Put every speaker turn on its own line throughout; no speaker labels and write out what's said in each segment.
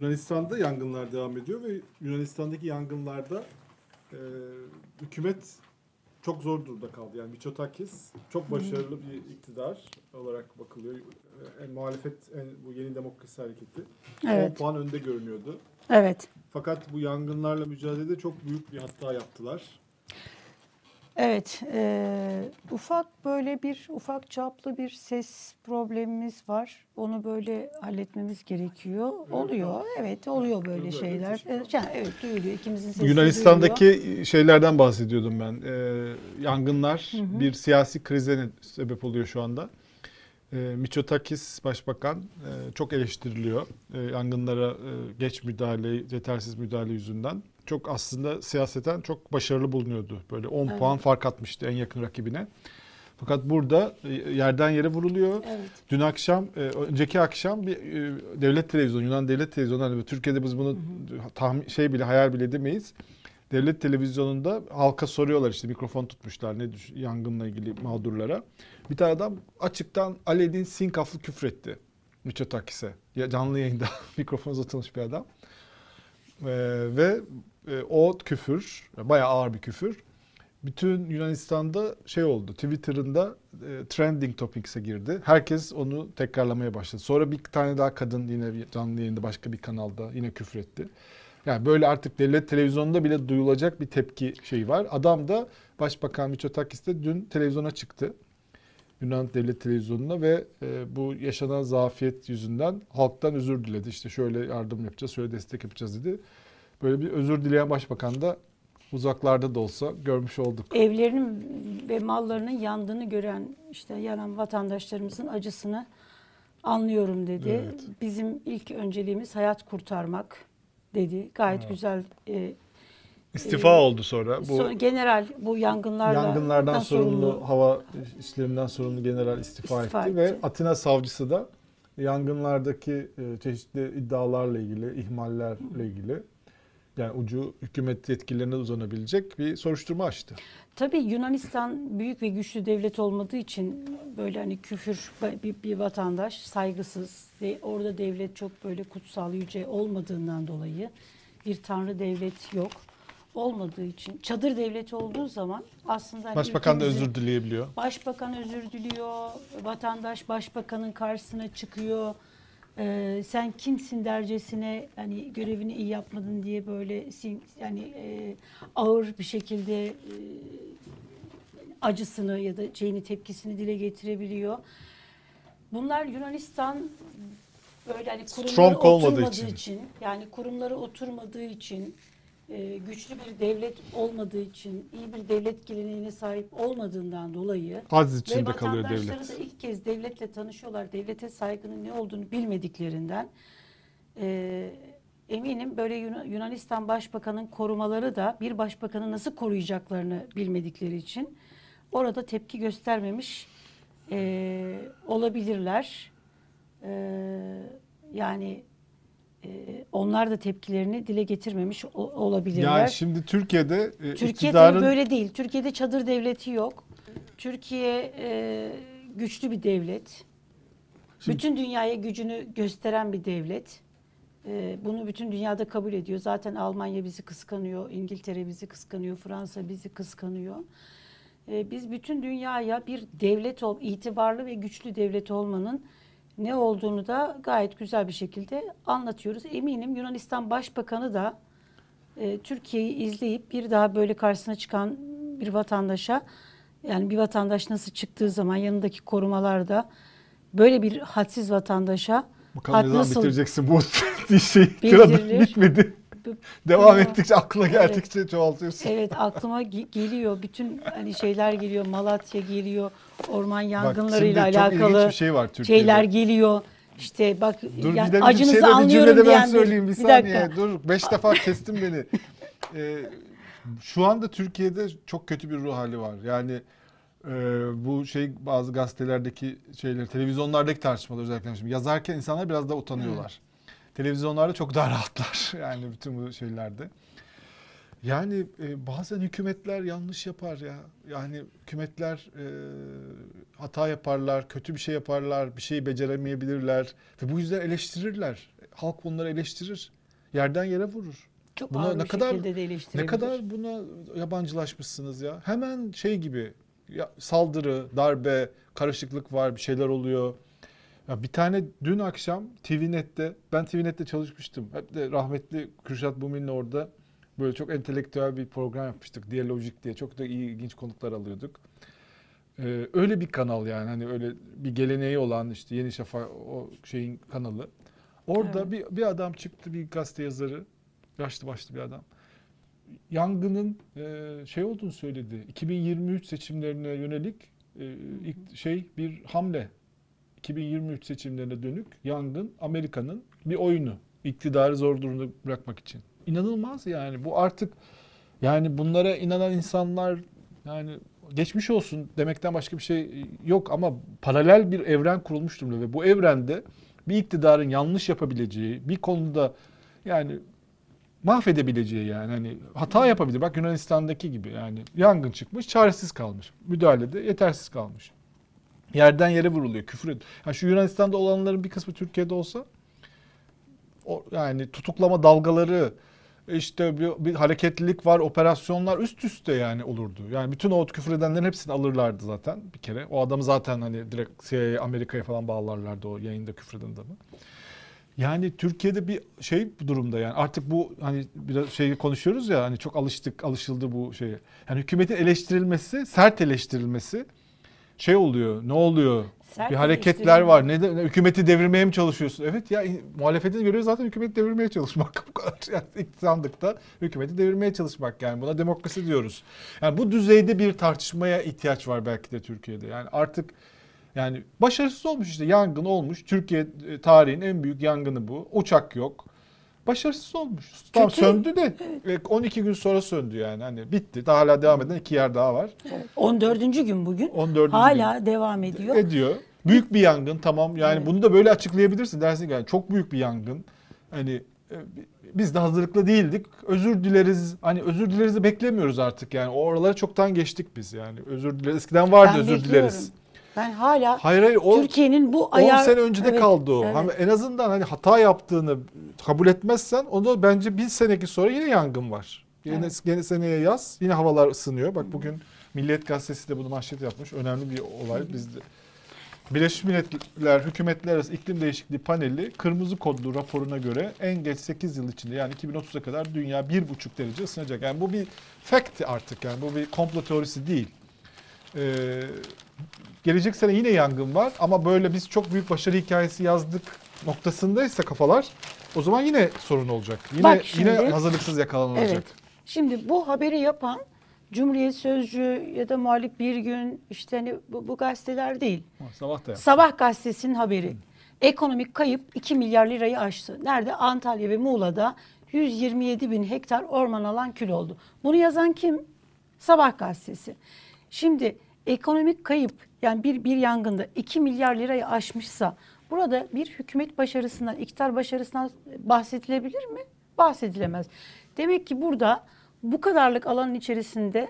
Yunanistan'da yangınlar devam ediyor ve Yunanistan'daki yangınlarda e, hükümet çok zor durumda kaldı. Yani Mitsotakis çok başarılı bir iktidar olarak bakılıyor. E, En muhalefet, en, bu yeni demokrasi hareketi 10
Evet.
puan önde görünüyordu.
Evet.
Fakat bu yangınlarla mücadelede çok büyük bir hata yaptılar.
Evet. eee, ufak böyle bir ufak çaplı bir ses problemimiz var. Onu böyle halletmemiz gerekiyor. oluyor. Evet, oluyor böyle
Duyuluyor,
şeyler.
evet,
Evet, yani evet duyuluyor. İkimizin sesi
Yunanistan'daki şeylerden bahsediyordum ben. Ee, yangınlar bir siyasi krize sebep oluyor şu anda. Ee, Mitsotakis Başbakan e, çok eleştiriliyor. Ee, yangınlara e, geç müdahale, yetersiz müdahale yüzünden. Çok aslında siyaseten çok başarılı bulunuyordu. Böyle 10
Evet.
puan fark atmıştı en yakın rakibine. Fakat burada e, yerden yere vuruluyor.
Evet.
Dün akşam, e, önceki akşam bir e, devlet televizyonu, Yunan devlet televizyonu hani Türkiye'de biz bunu tahmin şey bile hayal bile edemeyiz. Devlet televizyonunda halka soruyorlar işte mikrofon tutmuşlar ne düş- yangınla ilgili mağdurlara. Bir tane adam açıktan Alev'in sinkaflı küfretti Mitsotakis'e. Ya canlı yayında mikrofon uzatılmış bir adam. E, ve e, o küfür, bayağı ağır bir küfür. Bütün Yunanistan'da şey oldu. Twitter'ında e, trending topics'e girdi. Herkes onu tekrarlamaya başladı. Sonra bir tane daha kadın yine canlı yayında başka bir kanalda yine küfretti. Yani böyle artık devlet televizyonunda bile duyulacak bir tepki şeyi var. Adam da Başbakan Mitsotakis de dün televizyona çıktı. Yunan devlet televizyonuna ve e, bu yaşanan zafiyet yüzünden halktan özür diledi. İşte şöyle yardım yapacağız, şöyle destek yapacağız dedi. Böyle bir özür dileyen başbakan da uzaklarda da olsa görmüş olduk.
Evlerinin ve mallarının yandığını gören işte yanan vatandaşlarımızın acısını anlıyorum dedi.
Evet.
Bizim ilk önceliğimiz hayat kurtarmak dedi. Gayet güzel e,
İstifa
Ee,
oldu sonra. Bu
Sonra general bu yangınlarla
yangınlardan sorumlu,
sorumlu
hava işlerinden sorumlu general istifa,
İstifa
etti, ve
etti.
Atina savcısı da yangınlardaki e, çeşitli iddialarla ilgili, ihmallerle ilgili yani ucu hükümet yetkililerine uzanabilecek bir soruşturma açtı.
Tabii Yunanistan büyük ve güçlü devlet olmadığı için böyle hani küfür bir, bir vatandaş saygısız de, orada devlet çok böyle kutsal yüce olmadığından dolayı bir tanrı devlet yok olmadığı için çadır devleti olduğu zaman aslında hani
Başbakan da özür dileyebiliyor.
Başbakan özür diliyor, vatandaş başbakanın karşısına çıkıyor. Ee, sen kimsin dercesine hani görevini iyi yapmadın diye böyle sin- yani e, ağır bir şekilde e, acısını ya da şeyini tepkisini dile getirebiliyor. Bunlar Yunanistan böyle hani kurumları
Strong olmadığı
oturmadığı
için.
için. yani kurumları oturmadığı için e, güçlü bir devlet olmadığı için iyi bir devlet geleneğine sahip olmadığından dolayı ve
içinde kalıyor
vatandaşları
devlet.
da ilk kez devletle tanışıyorlar. Devlete saygının ne olduğunu bilmediklerinden e, eminim böyle Yuna- Yunanistan Başbakanı'nın korumaları da bir başbakanı nasıl koruyacaklarını bilmedikleri için orada tepki göstermemiş e, olabilirler. E, yani onlar da tepkilerini dile getirmemiş olabilirler.
Yani şimdi Türkiye'de e,
Türkiye
iktidarın
böyle değil. Türkiye'de çadır devleti yok. Türkiye e, güçlü bir devlet.
Şimdi-
bütün dünyaya gücünü gösteren bir devlet. E, bunu bütün dünyada kabul ediyor. Zaten Almanya bizi kıskanıyor, İngiltere bizi kıskanıyor, Fransa bizi kıskanıyor. E, biz bütün dünyaya bir devlet ol, itibarlı ve güçlü devlet olmanın ne olduğunu da gayet güzel bir şekilde anlatıyoruz. Eminim Yunanistan Başbakanı da e, Türkiye'yi izleyip bir daha böyle karşısına çıkan bir vatandaşa yani bir vatandaş nasıl çıktığı zaman yanındaki korumalarda böyle bir hadsiz vatandaşa
bakalım ne zaman
nasıl
bitireceksin bu şey bitmedi. Devam ettikçe aklına geldikçe çoğaltıyorsun.
Evet aklıma ge- geliyor bütün hani şeyler geliyor Malatya geliyor orman yangınlarıyla
çok
alakalı
şey var Türkiye'de.
şeyler geliyor. İşte bak
Dur
yani
bir de
acınızı
şey de bir
anlıyorum
cümlede ben
diyen
söyleyeyim bir,
bir
saniye.
dakika.
Dur beş defa kestin beni. Ee, şu anda Türkiye'de çok kötü bir ruh hali var. Yani e, bu şey bazı gazetelerdeki şeyler, televizyonlardaki tartışmalar özellikle şimdi yazarken insanlar biraz da utanıyorlar. Televizyonlarda çok daha rahatlar yani bütün bu şeylerde. Yani e, bazen hükümetler yanlış yapar ya. Yani hükümetler e, hata yaparlar, kötü bir şey yaparlar, bir şeyi beceremeyebilirler ve bu yüzden eleştirirler. halk bunları eleştirir. Yerden yere vurur.
Çok
Buna
ağır
ne
bir
kadar-
şekilde de
Ne kadar buna yabancılaşmışsınız ya. Hemen şey gibi ya saldırı, darbe, karışıklık var, bir şeyler oluyor. Ya bir tane dün akşam TVNet'te, ben TVNet'te çalışmıştım. Hep de rahmetli Kürşat Bumin'le orada böyle çok entelektüel bir program yapmıştık. Diyalojik diye çok da iyi, ilginç konuklar alıyorduk. Ee, öyle bir kanal yani hani öyle bir geleneği olan işte Yeni Şafak o şeyin kanalı. Orada
Evet.
bir, bir adam çıktı bir gazete yazarı. Yaşlı başlı bir adam yangının e, şey olduğunu söyledi. 2023 seçimlerine yönelik e, ilk şey bir hamle. 2023 seçimlerine dönük yangın Amerika'nın bir oyunu. İktidarı zor durumda bırakmak için. İnanılmaz yani. Bu artık yani bunlara inanan insanlar yani geçmiş olsun demekten başka bir şey yok ama paralel bir evren kurulmuş durumda ve bu evrende bir iktidarın yanlış yapabileceği bir konuda yani mahvedebileceği yani hani hata yapabilir. Bak Yunanistan'daki gibi yani yangın çıkmış, çaresiz kalmış. Müdahalede yetersiz kalmış. Yerden yere vuruluyor, küfür ediyor. Yani şu Yunanistan'da olanların bir kısmı Türkiye'de olsa o yani tutuklama dalgaları işte bir, bir hareketlilik var, operasyonlar üst üste yani olurdu. Yani bütün o küfür edenlerin hepsini alırlardı zaten bir kere. O adamı zaten hani direkt CIA, Amerika'ya falan bağlarlardı o yayında küfür eden adamı. Yani Türkiye'de bir şey bu durumda yani artık bu hani biraz şey konuşuyoruz ya hani çok alıştık alışıldı bu şeye. Yani hükümetin eleştirilmesi, sert eleştirilmesi şey oluyor. Ne oluyor?
Sert
bir hareketler var. Ne, de- hükümeti devirmeye mi çalışıyorsun? Evet ya muhalefetin görevi zaten hükümeti devirmeye çalışmak. Bu kadar. Yani ilk sandıkta hükümeti devirmeye çalışmak yani buna demokrasi diyoruz. Yani bu düzeyde bir tartışmaya ihtiyaç var belki de Türkiye'de. Yani artık yani başarısız olmuş işte yangın olmuş. Türkiye e, tarihin en büyük yangını bu. Uçak yok. Başarısız olmuş. Tam
Kötü.
söndü de e, 12 gün sonra söndü yani. Hani bitti. Daha hala devam eden iki yer daha var.
14. gün bugün
14.
hala devam ediyor.
ediyor. Büyük bir yangın tamam. Yani
Evet.
bunu da böyle açıklayabilirsin. Dersin ki yani çok büyük bir yangın. Hani e, biz de hazırlıklı değildik. Özür dileriz. Hani özür dileriz de beklemiyoruz artık yani. O oraları çoktan geçtik biz yani. Özür dileriz. Eskiden vardı
Ben
özür
bekliyorum.
dileriz.
Ben hala
Hayır hayır o
Türkiye'nin bu
10
ayar...
sene önce de
Evet,
kaldı o.
evet.
Hani en azından hani hata yaptığını kabul etmezsen onu bence bir seneki sonra yine yangın var. Yine,
Evet.
yine seneye yaz. Yine havalar ısınıyor. Bak bugün Milliyet Gazetesi de bunu manşet yapmış. Önemli bir olay. Bizde Birleşmiş Milletler Hükümetler Arası İklim Değişikliği Paneli kırmızı kodlu raporuna göre en geç 8 yıl içinde yani 2030'a kadar dünya 1,5 derece ısınacak. Yani bu bir fact artık yani bu bir komplo teorisi değil. Ee, gelecek sene yine yangın var ama böyle biz çok büyük başarı hikayesi yazdık noktasındaysa kafalar o zaman yine sorun olacak. Yine
Bak şimdi-
yine hazırlıksız yakalanılacak.
Evet. Şimdi bu haberi yapan Cumhuriyet Sözcü ya da Muhalif Bir Gün işte hani bu, bu gazeteler değil.
Sabah da yap.
Sabah gazetesinin haberi. Ekonomik kayıp 2 milyar lirayı aştı. Nerede? Antalya ve Muğla'da 127 bin hektar orman alan kül oldu. Bunu yazan kim? Sabah gazetesi. Şimdi ekonomik kayıp yani bir, bir yangında 2 milyar lirayı aşmışsa burada bir hükümet başarısından, iktidar başarısından bahsedilebilir mi? Bahsedilemez. Demek ki burada bu kadarlık alanın içerisinde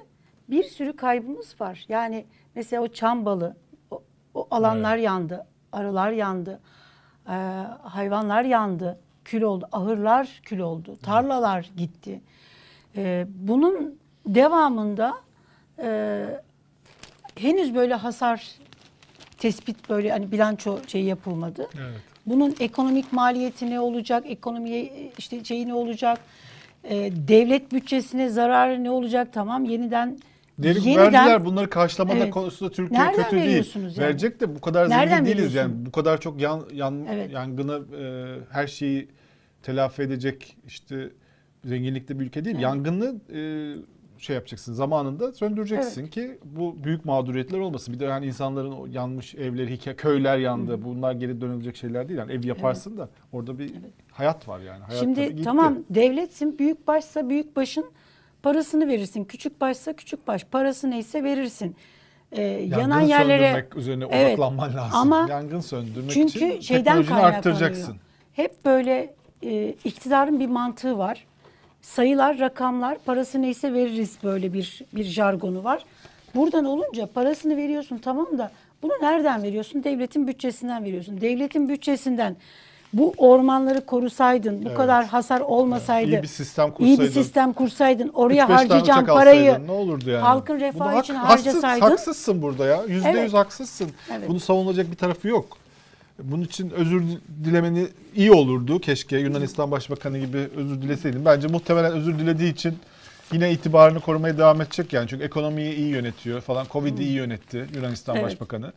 bir sürü kaybımız var. Yani mesela o Çambalı, o, o alanlar yandı, arılar yandı, e, hayvanlar yandı, kül oldu, ahırlar kül oldu, tarlalar gitti. E, bunun devamında e, henüz böyle hasar tespit böyle hani bilanço şey yapılmadı.
Evet.
Bunun ekonomik maliyeti ne olacak? Ekonomiye işte şeyi ne olacak? Ee, devlet bütçesine zararı ne olacak? Tamam yeniden
Derin
yeniden
verdiler bunları karşılamada
Evet.
konusunda Türkiye
Nereden
kötü değil.
yani?
Verecek de bu kadar
Nereden
zengin değiliz yani. Bu kadar çok yan, yan
Evet.
yangını e, her şeyi telafi edecek işte zenginlikte bir ülke değil.
Evet.
Yangını e, şey yapacaksın zamanında söndüreceksin ki bu büyük mağduriyetler olmasın. Bir de yani insanların yanmış evleri, hikaye, köyler yandı. Bunlar geri dönülecek şeyler değil. Yani ev yaparsın da orada bir hayat var yani. Hayat
Şimdi tamam devletsin büyük başsa büyük başın parasını verirsin. Küçük başsa küçük baş parası neyse verirsin. Ee,
Yangını
yanan yerlere
üzerine
Evet.
odaklanman lazım.
Ama
Yangın söndürmek
Çünkü
için
şeyden
teknolojini arttıracaksın.
Hep böyle e, iktidarın bir mantığı var. Sayılar, rakamlar, parası neyse veririz böyle bir bir jargonu var. Buradan olunca parasını veriyorsun tamam da bunu nereden veriyorsun? Devletin bütçesinden veriyorsun. Devletin bütçesinden bu ormanları korusaydın, bu
Evet.
kadar hasar olmasaydı,
İyi bir sistem
iyi
kursaydın.
bir sistem kursaydın, oraya
3-5 tane
harcayacağın parayı
ne olurdu yani?
halkın refahı
Bunu
için
hak- haksız-
harcasaydın.
Haksızsın burada ya. Yüzde
Evet.
yüz haksızsın.
Evet.
Bunu savunulacak bir tarafı yok. Bunun için özür dilemeni iyi olurdu. Keşke Yunanistan Başbakanı gibi özür dileseydin. Bence muhtemelen özür dilediği için yine itibarını korumaya devam edecek yani. Çünkü ekonomiyi iyi yönetiyor falan. Covid'i iyi yönetti Yunanistan
Evet.
Başbakanı.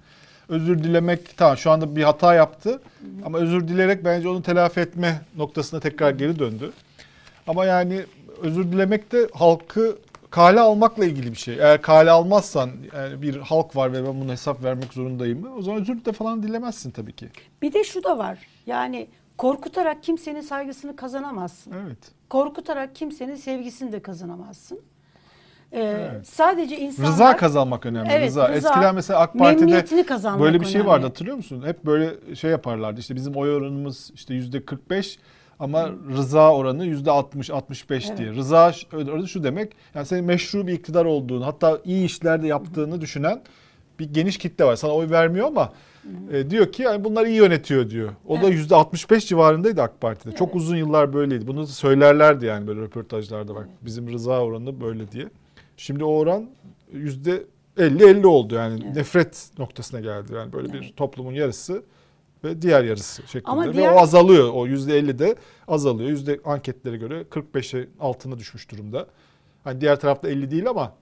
Özür dilemek tamam şu anda bir hata yaptı ama özür dileyerek bence onu telafi etme noktasına tekrar geri döndü. Ama yani özür dilemek de halkı kale almakla ilgili bir şey. Eğer kale almazsan yani bir halk var ve ben bunu hesap vermek zorundayım mı? O zaman özür de falan dilemezsin tabii ki.
Bir de şu da var. Yani korkutarak kimsenin saygısını kazanamazsın.
Evet.
Korkutarak kimsenin sevgisini de kazanamazsın. Ee,
Evet.
Sadece insanlar
Rıza kazanmak önemli.
Evet,
rıza.
rıza.
Eskiden mesela AK Parti'de böyle bir şey
önemli.
vardı hatırlıyor musun? Hep böyle şey yaparlardı. İşte bizim oy oranımız işte yüzde 45 ama rıza oranı yüzde 60 65
Evet.
diye. Rıza oranı şu demek. Yani senin meşru bir iktidar olduğunu, hatta iyi işlerde yaptığını düşünen bir geniş kitle var. Sana oy vermiyor ama e, diyor ki yani bunlar iyi yönetiyor diyor. O da
Evet.
yüzde 65 civarındaydı AK Parti'de. Çok
Evet.
uzun yıllar böyleydi. Bunu söylerlerdi yani böyle röportajlarda bak bizim rıza oranı böyle diye. Şimdi o oran yüzde 50-50 oldu yani
Evet.
nefret noktasına geldi. Yani böyle bir
Evet.
toplumun yarısı ve diğer yarısı şeklinde.
Ama
ve
diğer-
o azalıyor. O yüzde 50 de azalıyor. Yüzde anketlere göre 45'e altına düşmüş durumda. Hani diğer tarafta 50 değil ama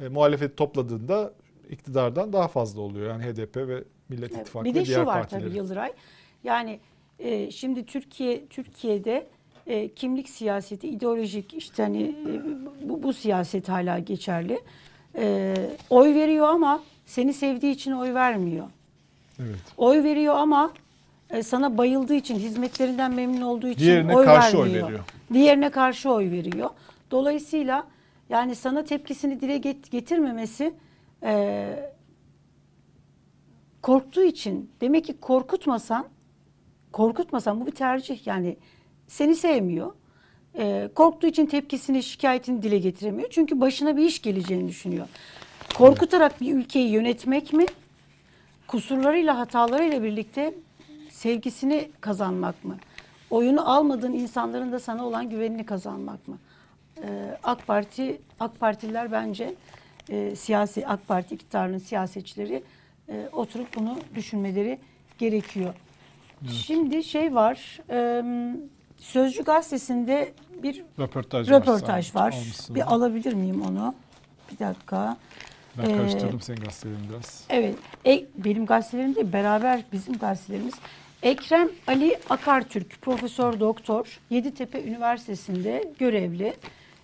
e, muhalefet topladığında iktidardan daha fazla oluyor. Yani HDP ve Millet İttifakı
Bir
ve
de
diğer
şu var
partileri.
tabii Yıldıray. Yani e, şimdi Türkiye Türkiye'de e, kimlik siyaseti, ideolojik işte hani e, bu, bu siyaset hala geçerli. E, oy veriyor ama seni sevdiği için oy vermiyor.
Evet.
Oy veriyor ama e, sana bayıldığı için, hizmetlerinden memnun olduğu için
Diğerine
oy
karşı oy
vermiyor.
veriyor.
Diğerine karşı oy veriyor. Dolayısıyla yani sana tepkisini dile get- getirmemesi e, korktuğu için demek ki korkutmasan korkutmasan bu bir tercih yani seni sevmiyor. E, korktuğu için tepkisini, şikayetini dile getiremiyor. Çünkü başına bir iş geleceğini düşünüyor. Korkutarak bir ülkeyi yönetmek mi? Kusurlarıyla, hatalarıyla birlikte sevgisini kazanmak mı? Oyunu almadığın insanların da sana olan güvenini kazanmak mı? Ee, AK Parti, AK Partililer bence e, siyasi AK Parti iktidarının siyasetçileri e, oturup bunu düşünmeleri gerekiyor. Şimdi şey var, e, Sözcü gazetesinde bir
Röportaj,
röportaj var.
Almışsın.
Bir alabilir miyim onu? Bir dakika.
Ben
Ee,
karıştırdım senin gazetelerini biraz.
Evet, e, benim gazetelerim değil, beraber bizim gazetelerimiz. Ekrem Ali Akartürk, Profesör Doktor, Yeditepe Üniversitesi'nde görevli,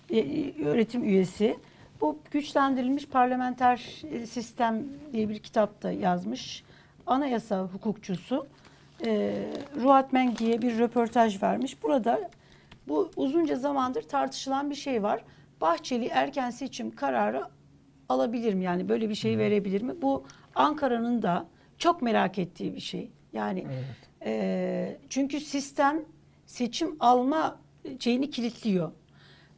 e, öğretim üyesi. Bu güçlendirilmiş parlamenter e, sistem diye bir kitapta yazmış. Anayasa hukukçusu e, Ruat Mengi'ye bir röportaj vermiş. Burada bu uzunca zamandır tartışılan bir şey var. Bahçeli erken seçim kararı alabilir mi? Yani böyle bir şey verebilir mi? Bu Ankara'nın da çok merak ettiği bir şey. Yani e, çünkü sistem seçim alma şeyini kilitliyor.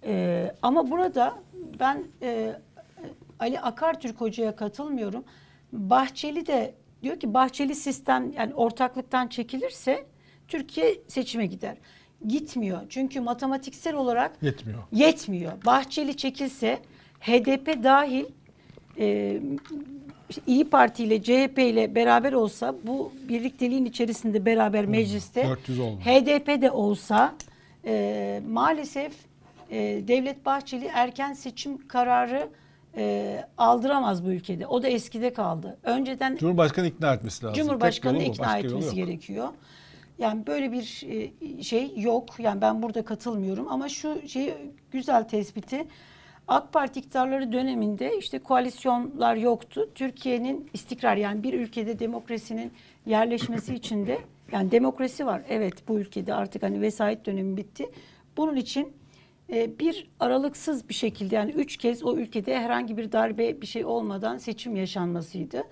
E, ama burada ben e, Ali Akartürk Hoca'ya katılmıyorum. Bahçeli de diyor ki Bahçeli sistem yani ortaklıktan çekilirse Türkiye seçime gider. Gitmiyor. Çünkü matematiksel olarak
Yetmiyor.
yetmiyor. Bahçeli çekilse HDP dahil e, İyi Parti ile CHP ile beraber olsa bu birlikteliğin içerisinde beraber mecliste
400 oldu.
HDP de olsa e, maalesef e, Devlet Bahçeli erken seçim kararı e, aldıramaz bu ülkede. O da eskide kaldı. Önceden
Cumhurbaşkanı ikna etmesi lazım.
Cumhurbaşkanı
Tek
ikna etmesi gerekiyor. Yani böyle bir e, şey yok. Yani ben burada katılmıyorum ama şu şey güzel tespiti AK Parti iktidarları döneminde işte koalisyonlar yoktu. Türkiye'nin istikrar yani bir ülkede demokrasinin yerleşmesi için de yani demokrasi var. Evet bu ülkede artık hani vesayet dönemi bitti. Bunun için e, bir aralıksız bir şekilde yani üç kez o ülkede herhangi bir darbe bir şey olmadan seçim yaşanmasıydı.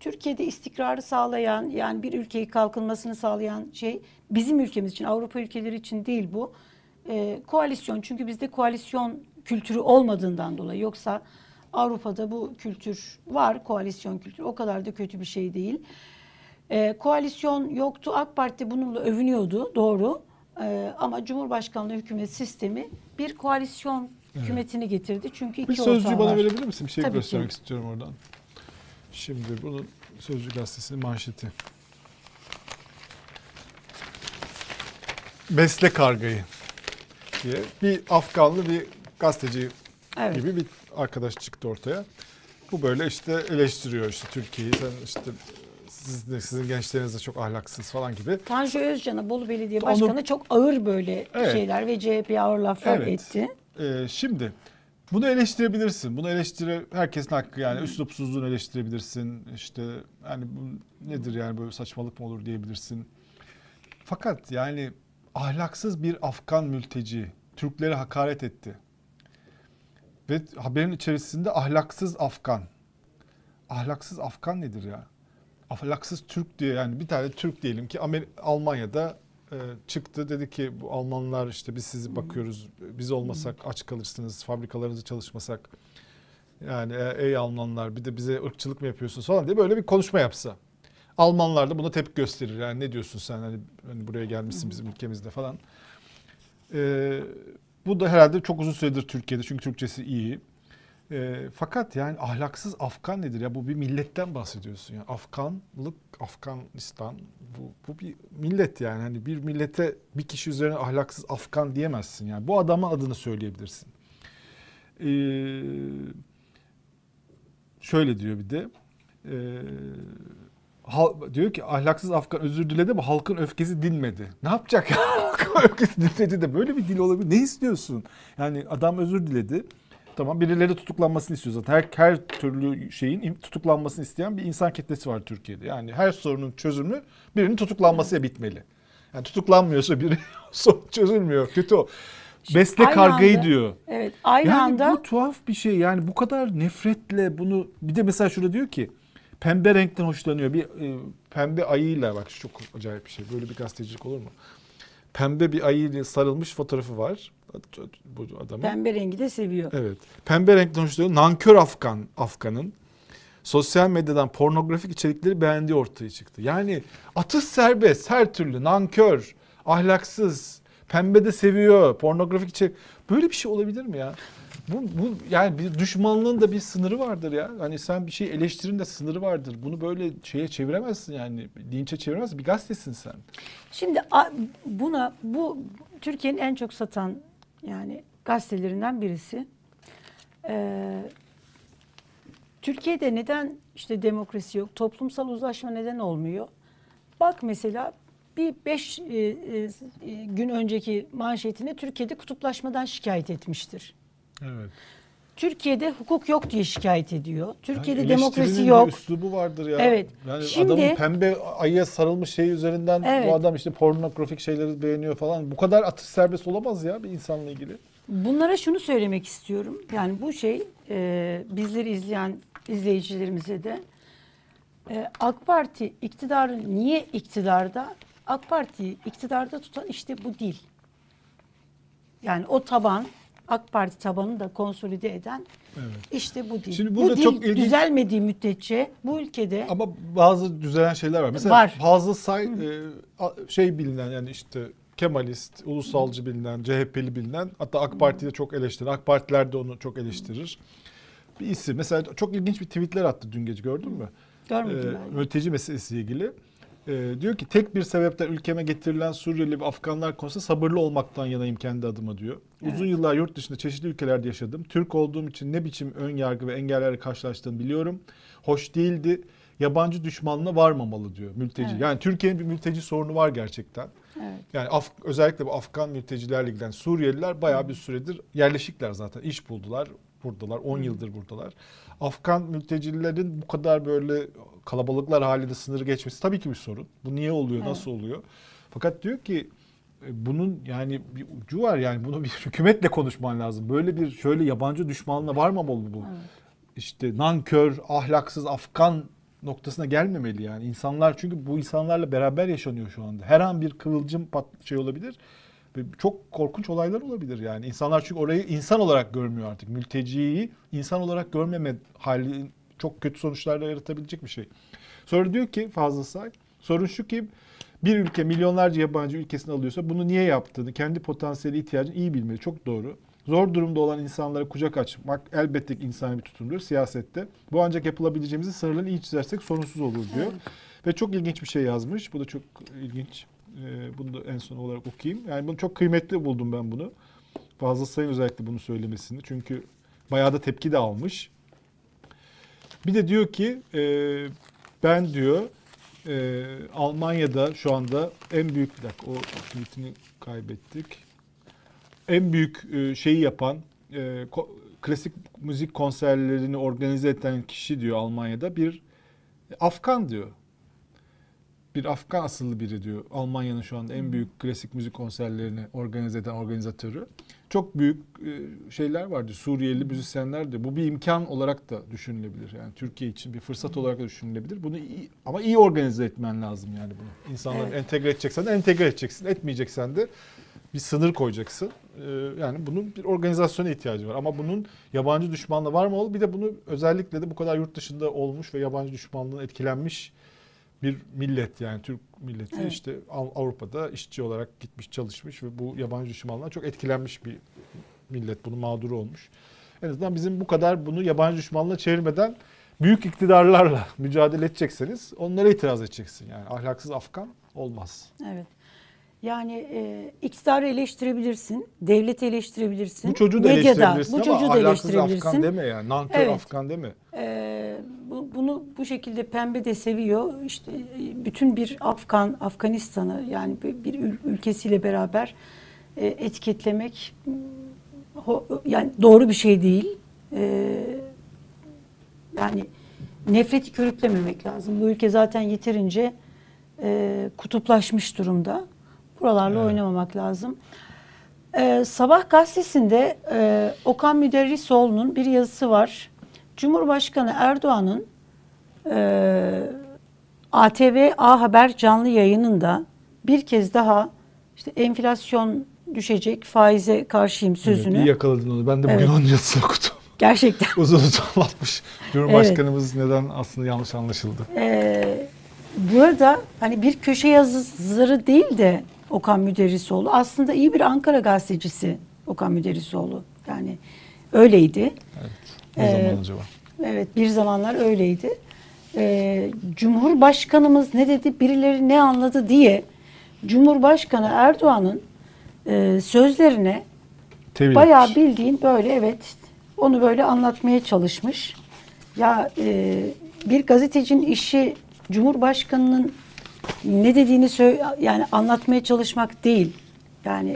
Türkiye'de istikrarı sağlayan yani bir ülkeyi kalkınmasını sağlayan şey bizim ülkemiz için Avrupa ülkeleri için değil bu. E, koalisyon çünkü bizde koalisyon kültürü olmadığından dolayı yoksa Avrupa'da bu kültür var koalisyon kültürü o kadar da kötü bir şey değil. E, koalisyon yoktu. AK Parti bununla övünüyordu. Doğru. E, ama Cumhurbaşkanlığı hükümet sistemi bir koalisyon hükümetini getirdi. Çünkü iki
Bir sözcüğü bana
var.
verebilir misin? Bir şey
Tabii ki.
göstermek istiyorum oradan. Şimdi bunun Sözcü Gazetesi'nin manşeti. Besle kargayı diye bir Afganlı bir gazeteci
Evet.
gibi bir arkadaş çıktı ortaya. Bu böyle işte eleştiriyor işte Türkiye'yi. Sen işte siz de, sizin gençleriniz de çok ahlaksız falan gibi.
Tanju Özcan'a Bolu Belediye
Onu-
Başkanı çok ağır böyle
Evet.
şeyler ve CHP'ye ağır laflar
Evet.
etti.
Ee, şimdi bunu eleştirebilirsin. Bunu eleştire herkesin hakkı yani üslupsuzluğunu eleştirebilirsin. İşte yani bu nedir yani böyle saçmalık mı olur diyebilirsin. Fakat yani ahlaksız bir Afgan mülteci Türklere hakaret etti. Ve haberin içerisinde ahlaksız Afgan. Ahlaksız Afgan nedir ya? Ahlaksız Türk diye yani bir tane Türk diyelim ki Amer- Almanya'da e, çıktı dedi ki bu Almanlar işte biz sizi bakıyoruz biz olmasak aç kalırsınız fabrikalarınızı çalışmasak yani e, ey Almanlar bir de bize ırkçılık mı yapıyorsunuz falan diye böyle bir konuşma yapsa. Almanlar da buna tepki gösterir yani ne diyorsun sen hani, hani buraya gelmişsin bizim ülkemizde falan. E, bu da herhalde çok uzun süredir Türkiye'de çünkü Türkçesi iyi. E, fakat yani ahlaksız Afgan nedir ya? Bu bir milletten bahsediyorsun ya. Afganlık, Afganistan bu, bu bir millet yani. Hani bir millete bir kişi üzerine ahlaksız Afgan diyemezsin yani. Bu adamın adını söyleyebilirsin. E, şöyle diyor bir de. E, hal- diyor ki ahlaksız Afgan özür diledi ama halkın öfkesi dinmedi. Ne yapacak ya? halkın öfkesi dinmedi de böyle bir dil olabilir. Ne istiyorsun? Yani adam özür diledi. Tamam birileri tutuklanmasını istiyor zaten. Her, her türlü şeyin tutuklanmasını isteyen bir insan kitlesi var Türkiye'de. Yani her sorunun çözümü birinin tutuklanmasıyla bitmeli. Yani tutuklanmıyorsa biri sorun çözülmüyor. Kötü o. Besle
Aynı
kargayı
anda-
diyor.
Evet. Aynı
yani
anda
bu tuhaf bir şey. Yani bu kadar nefretle bunu bir de mesela şurada diyor ki pembe renkten hoşlanıyor. Bir e, pembe ayıyla bak çok acayip bir şey. Böyle bir gazetecilik olur mu? Pembe bir ayıyla sarılmış fotoğrafı var. Bu adamın.
pembe rengi de seviyor.
Evet. Pembe renkten hoşlanıyor. Nankör Afgan Afgan'ın sosyal medyadan pornografik içerikleri beğendiği ortaya çıktı. Yani atış serbest her türlü nankör, ahlaksız, pembe de seviyor, pornografik içerik. Böyle bir şey olabilir mi ya? Bu, bu yani bir düşmanlığın da bir sınırı vardır ya. Hani sen bir şey eleştirin de sınırı vardır. Bunu böyle şeye çeviremezsin yani. Linçe çeviremezsin. Bir gazetesin sen.
Şimdi buna bu Türkiye'nin en çok satan yani gazetelerinden birisi. Ee, Türkiye'de neden işte demokrasi yok, toplumsal uzlaşma neden olmuyor? Bak mesela bir beş e, e, gün önceki manşetine Türkiye'de kutuplaşmadan şikayet etmiştir.
Evet.
Türkiye'de hukuk yok diye şikayet ediyor. Türkiye'de
Yani
demokrasi yok.
Bir üslubu vardır ya.
Evet.
Yani
Şimdi-
adamın pembe ayıya sarılmış şey üzerinden
Evet.
bu adam işte pornografik şeyleri beğeniyor falan. Bu kadar atış serbest olamaz ya bir insanla ilgili.
Bunlara şunu söylemek istiyorum. Yani bu şey e, bizleri izleyen izleyicilerimize de e, AK Parti iktidarı niye iktidarda? AK Parti'yi iktidarda tutan işte bu değil. Yani o taban AK Parti tabanını da konsolide eden
Evet.
işte bu değil.
Şimdi
bu
burada
dil
çok ilginç-
düzelmediği müddetçe bu ülkede
Ama bazı düzelen şeyler var. Mesela
Var.
bazı say, e, şey bilinen yani işte Kemalist, ulusalcı bilinen, CHP'li bilinen hatta AK Parti'de çok eleştirir. AK Partiler de onu çok eleştirir. Bir isim. Mesela çok ilginç bir tweetler attı dün gece gördün mü?
görmedim
e,
ben.
mülteci meselesiyle ilgili. E, diyor ki tek bir sebepten ülkeme getirilen Suriyeli ve Afganlar konusunda sabırlı olmaktan yanayım kendi adıma diyor. Uzun yıllar yurt dışında çeşitli ülkelerde yaşadım. Türk olduğum için ne biçim ön yargı ve engellerle karşılaştığımı biliyorum. Hoş değildi. Yabancı düşmanlığına varmamalı diyor mülteci.
Evet.
Yani Türkiye'nin bir mülteci sorunu var gerçekten.
Evet.
Yani Af- özellikle bu Afgan mültecilerle ilgilen Suriyeliler bayağı bir süredir yerleşikler zaten. İş buldular, buradalar. 10 yıldır buradalar. Afgan mültecilerin bu kadar böyle kalabalıklar halinde sınırı geçmesi tabii ki bir sorun. Bu niye oluyor,
Evet.
nasıl oluyor? Fakat diyor ki e, bunun yani bir ucu var yani bunu bir hükümetle konuşman lazım. Böyle bir şöyle yabancı düşmanlığına varmamalı bu.
Evet.
İşte nankör, ahlaksız Afgan noktasına gelmemeli yani. İnsanlar çünkü bu insanlarla beraber yaşanıyor şu anda. Her an bir kıvılcım pat şey olabilir. Ve çok korkunç olaylar olabilir yani. İnsanlar çünkü orayı insan olarak görmüyor artık. Mülteciyi insan olarak görmeme hali çok kötü sonuçlar yaratabilecek bir şey. Sonra diyor ki Fazıl Say, Sorun şu ki bir ülke milyonlarca yabancı ülkesini alıyorsa bunu niye yaptığını, kendi potansiyeli ihtiyacını iyi bilmeli. Çok doğru. Zor durumda olan insanlara kucak açmak elbette ki insani bir tutumdur siyasette. Bu ancak yapılabileceğimizin sınırlarını iyi çizersek sorunsuz olur diyor. Ve çok ilginç bir şey yazmış. Bu da çok ilginç. Ee, bunu da en son olarak okuyayım. Yani bunu çok kıymetli buldum ben bunu. Fazla Sayın özellikle bunu söylemesini. Çünkü bayağı da tepki de almış. Bir de diyor ki e, ben diyor e, Almanya'da şu anda en büyük bir dakika o tweetini kaybettik. En büyük e, şeyi yapan e, ko- klasik müzik konserlerini organize eden kişi diyor Almanya'da bir Afgan diyor. Bir Afgan asıllı biri diyor. Almanya'nın şu anda en büyük klasik müzik konserlerini organize eden organizatörü. Çok büyük e, şeyler var diyor. Suriyeli müzisyenler de. Bu bir imkan olarak da düşünülebilir. Yani Türkiye için bir fırsat olarak da düşünülebilir. Bunu iyi, ama iyi organize etmen lazım yani bunu. İnsanları
Evet.
entegre edeceksen de entegre edeceksin. Etmeyeceksen de bir sınır koyacaksın. Ee, yani bunun bir organizasyona ihtiyacı var. Ama bunun yabancı düşmanlığı var mı? Bir de bunu özellikle de bu kadar yurt dışında olmuş ve yabancı düşmanlığına etkilenmiş bir millet yani Türk milleti
Evet.
işte Av- Avrupa'da işçi olarak gitmiş çalışmış ve bu yabancı düşmanlığa çok etkilenmiş bir millet bunu mağduru olmuş. En azından bizim bu kadar bunu yabancı düşmanlığa çevirmeden büyük iktidarlarla mücadele edecekseniz onlara itiraz edeceksin. Yani ahlaksız Afgan olmaz.
Evet. Yani e, iktidarı eleştirebilirsin, devleti eleştirebilirsin.
Bu çocuğu da
medyada,
eleştirebilirsin
bu
ama
çocuğu da
ahlaksız
eleştirebilirsin.
Afgan deme yani. Nankör
Evet.
Afgan deme.
Ee, bu, bunu bu şekilde pembe de seviyor. İşte e, bütün bir Afgan, Afganistan'ı yani bir, bir ül- ülkesiyle beraber e, etiketlemek mm, ho- yani doğru bir şey değil. Ee, yani nefreti körüklememek lazım. Bu ülke zaten yeterince e, kutuplaşmış durumda. Buralarla
Evet.
oynamamak lazım. Ee, Sabah gazetesinde e, Okan Müderrisoğlu'nun bir yazısı var. Cumhurbaşkanı Erdoğan'ın e, ATV A Haber canlı yayınında bir kez daha işte enflasyon düşecek, faize karşıyım sözünü.
Evet, iyi yakaladın onu. Ben de bugün
Evet.
onun yazısını okudum.
Gerçekten.
Uzun uzun anlatmış. Cumhurbaşkanımız neden aslında yanlış anlaşıldı.
Ee, burada hani bir köşe yazarı değil de Okan Müderrisoğlu aslında iyi bir Ankara gazetecisi Okan Müderrisoğlu. Yani öyleydi.
Ne
Ee,
zaman acaba?
Evet bir zamanlar öyleydi. Ee, Cumhurbaşkanımız ne dedi birileri ne anladı diye Cumhurbaşkanı Erdoğan'ın e, sözlerine
Tevil
bayağı bildiğin böyle evet onu böyle anlatmaya çalışmış. Ya e, bir gazetecinin işi Cumhurbaşkanının ne dediğini sö- yani anlatmaya çalışmak değil. Yani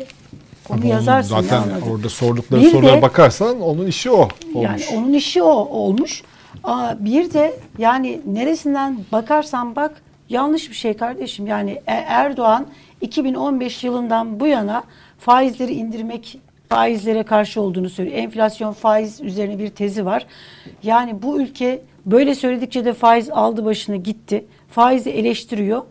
onu
Ama onun
yazarsın ne
Zaten
anladın.
orada sordukları
Bir
sorulara
de-
bakarsan onun işi o olmuş.
Yani onun işi o olmuş. Aa, bir de yani neresinden bakarsan bak yanlış bir şey kardeşim. Yani E- Erdoğan 2015 yılından bu yana faizleri indirmek faizlere karşı olduğunu söylüyor. Enflasyon faiz üzerine bir tezi var. Yani bu ülke böyle söyledikçe de faiz aldı başını gitti. Faizi eleştiriyor.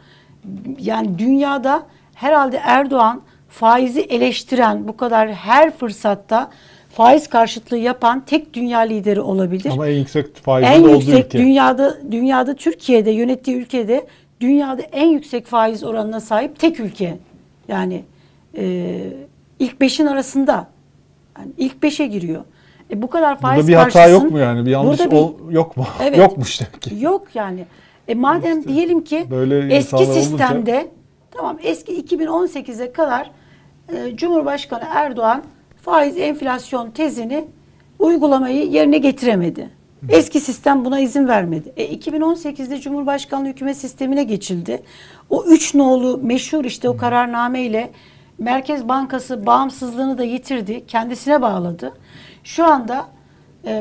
Yani dünyada herhalde Erdoğan faizi eleştiren bu kadar her fırsatta faiz karşıtlığı yapan tek dünya lideri olabilir.
Ama en yüksek faizin
en
olduğu
yüksek
ülke.
dünyada dünyada Türkiye'de yönettiği ülkede dünyada en yüksek faiz oranına sahip tek ülke. Yani e, ilk beşin arasında. Yani ilk beşe giriyor. E, bu kadar faiz
Burada bir hata yok mu yani? Bir yanlış
bir-
ol, yok mu?
Evet.
Yokmuş demek ki.
Yok yani. E madem diyelim ki
böyle
eski
insanlar olunca-
sistemde tamam eski 2018'e kadar e, Cumhurbaşkanı Erdoğan faiz enflasyon tezini uygulamayı yerine getiremedi. Eski sistem buna izin vermedi. E 2018'de Cumhurbaşkanlığı hükümet sistemine geçildi. O üç nolu meşhur işte o kararname ile Merkez Bankası bağımsızlığını da yitirdi. Kendisine bağladı. Şu anda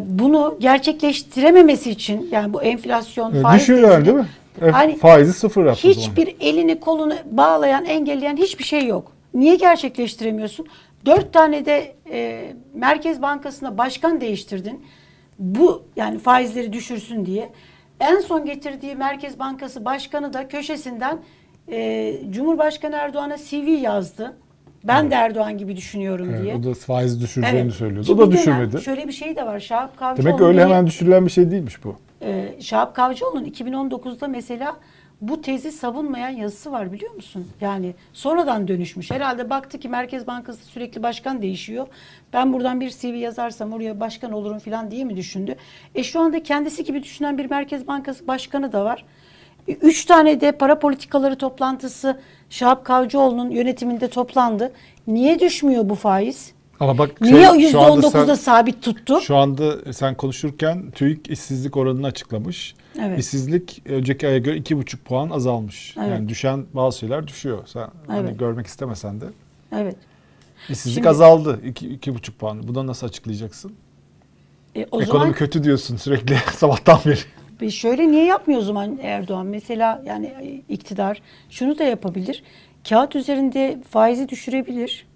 bunu gerçekleştirememesi için yani bu enflasyon
E,
faiz tezini-
değil mi? E,
Hani
faizi sıfır yaptı o zaman.
hiçbir elini kolunu bağlayan engelleyen hiçbir şey yok. Niye gerçekleştiremiyorsun? Dört tane de e, Merkez Bankası'na başkan değiştirdin. Bu yani faizleri düşürsün diye. En son getirdiği Merkez Bankası başkanı da köşesinden e, Cumhurbaşkanı Erdoğan'a CV yazdı. Ben de Erdoğan gibi düşünüyorum
Evet,
diye.
o da faizi düşüreceğini
Evet.
söylüyordu. O da düşürmedi.
Şöyle bir şey de var. Şahap Kavcıoğlu
Demek öyle hemen düşürülen bir şey değilmiş bu.
ee, Şahap Kavcıoğlu'nun 2019'da mesela bu tezi savunmayan yazısı var biliyor musun? Yani sonradan dönüşmüş. Herhalde baktı ki Merkez Bankası sürekli başkan değişiyor. Ben buradan bir CV yazarsam oraya başkan olurum falan diye mi düşündü? E şu anda kendisi gibi düşünen bir Merkez Bankası başkanı da var. E, Üç tane de para politikaları toplantısı Şahap Kavcıoğlu'nun yönetiminde toplandı. Niye düşmüyor bu faiz?
Ama bak
Niye
şey,
yüzde
şu anda
%19'da
sen-
sabit tuttu?
Şu anda sen konuşurken TÜİK işsizlik oranını açıklamış.
Evet.
İşsizlik önceki aya göre iki buçuk puan azalmış.
Evet.
Yani düşen bazı şeyler düşüyor. Sen hani
Evet.
görmek istemesen de.
Evet.
İşsizlik
Şimdi-
azaldı. iki, iki buçuk puan. Bunu nasıl açıklayacaksın?
E, o
Ekonomi
zaman
kötü diyorsun sürekli sabahtan beri.
E şöyle niye yapmıyor o zaman Erdoğan? Mesela yani e, iktidar şunu da yapabilir. Kağıt üzerinde faizi düşürebilir.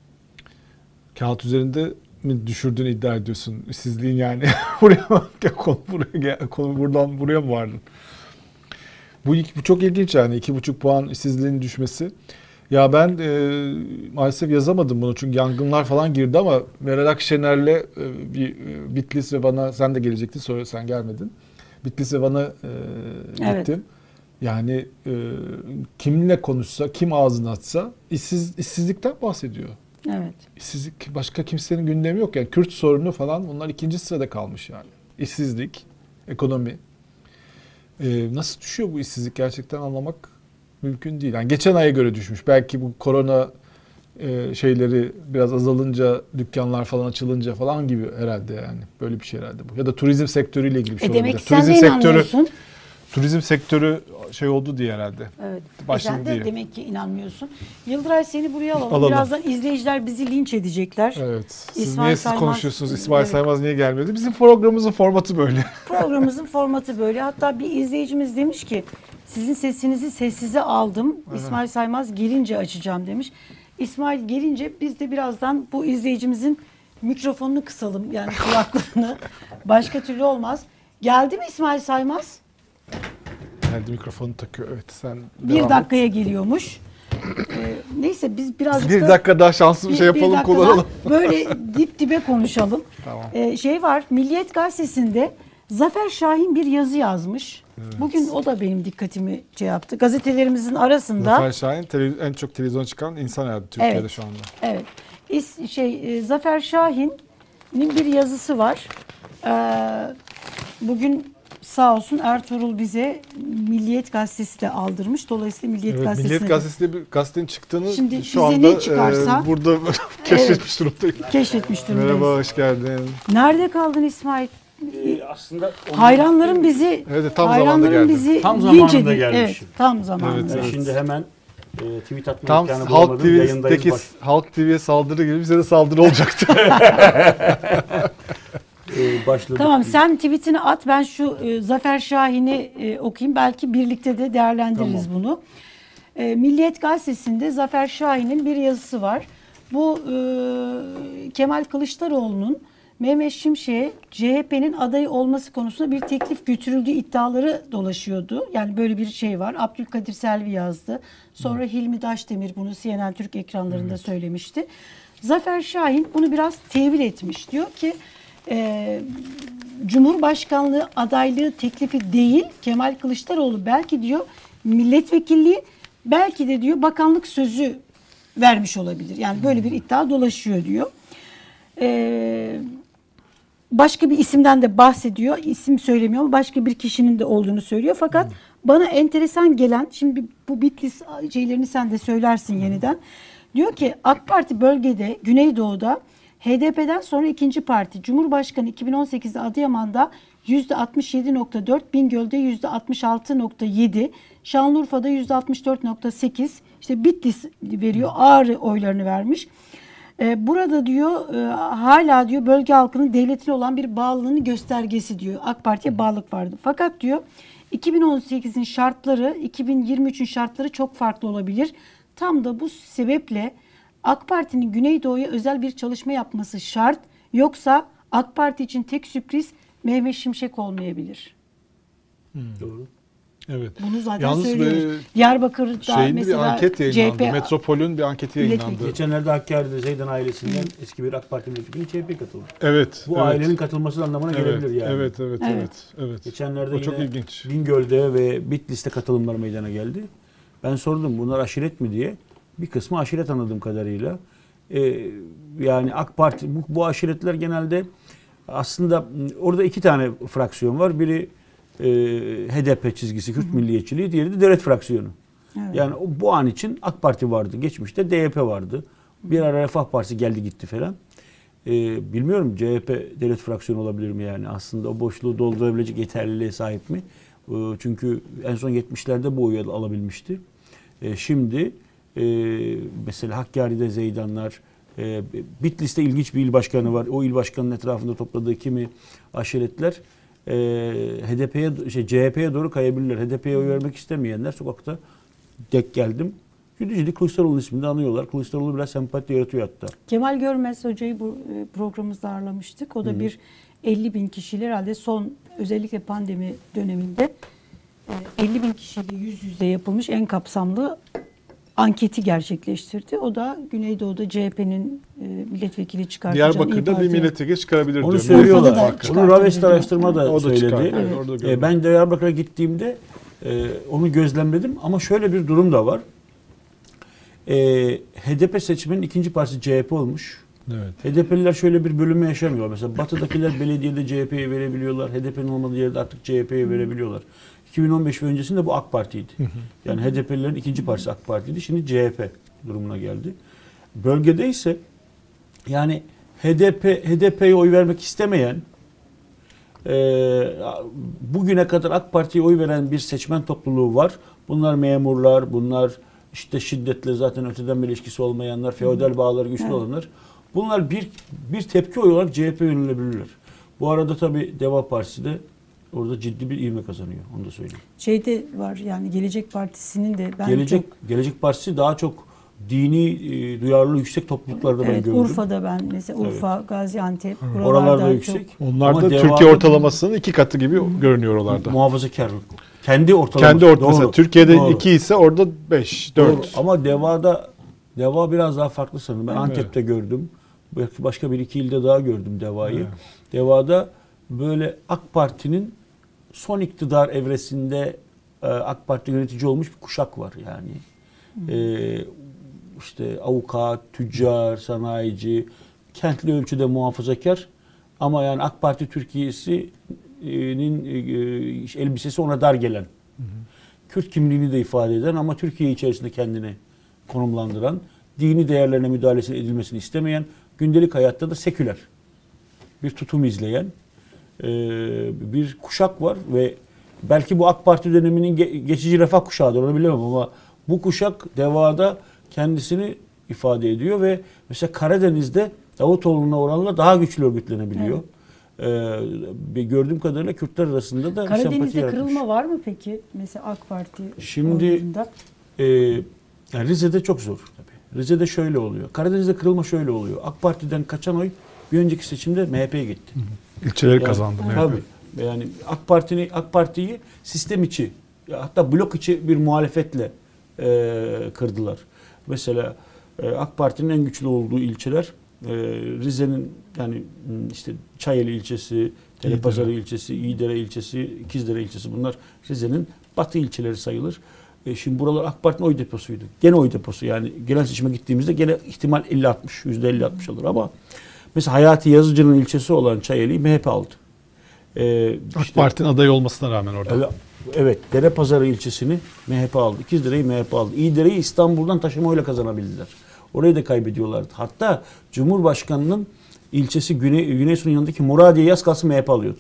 Kağıt üzerinde mi düşürdüğünü iddia ediyorsun? İşsizliğin yani buraya mı? Konu buraya konu buradan buraya mı vardın? Bu, bu çok ilginç yani iki buçuk puan işsizliğin düşmesi. Ya ben e, maalesef yazamadım bunu çünkü yangınlar falan girdi ama Meral Akşener'le e, bir e, Bitlis ve Van'a sen de gelecektin sonra sen gelmedin. Bitlis ve Van'a e,
Evet.
gittim. Yani e, kiminle konuşsa, kim ağzını açsa işsiz, işsizlikten bahsediyor.
Evet.
İşsizlik başka kimsenin gündemi yok. Yani Kürt sorunu falan bunlar ikinci sırada kalmış yani. İşsizlik, ekonomi. Ee, nasıl düşüyor bu işsizlik gerçekten anlamak mümkün değil. Yani geçen aya göre düşmüş. Belki bu korona e, şeyleri biraz azalınca, dükkanlar falan açılınca falan gibi herhalde yani. Böyle bir şey herhalde bu. Ya da turizm sektörüyle ilgili bir şey
E demek
olabilir.
sen
Turizm
de
sektörü, turizm sektörü şey oldu diye herhalde.
Evet. E
Başladı
sen de
diye.
demek ki inanmıyorsun. Yıldıray seni buraya alalım.
Alalım.
Birazdan izleyiciler bizi linç edecekler.
Evet. Siz
İsmail
niye siz
Saymaz-
konuşuyorsunuz? İsmail
Evet.
Saymaz niye gelmedi? Bizim programımızın formatı böyle.
Programımızın formatı böyle. Hatta bir izleyicimiz demiş ki sizin sesinizi sessize aldım. İsmail Saymaz gelince açacağım demiş. İsmail gelince biz de birazdan bu izleyicimizin mikrofonunu kısalım yani kulaklığını. Başka türlü olmaz. Geldi mi İsmail Saymaz?
Geldi mikrofonu takıyor. Evet sen
Bir
devam et.
dakikaya geliyormuş. Ee, neyse biz birazcık
Bir
da
dakika daha şanslı bir, şey yapalım
dakika
kullanalım.
Böyle dip dibe konuşalım.
Tamam.
Ee, şey var Milliyet Gazetesi'nde Zafer Şahin bir yazı yazmış. Bugün o da benim dikkatimi şey yaptı. Gazetelerimizin arasında
Zafer Şahin en çok televizyon çıkan insan herhalde Türkiye'de
Evet.
şu anda.
evet is, şey e, Zafer Şahin'in bir yazısı var. Ee, bugün sağ olsun Ertuğrul bize Milliyet Gazetesi de aldırmış. Dolayısıyla Milliyet
Evet,
Gazetesi'ne
Milliyet
de
Gazetesi'nde bir gazetenin çıktığını
Şimdi
şu anda
çıkarsa-
e, burada keşfetmiş durumdayım.
keşfetmiş durumdayız.
Merhaba, hoş geldin.
Nerede kaldın İsmail?
Ee, aslında onun-
Hayranların bizi
Evet, tam zamanında
hayranların
geldin.
bizi
Tam
linç
zamanında gelmişim.
Evet, tam zamanında.
Evet,
şimdi hemen e, tweet atma
Tam
imkanı
Halk
bulamadım. Yayındayız.
TV'deki
Baş,
Halk TV'ye saldırı gibi bize de saldırı olacaktı.
e, başladık.
Tamam sen tweetini at ben şu e, Zafer Şahin'i e, okuyayım. Belki birlikte de değerlendiririz bunu. E, Milliyet Gazetesi'nde Zafer Şahin'in bir yazısı var. Bu e, Kemal Kılıçdaroğlu'nun Mehmet Şimşek'e CHP'nin adayı olması konusunda bir teklif götürüldüğü iddiaları dolaşıyordu. Yani böyle bir şey var. Abdülkadir Selvi yazdı. Sonra Hilmi Daşdemir bunu CNN Türk ekranlarında söylemişti. Zafer Şahin bunu biraz tevil etmiş. Diyor ki e, Cumhurbaşkanlığı adaylığı teklifi değil Kemal Kılıçdaroğlu belki diyor milletvekilliği belki de diyor bakanlık sözü vermiş olabilir. Yani böyle bir iddia dolaşıyor diyor. Ee, başka bir isimden de bahsediyor. İsim söylemiyor ama başka bir kişinin de olduğunu söylüyor. Fakat bana enteresan gelen şimdi bu Bitlis şeylerini sen de söylersin yeniden. Diyor ki AK Parti bölgede Güneydoğu'da HDP'den sonra ikinci parti. Cumhurbaşkanı 2018'de Adıyaman'da %67.4, Bingöl'de %66.7, Şanlıurfa'da %64.8, işte Bitlis veriyor, Ağrı oylarını vermiş. Ee, burada diyor e, hala diyor bölge halkının devletine olan bir bağlılığının göstergesi diyor. AK Parti'ye bağlılık vardı. Fakat diyor 2018'in şartları 2023'ün şartları çok farklı olabilir. Tam da bu sebeple AK Parti'nin Güneydoğu'ya özel bir çalışma yapması şart. Yoksa AK Parti için tek sürpriz Mehmet Şimşek olmayabilir.
Doğru.
Evet.
Bunu zaten
Yalnız
söylüyoruz.
böyle
Diyarbakır'da
şeyin bir
mesela
anket yayınlandı.
CHP
Metropol'ün bir anketi yayınlandı.
Geçenlerde Hakkari'de Zeydan ailesinden eski bir AK Parti milletvekili CHP katıldı.
Evet.
Bu
evet.
ailenin katılması anlamına
evet,
gelebilir yani.
Evet, evet,
Evet.
evet, evet.
Geçenlerde
O çok ilginç.
Bingöl'de ve Bitlis'te katılımlar meydana geldi. Ben sordum bunlar aşiret mi diye. Bir kısmı aşiret anladığım kadarıyla. Ee, yani AK Parti bu, bu aşiretler genelde aslında orada iki tane fraksiyon var. Biri e, HDP çizgisi, Kürt milliyetçiliği, diğeri de devlet fraksiyonu.
Evet.
Yani bu an için AK Parti vardı. Geçmişte DYP vardı. Bir ara Refah Partisi geldi gitti falan. Ee, bilmiyorum CHP devlet fraksiyonu olabilir mi yani? Aslında o boşluğu doldurabilecek yeterliliğe sahip mi? Ee, çünkü en son 70'lerde bu oyu alabilmişti. Ee, şimdi e, mesela Hakkari'de Zeydanlar, e, Bitlis'te ilginç bir il başkanı var. O il başkanının etrafında topladığı kimi aşiretler e, HDP'ye, şey, CHP'ye doğru kayabilirler. HDP'ye oy vermek istemeyenler sokakta dek geldim. Ciddi Kılıçdaroğlu'nun ismini anıyorlar. Kılıçdaroğlu biraz sempati yaratıyor hatta.
Kemal Görmez hocayı bu e, programımızda ağırlamıştık. O da bir 50 bin kişiyle herhalde son özellikle pandemi döneminde e, 50 bin kişiyle yüz yüze yapılmış en kapsamlı anketi gerçekleştirdi. O da Güneydoğu'da CHP'nin e, milletvekili çıkartacağını İYİ
Diyarbakır'da bir milletvekili çıkarabilir
Onu
diyor.
söylüyorlar.
Da
Bunu
diyor.
araştırma da,
O
söyledi.
çıkar.
Evet.
Evet, orada
E, ben Diyarbakır'a gittiğimde e, onu gözlemledim ama şöyle bir durum da var. E, HDP seçiminin ikinci partisi CHP olmuş.
Evet.
HDP'liler şöyle bir bölünme yaşamıyor. Mesela batıdakiler belediyede CHP'ye verebiliyorlar. HDP'nin olmadığı yerde artık CHP'ye verebiliyorlar. 2015 ve öncesinde bu AK Parti'ydi. Yani HDP'lilerin ikinci partisi AK Parti'ydi. Şimdi CHP durumuna geldi. Bölgede ise yani HDP HDP'ye oy vermek istemeyen e, bugüne kadar AK Parti'ye oy veren bir seçmen topluluğu var. Bunlar memurlar, bunlar işte şiddetle zaten öteden bir ilişkisi olmayanlar, feodal bağları güçlü
Evet.
olanlar. Bunlar bir bir tepki oy olarak CHP yönelebilirler. Bu arada tabii Deva Partisi de orada ciddi bir ivme kazanıyor. Onu da söyleyeyim.
Şeyde var yani Gelecek Partisi'nin de ben
Gelecek
çok
Gelecek Partisi daha çok dini e, duyarlılığı yüksek topluluklarda ben
evet,
gördüm.
Urfa'da ben mesela Urfa, Gaziantep buralarda
Oralarda
çok-
yüksek.
Onlar
Ama
da Türkiye ortalamasının iki katı gibi görünüyor oralarda.
Muhafazakar. Kendi ortalaması.
Kendi ortalaması.
Doğru.
Türkiye'de
Doğru.
2 ise orada 5,
Doğru.
4.
Ama Deva'da Deva biraz daha farklı sanırım. Ben
Evet.
Antep'te gördüm. Belki başka bir iki ilde daha gördüm Deva'yı.
Evet.
Deva'da böyle AK Parti'nin son iktidar evresinde e, AK Parti yönetici olmuş bir kuşak var yani. E, işte avukat, tüccar, sanayici, kentli ölçüde muhafazakar ama yani AK Parti Türkiye'sinin e, elbisesi ona dar gelen. Kürt kimliğini de ifade eden ama Türkiye içerisinde kendini konumlandıran, dini değerlerine müdahalesi edilmesini istemeyen, gündelik hayatta da seküler bir tutum izleyen e, bir kuşak var ve belki bu AK Parti döneminin ge- geçici refah kuşağıdır onu bilemem ama bu kuşak devada kendisini ifade ediyor ve mesela Karadeniz'de Davutoğlu'na oranla daha güçlü örgütlenebiliyor. Ee, bir gördüğüm kadarıyla Kürtler arasında da
Karadeniz'de
yaratmış.
kırılma var mı peki? Mesela AK Parti
Şimdi-? Ee, yani Rize'de çok zor tabii. Rize'de şöyle oluyor. Karadeniz'de kırılma şöyle oluyor. AK Parti'den kaçan oy bir önceki seçimde MHP'ye gitti.
İlçeleri
Yani,
kazandı. MHP.
Tabii. Yani AK Parti'ni AK Parti'yi sistem içi hatta blok içi bir muhalefetle e, kırdılar. Mesela e, AK Parti'nin en güçlü olduğu ilçeler e, Rize'nin yani işte Çayeli ilçesi, Telepazarı ilçesi, İyidere ilçesi, İkizdere ilçesi bunlar Rize'nin batı ilçeleri sayılır. E, şimdi buralar AK Parti'nin oy deposuydu. Gene oy deposu yani genel seçime gittiğimizde gene ihtimal 50-60, %50-60 olur ama mesela Hayati Yazıcı'nın ilçesi olan Çayeli'yi MHP aldı. Ee,
AK
işte-
Parti'nin aday olmasına rağmen orada.
Evet, evet Dere Pazarı ilçesini MHP aldı. İkizdere'yi MHP aldı. İyidere'yi İstanbul'dan taşımayla kazanabildiler. Orayı da kaybediyorlardı. Hatta Cumhurbaşkanı'nın ilçesi Güney, Güneysu'nun yanındaki Muradiye yaz kalsın MHP alıyordu.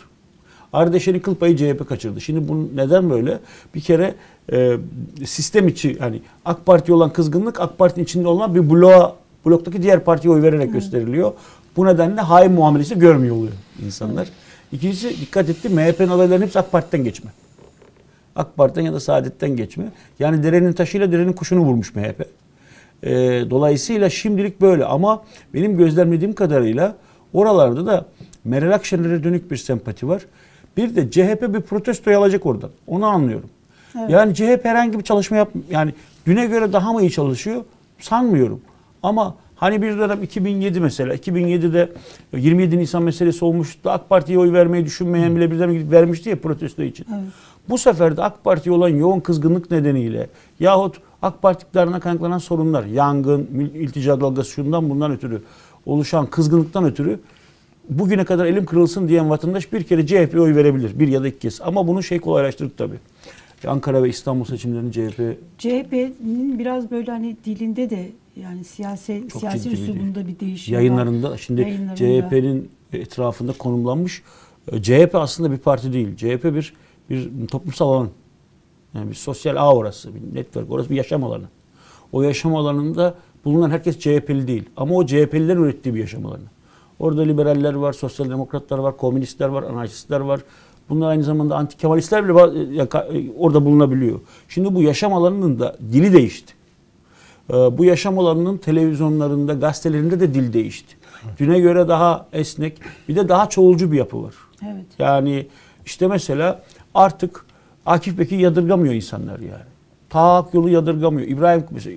Ardeşen'in kıl payı CHP kaçırdı. Şimdi bu neden böyle? Bir kere e, sistem içi hani AK Parti olan kızgınlık AK Parti'nin içinde olan bir bloğa, bloktaki diğer partiye oy vererek gösteriliyor. Bu nedenle hain muamelesi görmüyor oluyor insanlar. İkincisi dikkat etti MHP'nin adaylarının hepsi AK Parti'den geçme. AK Parti'den ya da Saadet'ten geçme. Yani derenin taşıyla derenin kuşunu vurmuş MHP. Ee, dolayısıyla şimdilik böyle ama benim gözlemlediğim kadarıyla oralarda da Meral Akşener'e dönük bir sempati var. Bir de CHP bir protestoyu alacak oradan. Onu anlıyorum.
Evet.
Yani CHP herhangi bir çalışma yap yani düne göre daha mı iyi çalışıyor? Sanmıyorum. Ama hani bir dönem 2007 mesela 2007'de 27 Nisan meselesi olmuştu. AK Parti'ye oy vermeyi düşünmeyen bile birden gidip vermişti ya protesto için.
Evet.
Bu sefer de AK Parti'ye olan yoğun kızgınlık nedeniyle yahut AK Parti iktidarına kaynaklanan sorunlar, yangın, iltica dalgası şundan bundan ötürü oluşan kızgınlıktan ötürü bugüne kadar elim kırılsın diyen vatandaş bir kere CHP'ye oy verebilir. Bir ya da iki kez. Ama bunu şey kolaylaştırdık tabii. Ankara ve İstanbul seçimlerinin CHP
CHP'nin biraz böyle hani dilinde de yani siyasi
Çok
siyasi üslubunda bir değişim var.
yayınlarında şimdi
Yayınlarında.
CHP'nin etrafında konumlanmış. E, CHP aslında bir parti değil. CHP bir bir toplumsal alan. Yani bir sosyal ağ orası, bir network, orası bir yaşam alanı. O yaşam alanında bulunan herkes CHP'li değil. Ama o CHP'lilerin ürettiği bir yaşam alanı. Orada liberaller var, sosyal demokratlar var, komünistler var, anarşistler var. Bunlar aynı zamanda anti kemalistler bile ya- ka- orada bulunabiliyor. Şimdi bu yaşam alanının da dili değişti. Ee, Bu yaşam alanının televizyonlarında, gazetelerinde de dil değişti. Düne göre daha esnek, bir de daha çoğulcu bir yapı var.
Evet.
Yani işte mesela artık Akif Bekir yadırgamıyor insanlar yani. Taak yolu yadırgamıyor. İbrahim mesela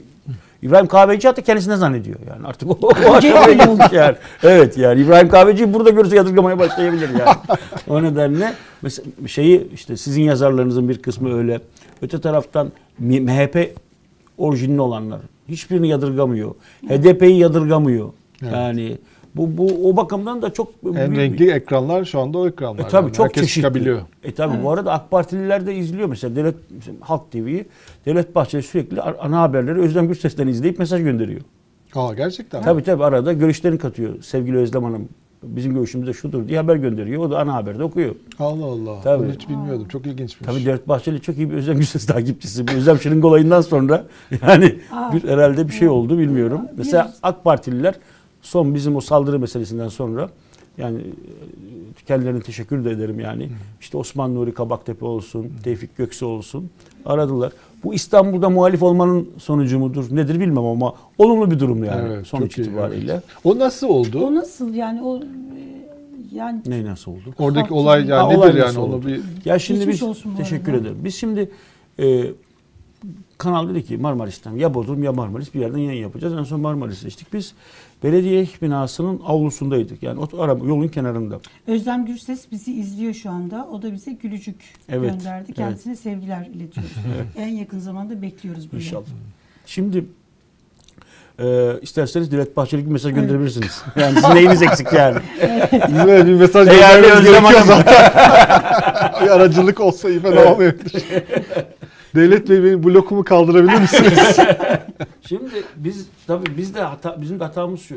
İbrahim Kahveci hatta kendisine zannediyor yani artık o, o aşamaya geldik yani. Evet yani İbrahim Kahveci'yi burada görürse yadırgamaya başlayabilir yani. o nedenle mesela şeyi işte sizin yazarlarınızın bir kısmı öyle. Öte taraftan MHP orijinli olanlar hiçbirini yadırgamıyor. HDP'yi yadırgamıyor.
Evet.
Yani bu bu o bakımdan da çok
En
büyük-
renkli ekranlar şu anda o ekranlar.
e tabii
Yani
çok
Herkes
çeşitli.
çıkabiliyor.
E tabii bu arada AK Partililer de izliyor mesela Devlet mesela Halk TV'yi. Devlet Bahçeli sürekli ana haberleri Özlem Gürses'ten izleyip mesaj gönderiyor.
Aa gerçekten. mi?
Tabii tabii arada görüşlerini katıyor. Sevgili Özlem Hanım bizim görüşümüzde şudur diye haber gönderiyor. O da ana haberde okuyor.
Allah Allah.
Tabii.
Bunu hiç bilmiyordum. Çok ilginçmiş.
Tabii Devlet Bahçeli çok iyi bir Özlem Gürses takipçisi. Bu Özlem Şırınga olayından sonra yani
Aa.
bir herhalde bir şey oldu bilmiyorum.
Bir-
Mesela AK Partililer son bizim o saldırı meselesinden sonra yani e, kendilerine teşekkür de ederim yani. İşte Osman Nuri Kabaktepe olsun, Tevfik Göksu olsun aradılar. Bu İstanbul'da muhalif olmanın sonucu mudur nedir bilmem ama olumlu bir durum yani
Evet,
sonuç
iyi,
itibariyle.
evet. O nasıl oldu?
O nasıl yani o e, yani
Ne nasıl oldu?
Oradaki
Halk
olay yani
Ha,
nedir
olay
yani onu bir
Ya şimdi
Geçmiş
biz teşekkür
arada.
ederim. Biz şimdi e, kanal dedi ki Marmaris'ten ya Bodrum ya Marmaris bir yerden yayın yapacağız. En son Marmaris seçtik. Biz belediye binasının avlusundaydık. Yani o araba yolun kenarında.
Özlem Gürses bizi izliyor şu anda. O da bize gülücük
Evet,
gönderdi.
evet.
Kendisine sevgiler iletiyoruz. en yakın zamanda bekliyoruz böyle.
İnşallah. Şimdi e, isterseniz Devlet Bahçeli bir mesaj gönderebilirsiniz. Yani sizin neyiniz eksik yani?
Bizim öyle bir mesaj
Özlem
gerekiyor zaten. bir aracılık olsa iyi fena olmayabilir. Devlet Bey benim blokumu kaldırabilir misiniz?
Şimdi biz tabii biz de hata, bizim de hatamız şu.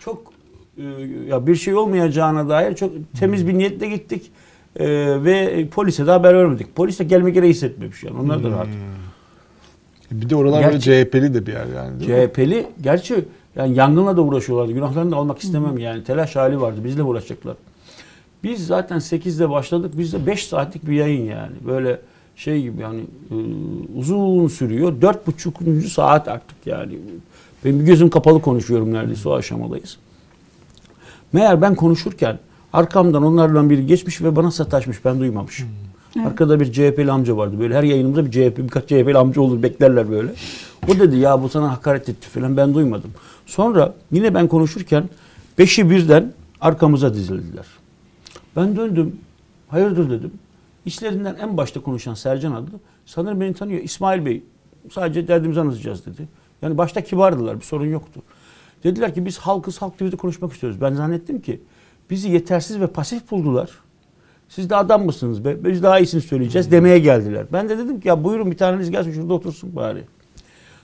Çok e, ya bir şey olmayacağına dair çok temiz bir niyetle gittik. E, ve polise de haber vermedik. Polis de gelme gereği hissetmemiş yani. Onlar da rahat.
bir de oralar
Gerçi-
böyle CHP'li de bir yer yani.
CHP'li gerçi yani yangınla da uğraşıyorlardı. Günahlarını da almak istemem yani. Telaş hali vardı. Bizle uğraşacaklar. Biz zaten 8'de başladık. Bizde 5 saatlik bir yayın yani. Böyle şey gibi yani e, uzun sürüyor. 4,5. saat artık yani. Ben bir gözüm kapalı konuşuyorum neredeyse o aşamadayız. Meğer ben konuşurken arkamdan onlardan biri geçmiş ve bana sataşmış. Ben duymamışım. Arkada bir CHP'li amca vardı. Böyle her yayınımızda bir CHP, birkaç CHP'li amca olur beklerler böyle. O dedi ya bu sana hakaret etti falan ben duymadım. Sonra yine ben konuşurken beşi birden arkamıza dizildiler. Ben döndüm. Hayırdır dedim. İçlerinden en başta konuşan Sercan adlı. Sanırım beni tanıyor. İsmail Bey sadece derdimizi anlatacağız dedi. Yani başta kibardılar. Bir sorun yoktu. Dediler ki biz halkız halk TV'de konuşmak istiyoruz. Ben zannettim ki bizi yetersiz ve pasif buldular. Siz de adam mısınız be? Biz daha iyisini söyleyeceğiz demeye geldiler. Ben de dedim ki ya buyurun bir taneniz gelsin şurada otursun bari.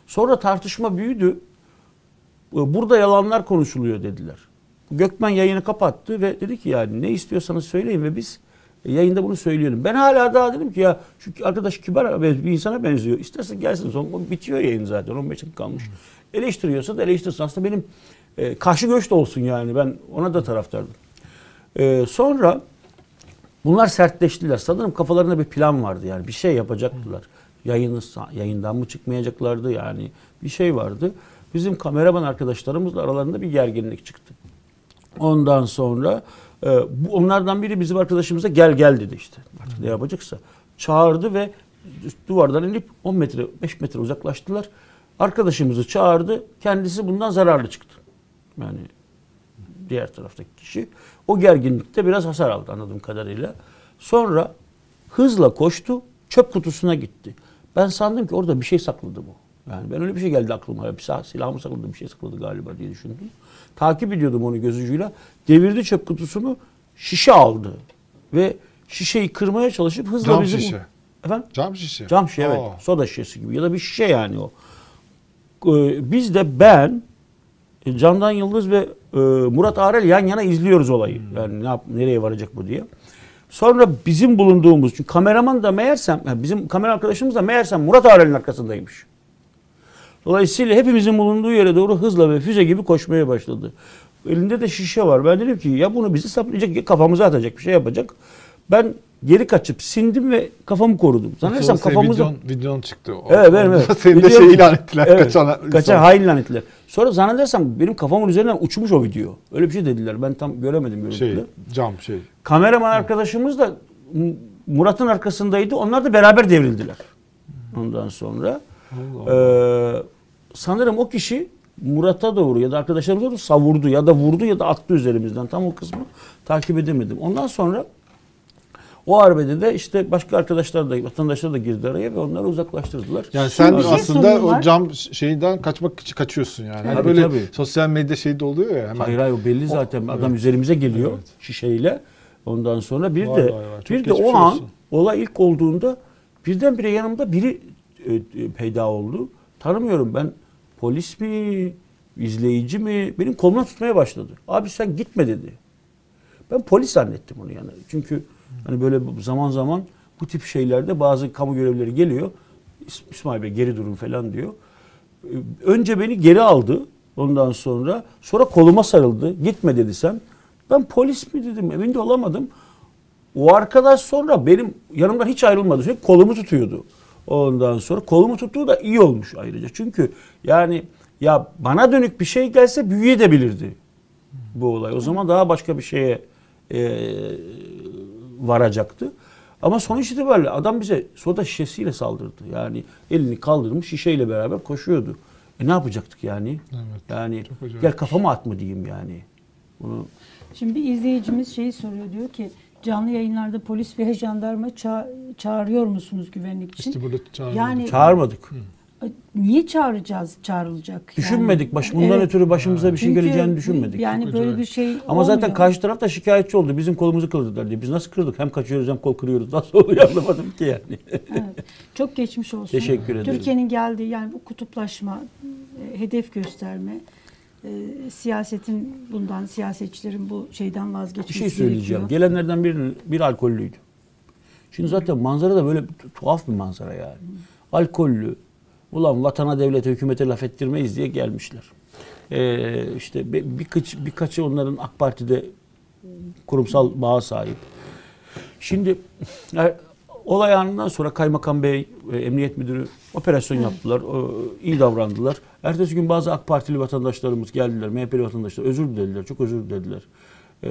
Sonra tartışma büyüdü. Burada yalanlar konuşuluyor dediler. Gökmen yayını kapattı ve dedi ki yani ne istiyorsanız söyleyin ve biz yayında bunu söyleyelim. Ben hala daha dedim ki ya şu arkadaş kibar bir insana benziyor. İstersen gelsin son bitiyor yayın zaten 15 dakika kalmış. Eleştiriyorsa da eleştirsin. Aslında benim e, karşı görüş de olsun yani ben ona da taraftardım. E, sonra bunlar sertleştiler. Sanırım kafalarında bir plan vardı yani bir şey yapacaktılar. Yayını, yayından mı çıkmayacaklardı yani bir şey vardı. Bizim kameraman arkadaşlarımızla aralarında bir gerginlik çıktı. Ondan sonra e, bu onlardan biri bizim arkadaşımıza gel gel dedi işte. Artık ne yapacaksa. Çağırdı ve duvardan inip 10 metre 5 metre uzaklaştılar. Arkadaşımızı çağırdı. Kendisi bundan zararlı çıktı. Yani diğer taraftaki kişi. O gerginlikte biraz hasar aldı anladığım kadarıyla. Sonra hızla koştu. Çöp kutusuna gitti. Ben sandım ki orada bir şey sakladı bu. Yani ben öyle bir şey geldi aklıma. Bir silah, silah mı sakladı bir şey sakladı galiba diye düşündüm. Takip ediyordum onu göz ucuyla. Devirdi çöp kutusunu şişe aldı. Ve şişeyi kırmaya çalışıp hızla
Cam
bizim...
şişe.
Efendim?
Cam şişe.
Cam şişe evet.
Aa.
Soda şişesi gibi ya da bir şişe yani o. Ee, biz de ben, e, Candan Yıldız ve e, Murat Arel yan yana izliyoruz olayı. Yani ne yap, nereye varacak bu diye. Sonra bizim bulunduğumuz, çünkü kameraman da meğersem, yani bizim kamera arkadaşımız da meğersem Murat Arel'in arkasındaymış. Dolayısıyla hepimizin bulunduğu yere doğru hızla ve füze gibi koşmaya başladı. Elinde de şişe var. Ben dedim ki ya bunu bizi saplayacak ya kafamıza atacak bir şey yapacak. Ben geri kaçıp sindim ve kafamı korudum. Zannedersem kafamızda...
Videon, videon çıktı. O-
Evet benim evet.
Senin de şey ilan ettiler.
Evet.
Kaçan,
Kaçan hain lanetler. Sonra zannedersem benim kafamın üzerinden uçmuş o video. Öyle bir şey dediler. Ben tam göremedim görüntüde.
şey, cam şey.
Kameraman arkadaşımız da Murat'ın arkasındaydı. Onlar da beraber devrildiler. Ondan sonra. Ee, sanırım o kişi Murat'a doğru ya da arkadaşlarımıza doğru savurdu ya da vurdu ya da attı üzerimizden. Tam o kısmı takip edemedim. Ondan sonra o arbede de işte başka arkadaşlar da vatandaşlar da girdi araya ve onları uzaklaştırdılar.
Yani sen
bir şey
aslında o cam şeyden kaçmak için kaçıyorsun yani. Hani
Tabii,
böyle
tabii.
sosyal medya şeyde oluyor ya hemen.
Hayır hayır o belli zaten. Adam üzerimize geliyor
Evet.
şişeyle. Ondan sonra bir
Vay
de
vay vay, çok
bir de o an
olsun.
olay ilk olduğunda birdenbire yanımda biri e, e, peyda oldu. Tanımıyorum ben polis mi, izleyici mi? Benim kolumdan tutmaya başladı. Abi sen gitme dedi. Ben polis zannettim onu yani. Çünkü hani böyle zaman zaman bu tip şeylerde bazı kamu görevlileri geliyor. İs- İsmail Bey geri durun falan diyor. Ee, Önce beni geri aldı. Ondan sonra sonra koluma sarıldı. Gitme dedi sen. Ben polis mi dedim. Emin de olamadım. O arkadaş sonra benim yanımdan hiç ayrılmadı. Sürekli kolumu tutuyordu. Ondan sonra kolumu tuttuğu da iyi olmuş ayrıca. Çünkü yani ya bana dönük bir şey gelse büyüyebilirdi bu olay. O zaman daha başka bir şeye e, varacaktı. Ama sonuç itibariyle adam bize soda şişesiyle saldırdı. Yani elini kaldırmış şişeyle beraber koşuyordu. E ne yapacaktık yani?
Evet.
Yani gel kafama at mı diyeyim yani. Bunu
Şimdi bir izleyicimiz şeyi soruyor diyor ki canlı yayınlarda polis ve jandarma ça- çağırıyor musunuz güvenlik için?
İşte burada çağırmadık.
Yani
çağırmadık.
niye çağıracağız çağrılacak? Yani-
Düşünmedik. Baş, bundan
Evet.
ötürü başımıza bir şey
Çünkü
geleceğini düşünmedik.
Yani
Çok
böyle
acayip.
bir şey
Ama zaten
olmuyor.
karşı taraf da şikayetçi oldu. Bizim kolumuzu kırdılar diye. Biz nasıl kırdık? Hem kaçıyoruz hem kol kırıyoruz. Nasıl oluyor anlamadım ki yani.
Evet. Çok geçmiş olsun.
Teşekkür ederim.
Türkiye'nin geldiği yani bu kutuplaşma, e, hedef gösterme, e, siyasetin bundan, siyasetçilerin bu şeyden
Bir
vazgeçmesi
şey söyleyeceğim.
gerekiyor.
Gelenlerden birinin bir alkollüydü. Şimdi zaten manzara da böyle tu- tuhaf bir manzara yani. Alkollü. Ulan vatana, devlete, hükümete laf ettirmeyiz diye gelmişler. Ee, işte bir- birkaç, birkaçı onların AK Parti'de kurumsal bağa sahip. Şimdi e, olay anından sonra Kaymakam Bey, e, Emniyet Müdürü operasyon yaptılar. İyi davrandılar. Ertesi gün bazı AK Partili vatandaşlarımız geldiler. MHP'li vatandaşlar özür dilediler. Çok özür dilediler. E,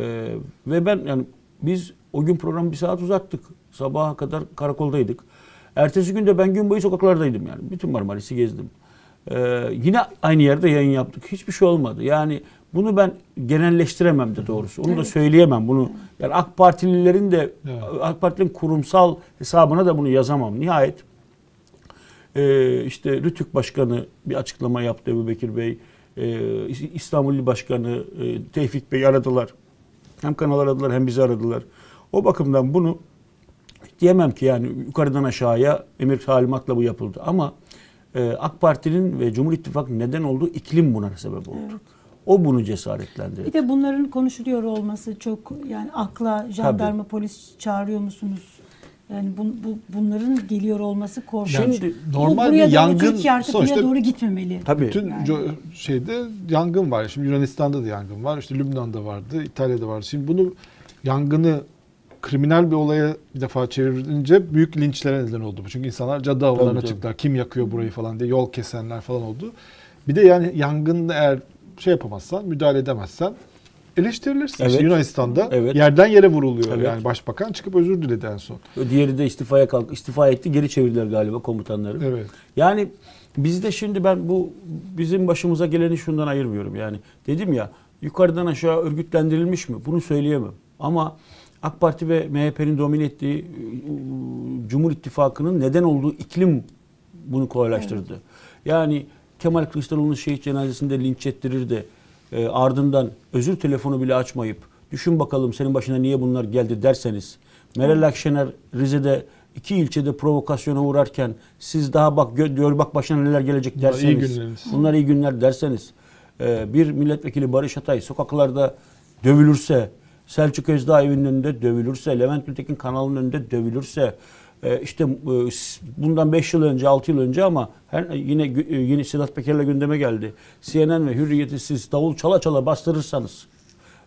ve ben yani biz o gün programı bir saat uzattık. Sabaha kadar karakoldaydık. Ertesi gün de ben gün boyu sokaklardaydım yani. Bütün Marmaris'i gezdim. E, yine aynı yerde yayın yaptık. Hiçbir şey olmadı. Yani bunu ben genelleştiremem de doğrusu. Onu da söyleyemem. Bunu yani AK Partililerin de
Evet.
AK Parti'nin kurumsal hesabına da bunu yazamam. Nihayet e, işte Rütük Başkanı bir açıklama yaptı Ebu Bekir Bey. E, İstanbul İl Başkanı e, Tevfik Bey aradılar. Hem kanal aradılar hem bizi aradılar. O bakımdan bunu diyemem ki yani yukarıdan aşağıya emir talimatla bu yapıldı. Ama e, AK Parti'nin ve Cumhur İttifakı'nın neden olduğu iklim buna sebep oldu. O bunu cesaretlendirdi.
Bir de bunların konuşuluyor olması çok yani akla jandarma polis çağırıyor musunuz? Yani bu, bu bunların geliyor olması korkunç.
Şimdi
Bu
normal bir yangın
Türkiye artık
sonuçta
buraya doğru gitmemeli.
Tabii.
bütün
Yani.
şeyde yangın var. Şimdi Yunanistan'da da yangın var. İşte Lübnan'da vardı, İtalya'da vardı. Şimdi bunu yangını kriminal bir olaya bir defa çevirince büyük linçlere neden oldu bu. Çünkü insanlar cadı avlarına çıktılar. Kim yakıyor burayı falan diye yol kesenler falan oldu. Bir de yani yangında eğer şey yapamazsan, müdahale edemezsen eleştirilirsin.
Evet.
İşte Yunanistan'da
Evet.
yerden yere vuruluyor.
Evet.
Yani başbakan çıkıp özür diledi en son.
Diğeri de istifaya kalk istifa etti. Geri çevirdiler galiba komutanları.
Evet.
Yani bizde şimdi ben bu bizim başımıza geleni şundan ayırmıyorum. Yani dedim ya yukarıdan aşağı örgütlendirilmiş mi? Bunu söyleyemem. Ama AK Parti ve MHP'nin domine ettiği e, Cumhur İttifakı'nın neden olduğu iklim bunu kolaylaştırdı. Yani Kemal Kılıçdaroğlu'nun şehit cenazesinde linç ettirir de e, ardından özür telefonu bile açmayıp düşün bakalım senin başına niye bunlar geldi derseniz Meral Akşener Rize'de iki ilçede provokasyona uğrarken siz daha bak gö- gör bak başına neler gelecek
Bunlar iyi
derseniz
günleriniz.
bunlar iyi günler derseniz e, bir milletvekili Barış Atay sokaklarda dövülürse Selçuk Özdağ evinin önünde dövülürse Levent Gültekin kanalının önünde dövülürse işte e, bundan 5 yıl önce 6 yıl önce ama her, yine e, yeni Sedat Peker'le gündeme geldi. CNN ve Hürriyet'i siz davul çala çala bastırırsanız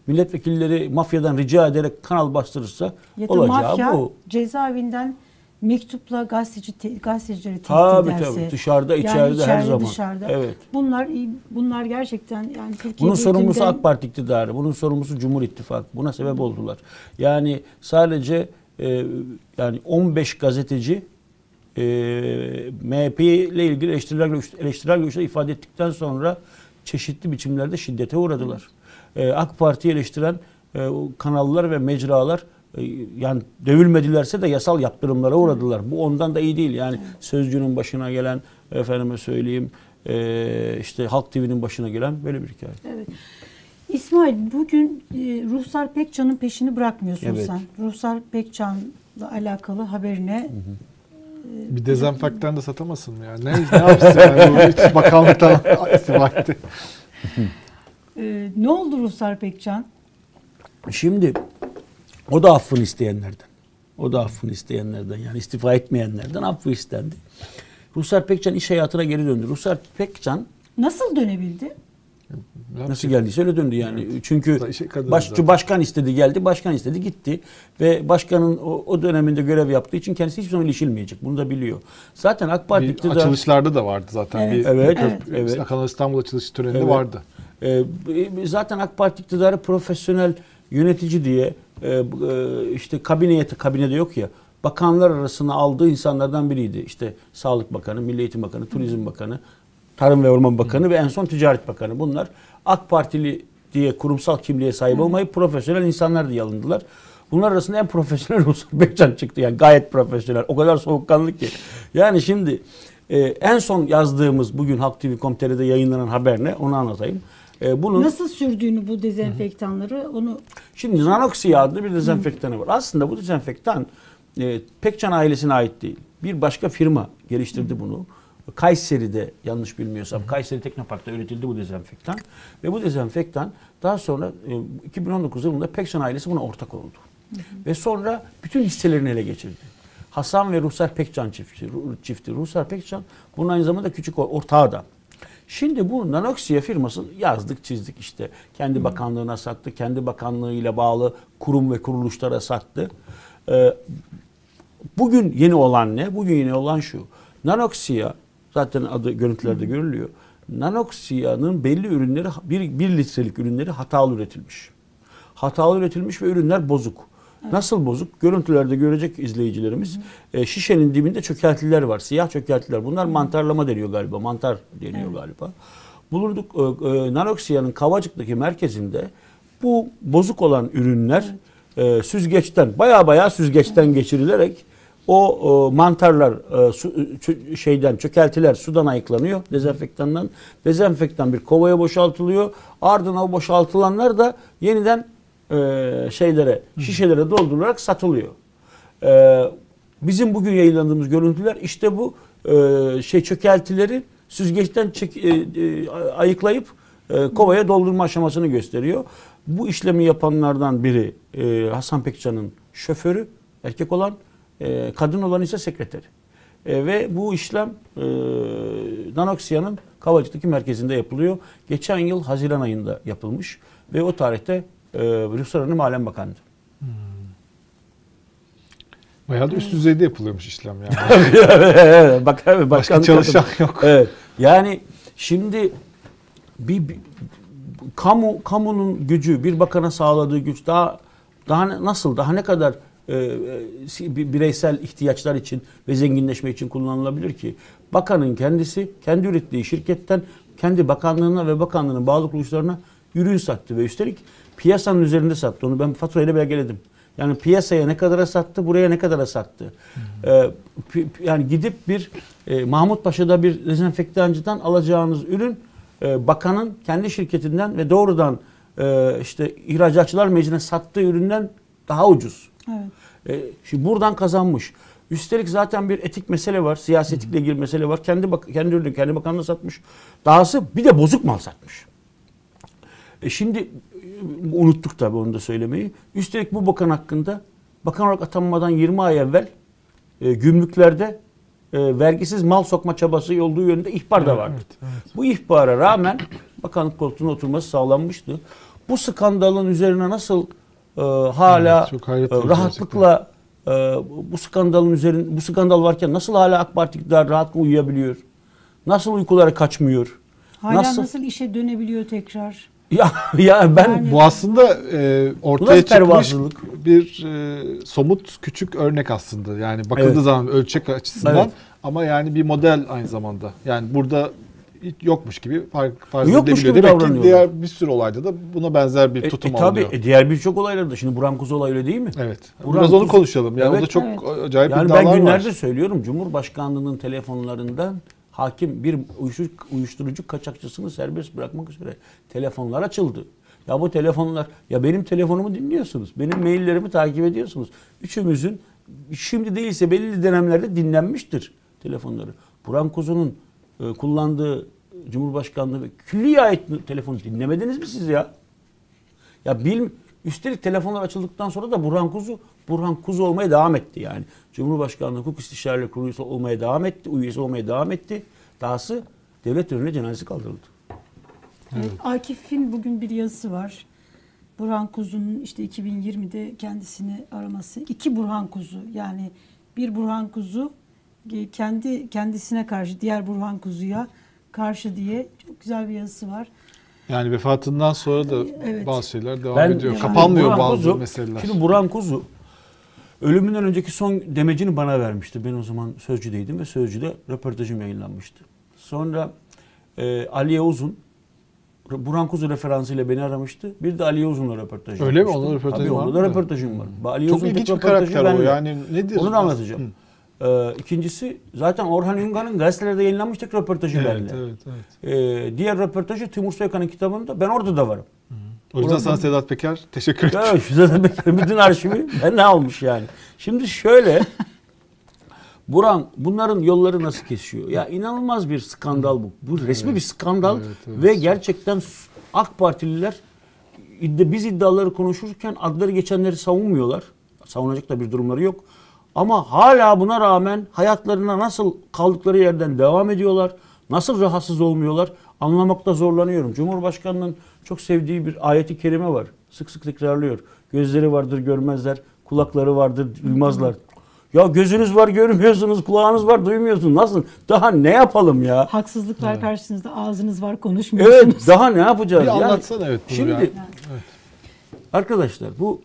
milletvekilleri mafyadan rica ederek kanal bastırırsa
Ya da
olacağı
mafya
bu.
cezaevinden mektupla gazeteci te, gazetecileri tehdit
Tabii
ederse.
tabii dışarıda
yani
içeride, her zaman.
dışarıda.
Evet.
Bunlar bunlar gerçekten yani Türkiye
Bunun sorumlusu
büyüklüğünden-
AK Parti iktidarı, bunun sorumlusu Cumhur İttifakı. Buna sebep oldular. Yani sadece e, yani 15 gazeteci e, MHP ile ilgili eleştiriler, eleştiriler görüşleri ifade ettikten sonra çeşitli biçimlerde şiddete uğradılar. E, AK Parti'yi eleştiren e, kanallar ve mecralar e, yani dövülmedilerse de yasal yaptırımlara uğradılar. Bu ondan da iyi değil. Yani Sözcü'nün başına gelen efendime söyleyeyim e, işte Halk TV'nin başına gelen böyle bir hikaye.
Evet. İsmail bugün e, Ruhsar Pekcan'ın peşini bırakmıyorsun
Evet.
sen. Ruhsar Pekcan'la alakalı haberine
Bir dezenfektan da satamasın mı ya? Ne, ne yapsın yani? Bu hiç bakanlıktan istifa etti.
e, ne oldu Ruhsar Pekcan?
Şimdi o da affını isteyenlerden. O da affını isteyenlerden yani istifa etmeyenlerden affı istendi. Ruslar Pekcan iş hayatına geri döndü. Ruslar Pekcan
Nasıl dönebildi?
Nasıl geldiyse öyle döndü yani. Çünkü
işe kadın
baş,
zaten.
başkan istedi geldi, başkan istedi gitti. Ve başkanın o, o döneminde görev yaptığı için kendisi hiçbir zaman ilişilmeyecek. Bunu da biliyor. Zaten AK Parti
Bir
iktidar...
açılışlarda da vardı zaten.
Evet.
Bir,
Evet,
evet,
evet.
Kanal İstanbul açılış töreninde
Evet.
vardı.
Ee, zaten AK Parti iktidarı profesyonel yönetici diye e, e, işte kabineye kabinede yok ya bakanlar arasına aldığı insanlardan biriydi. İşte Sağlık Bakanı, Milli Eğitim Bakanı, Turizm Bakanı, Tarım ve Orman Bakanı ve en son Ticaret Bakanı. Bunlar AK Partili diye kurumsal kimliğe sahip olmayıp profesyonel insanlar diye alındılar. Bunlar arasında en profesyonel Ruslar Bekcan çıktı. Yani gayet profesyonel. O kadar soğukkanlı ki. Yani şimdi e, en son yazdığımız bugün Halk TV.com.tr'de yayınlanan haber ne? Onu anlatayım. E, bunun
Nasıl sürdüğünü bu dezenfektanları onu
Şimdi Nanoxia adlı bir dezenfektanı var. Aslında bu dezenfektan e, Pekcan ailesine ait değil. Bir başka firma geliştirdi bunu. Kayseri'de yanlış bilmiyorsam Kayseri Teknopark'ta üretildi bu dezenfektan. Ve bu dezenfektan daha sonra e, 2019 yılında Pekcan ailesi buna ortak oldu. Ve sonra bütün hisselerini ele geçirdi. Hasan ve Ruhsar Pekcan çifti. Çifti. Ruhsar Pekcan bunun aynı zamanda küçük or- ortağı da. Şimdi bu Nanoxia firması yazdık çizdik işte. Kendi bakanlığına sattı. Kendi bakanlığıyla bağlı kurum ve kuruluşlara sattı. Ee, bugün yeni olan ne? Bugün yeni olan şu. Nanoxia zaten adı görüntülerde görülüyor. Nanoxia'nın belli ürünleri bir, bir litrelik ürünleri hatalı üretilmiş. Hatalı üretilmiş ve ürünler bozuk. Nasıl bozuk? Görüntülerde görecek izleyicilerimiz. E, şişenin dibinde çökeltiler var. Siyah çökeltiler. Bunlar mantarlama deniyor galiba. Mantar deniyor galiba. Bulunduk e, e, Nanoxia'nın Kavacık'taki merkezinde bu bozuk olan ürünler e, süzgeçten baya baya süzgeçten geçirilerek o e, mantarlar e, su, çö- şeyden çökeltiler sudan ayıklanıyor dezenfektandan. Dezenfektan bir kovaya boşaltılıyor. Ardından o boşaltılanlar da yeniden e, şeylere şişelere doldurularak satılıyor. E, bizim bugün yayınladığımız görüntüler işte bu e, şey çökeltileri süzgeçten çek, e, e, ayıklayıp e, kovaya doldurma aşamasını gösteriyor. Bu işlemi yapanlardan biri e, Hasan Pekcan'ın şoförü erkek olan e, kadın olan ise sekreteri. E, ve bu işlem e, Nanoxia'nın Kavacık'taki merkezinde yapılıyor. Geçen yıl Haziran ayında yapılmış ve o tarihte e, Ruslar Hanım Alem Bakanı'ndı.
Bayağı da üst düzeyde yapılıyormuş işlem yani.
Bak, evet,
Başka çalışan
yapın.
yok.
Evet. Yani şimdi bir, bir- kamu kamunun gücü, bir bakana sağladığı güç daha daha nasıl, daha ne kadar bireysel ihtiyaçlar için ve zenginleşme için kullanılabilir ki? Bakanın kendisi kendi ürettiği şirketten kendi bakanlığına ve bakanlığının bağlı kuruluşlarına ürün sattı ve üstelik piyasanın üzerinde sattı. Onu ben faturayla belgeledim. Yani piyasaya ne kadara sattı, buraya ne kadara sattı. Ee, yani gidip bir e, Mahmut Paşa'da bir dezenfektancıdan alacağınız ürün e, bakanın kendi şirketinden ve doğrudan e, işte ihracatçılar meclisine sattığı üründen daha ucuz.
Evet.
E, şimdi buradan kazanmış. Üstelik zaten bir etik mesele var. Siyasetikle ilgili mesele var. Kendi bak kendi ürünü kendi bakanlığına satmış. Dahası bir de bozuk mal satmış. E şimdi e, unuttuk tabii onu da söylemeyi. Üstelik bu bakan hakkında bakan olarak atanmadan 20 ay evvel e, gümrüklerde e, vergisiz mal sokma çabası olduğu yönünde ihbar da vardı.
Evet, evet.
Bu ihbara rağmen bakanlık koltuğuna oturması sağlanmıştı. Bu skandalın üzerine nasıl e, hala
Evet,
e, rahatlıkla e, bu skandalın üzerine bu skandal varken nasıl hala AK Parti rahatlıkla uyuyabiliyor? Nasıl uykulara kaçmıyor?
Hala
Nasıl-
nasıl, işe dönebiliyor tekrar?
Ya ya ben
Yani-
Bu aslında e, ortaya çıkmış bir e, somut küçük örnek aslında. Yani bakıldığı
Evet.
zaman ölçek açısından
Evet.
ama yani bir model aynı zamanda. Yani burada hiç yokmuş gibi fark, farz
Yokmuş gibi
Demek ki diğer bir sürü olayda da buna benzer bir
E,
tutum
e, tabii
alınıyor.
e, diğer birçok olaylarda şimdi Buran Kuzu olay öyle değil mi?
Evet.
Buran
Biraz onu
Kuzu-
konuşalım. Yani o
Evet,
da çok
evet.
acayip
Yani
iddialar
ben günlerdir
var.
söylüyorum Cumhurbaşkanlığının telefonlarından hakim bir uyuşturucu, uyuşturucu kaçakçısını serbest bırakmak üzere telefonlar açıldı. Ya bu telefonlar ya benim telefonumu dinliyorsunuz. Benim maillerimi takip ediyorsunuz. Üçümüzün şimdi değilse belli dönemlerde dinlenmiştir telefonları. Buran Kuzu'nun e, kullandığı Cumhurbaşkanlığı ve külliye ait telefonu dinlemediniz mi siz ya? Ya bil, üstelik telefonlar açıldıktan sonra da Burhan Kuzu Burhan Kuzu olmaya devam etti yani. Cumhurbaşkanlığı Hukuk İstişare Kurulu olmaya devam etti, üyesi olmaya devam etti. Dahası devlet önüne cenazesi kaldırıldı.
Evet, Akif'in bugün bir yazısı var. Burhan Kuzu'nun işte 2020'de kendisini araması. İki Burhan Kuzu yani bir Burhan Kuzu e, kendi kendisine karşı diğer Burhan Kuzu'ya karşı diye çok güzel bir yazısı var.
Yani vefatından sonra da
Evet.
bazı şeyler devam
Ben-
ediyor.
Yani
Kapanmıyor
Burhan
bazı
Kuzu-
meseleler.
Şimdi Burhan Kuzu ölümünden önceki son demecini bana vermişti. Ben o zaman Sözcü'deydim ve Sözcü'de röportajım yayınlanmıştı. Sonra e, Aliye Uzun Burhan Kuzu referansıyla beni aramıştı. Bir de Aliye Uzun'la röportaj
Hı.
Ee, ikincisi zaten Orhan Üngan'ın gazetelerde yayınlanmış tek röportajı
Evet,
benimle.
evet, evet.
Ee, diğer röportajı Timur Soykan'ın kitabında ben orada da varım.
O yüzden
Oradan-
sana Sedat Peker teşekkür ederim.
Evet, zaten Bekir'in bütün arşivi ben ne almış yani. Şimdi şöyle Buran bunların yolları nasıl kesiyor? Ya inanılmaz bir skandal bu. Bu resmi bir skandal
Evet, evet.
ve gerçekten AK Partililer biz iddiaları konuşurken adları geçenleri savunmuyorlar. Savunacak da bir durumları yok. Ama hala buna rağmen hayatlarına nasıl kaldıkları yerden devam ediyorlar. Nasıl rahatsız olmuyorlar anlamakta zorlanıyorum. Cumhurbaşkanının çok sevdiği bir ayeti kerime var. Sık sık tekrarlıyor. Gözleri vardır görmezler, kulakları vardır duymazlar. Ya gözünüz var görmüyorsunuz, kulağınız var duymuyorsunuz. Nasıl? Daha ne yapalım ya?
Haksızlıklar karşısınızda ağzınız var konuşmuyorsunuz.
Evet, daha ne yapacağız?
Bir
Yani
anlatsana evet
Şimdi
ya.
arkadaşlar bu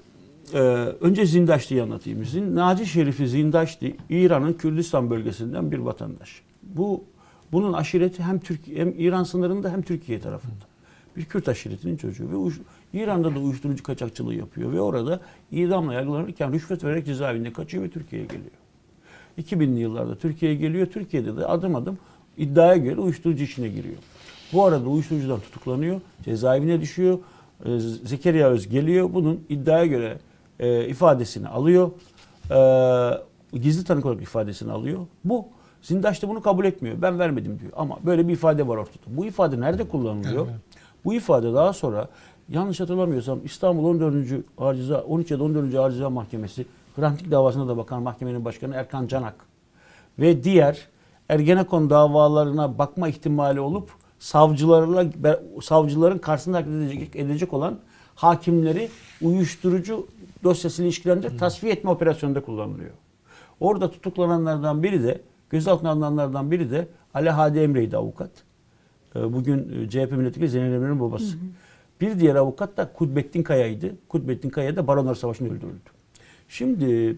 e, önce Zindaşti'yi anlatayım. Zin, Naci Şerif'i Zindaşti İran'ın Kürdistan bölgesinden bir vatandaş. Bu bunun aşireti hem Türkiye hem İran sınırında hem Türkiye tarafında. Bir Kürt aşiretinin çocuğu ve uyuş- İran'da da uyuşturucu kaçakçılığı yapıyor ve orada idamla yargılanırken rüşvet vererek cezaevinde kaçıyor ve Türkiye'ye geliyor. 2000'li yıllarda Türkiye'ye geliyor. Türkiye'de de adım adım iddiaya göre uyuşturucu işine giriyor. Bu arada uyuşturucudan tutuklanıyor. Cezaevine düşüyor. Ee, Zekeriya Öz geliyor. Bunun iddiaya göre e, ifadesini alıyor. Ee, gizli tanık olarak ifadesini alıyor. Bu Zindaş da bunu kabul etmiyor. Ben vermedim diyor. Ama böyle bir ifade var ortada. Bu ifade nerede kullanılıyor? Bu ifade daha sonra yanlış hatırlamıyorsam İstanbul 14. Ağır Ceza 13 ya da 14. Ağır Ceza Mahkemesi Hrant Dink davasına da bakan mahkemenin başkanı Erkan Canak ve diğer Ergenekon davalarına bakma ihtimali olup savcılarla savcıların karşısında hareket edecek, edecek olan hakimleri uyuşturucu dosyasıyla ilişkilendirerek tasfiye etme operasyonunda kullanılıyor. Orada tutuklananlardan biri de gözaltına alınanlardan biri de Ali Hadi Emre'ydi avukat. Ee, Bugün e, CHP milletvekili Zeynep Emre'nin babası. Bir diğer avukat da Kudbettin Kaya'ydı. Kudbettin Kaya da Baronlar Savaşı'nda öldürüldü. Şimdi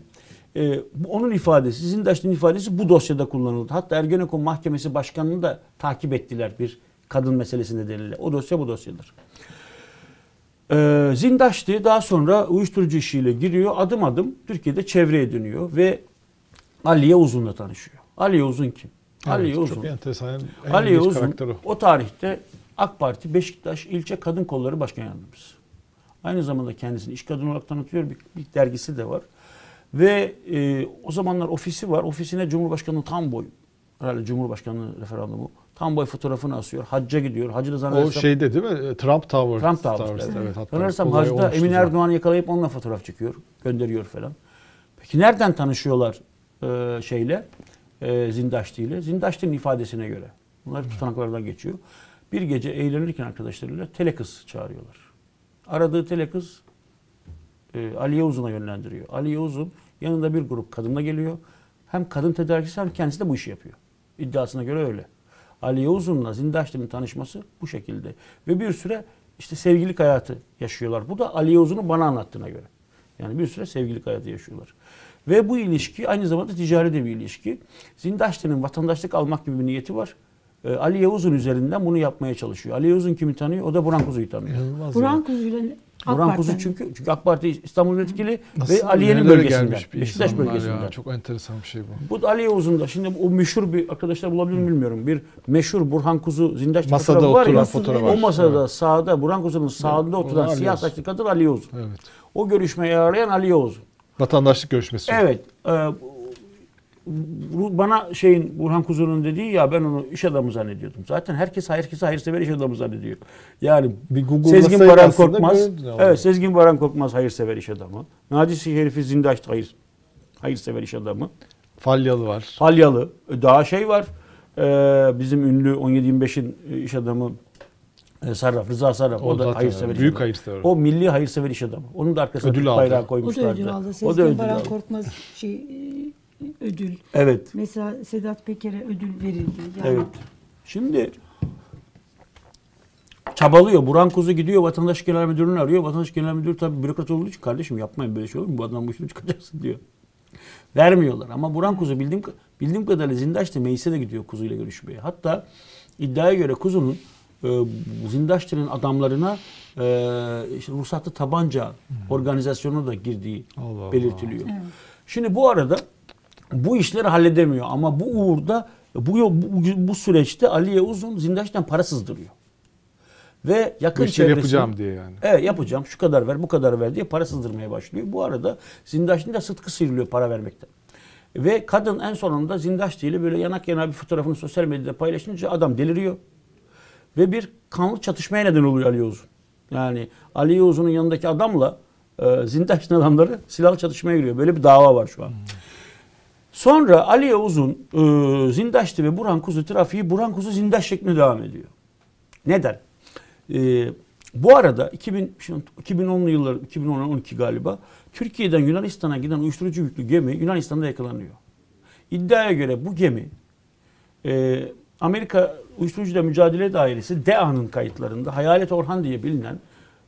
e, onun ifadesi, Zindaş'ın ifadesi bu dosyada kullanıldı. Hatta Ergenekon Mahkemesi Başkanı'nı da takip ettiler bir kadın meselesi nedeniyle. O dosya bu dosyadır. Ee, Zindaş'tı daha sonra uyuşturucu işiyle giriyor. Adım adım Türkiye'de çevreye dönüyor ve Aliye Uzun'la tanışıyor. Aliye Uzun kim? Aliye
Evet,
Uzun.
Çok enteresan. En
Aliye Uzun
o.
o tarihte AK Parti Beşiktaş İlçe Kadın Kolları Başkan Yardımcısı. Aynı zamanda kendisini iş kadını olarak tanıtıyor. Bir, bir dergisi de var. Ve e, o zamanlar ofisi var. Ofisine Cumhurbaşkanı tam boy. Herhalde Cumhurbaşkanı referandumu. Tam boy fotoğrafını asıyor. Hacca gidiyor. Hacı da
O
zannedersem
şeyde değil mi? Trump Tower.
Trump Towers.
evet. hatta olay
Hacı'da
olmuştu
Emin. Erdoğan'ı yakalayıp onunla fotoğraf çekiyor. Gönderiyor falan. Peki nereden tanışıyorlar e, şeyle? E, Zindaşti ile. Zindaşti'nin ifadesine göre. Bunlar tutanaklardan geçiyor. Bir gece eğlenirken arkadaşlarıyla telekız çağırıyorlar. Aradığı telekız e, Aliye Uzun'a yönlendiriyor. Aliye Uzun yanında bir grup kadınla geliyor. Hem kadın tedarikçisi hem kendisi de bu işi yapıyor. İddiasına göre öyle. Aliye Uzun'la Zindaşti'nin tanışması bu şekilde. Ve bir süre işte sevgililik hayatı yaşıyorlar. Bu da Aliye Uzun'un bana anlattığına göre. Yani bir süre sevgililik hayatı yaşıyorlar. Ve bu ilişki aynı zamanda ticari de bir ilişki. Zindaşti'nin vatandaşlık almak gibi bir niyeti var. Ee, Aliye Uzun üzerinden bunu yapmaya çalışıyor. Aliye Uzun kimi tanıyor? O da Burhan Kuzu'yu tanıyor.
Ya.
Kuzu'yla AK
Burhan Kuzu çünkü çünkü AK Parti İstanbul Milletvekili
Nasıl
ve Aliye'nin
bir
Beşiktaş
insanlar ya. Çok enteresan bir şey bu.
Bu da Aliye Uzun'da. Şimdi o meşhur bir arkadaşlar bulabilir mi bilmiyorum. Bir meşhur Burhan Kuzu Zindaş
Masada
fotoğrafı var ya.
oturan fotoğrafı var.
O masada
Evet.
sağda Burhan Kuzu'nun sağında oturan
Ali
siyah saçlı kadın Aliye Uzun.
Evet.
O görüşmeyi arayan Aliye Uzun.
Vatandaşlık görüşmesi.
Evet. E, bu- bana şeyin Burhan Kuzu'nun dediği ya ben onu iş adamı zannediyordum. Zaten herkes herkese hayırsever iş adamı zannediyor. Yani
Bir
Sezgin Baran Korkmaz. Evet, Sezgin Baran Korkmaz hayırsever iş adamı. Naci Şerifi Zindaş hayır hayırsever iş adamı.
Falyalı var.
Falyalı. Daha şey var. e, bizim ünlü 17-25'in iş adamı e, Sarraf, Rıza Sarraf. O, da
zaten
hayırsever
Büyük hayırsever.
O milli hayırsever iş adamı. Onun da arkasına
Ödül
bayrağı
O da
koymuşlardı.
ödül aldı.
O da
Sezgin
ödül
Baran
aldı.
Korkmaz şey, e, ödül.
Evet.
Mesela Sedat Peker'e ödül verildi. Yani
Evet. Şimdi çabalıyor. Burhan Kuzu gidiyor vatandaş genel müdürünü arıyor. Vatandaş genel müdürü tabii bürokrat olduğu için kardeşim yapmayın böyle şey olur mu? Bu adam bu işini çıkacaksın diyor. Vermiyorlar ama Burhan Kuzu bildiğim bildiğim kadarıyla Zindaş'ta meclise de gidiyor Kuzu'yla görüşmeye. Hatta iddiaya göre Kuzu'nun e, Zindaş'ta'nın adamlarına e, işte ruhsatlı tabanca organizasyonuna da girdiği
Allah Allah.
belirtiliyor.
Evet.
Şimdi bu arada bu işleri halledemiyor ama bu uğurda bu, bu, bu süreçte Aliye Uzun Zindaş'tan para sızdırıyor. Ve yakın
işleri
çevresi
yapacağım diye yani.
Evet yapacağım şu kadar ver bu kadar ver diye para sızdırmaya başlıyor. Bu arada Zindaş'ın da sıtkı sıyrılıyor para vermekten. Ve kadın en sonunda Zindaş ile böyle yanak yana bir fotoğrafını sosyal medyada paylaşınca adam deliriyor. Ve bir kanlı çatışmaya neden oluyor Ali Uzun. Yani Ali Uzun'un yanındaki adamla e, Zindaş'ın adamları silahlı çatışmaya giriyor. Böyle bir dava var şu an. Sonra Ali Uzun, e, Zindaş'tı ve Burhan Kuzu trafiği Burhan Kuzu Zindaş şeklinde devam ediyor. Neden? E, bu arada 2000, şu an 2010'lu yıllar, 2010-12 galiba Türkiye'den Yunanistan'a giden uyuşturucu yüklü gemi Yunanistan'da yakalanıyor. İddiaya göre bu gemi e, Amerika Uyuşturucuyla Mücadele Dairesi DEA'nın kayıtlarında Hayalet Orhan diye bilinen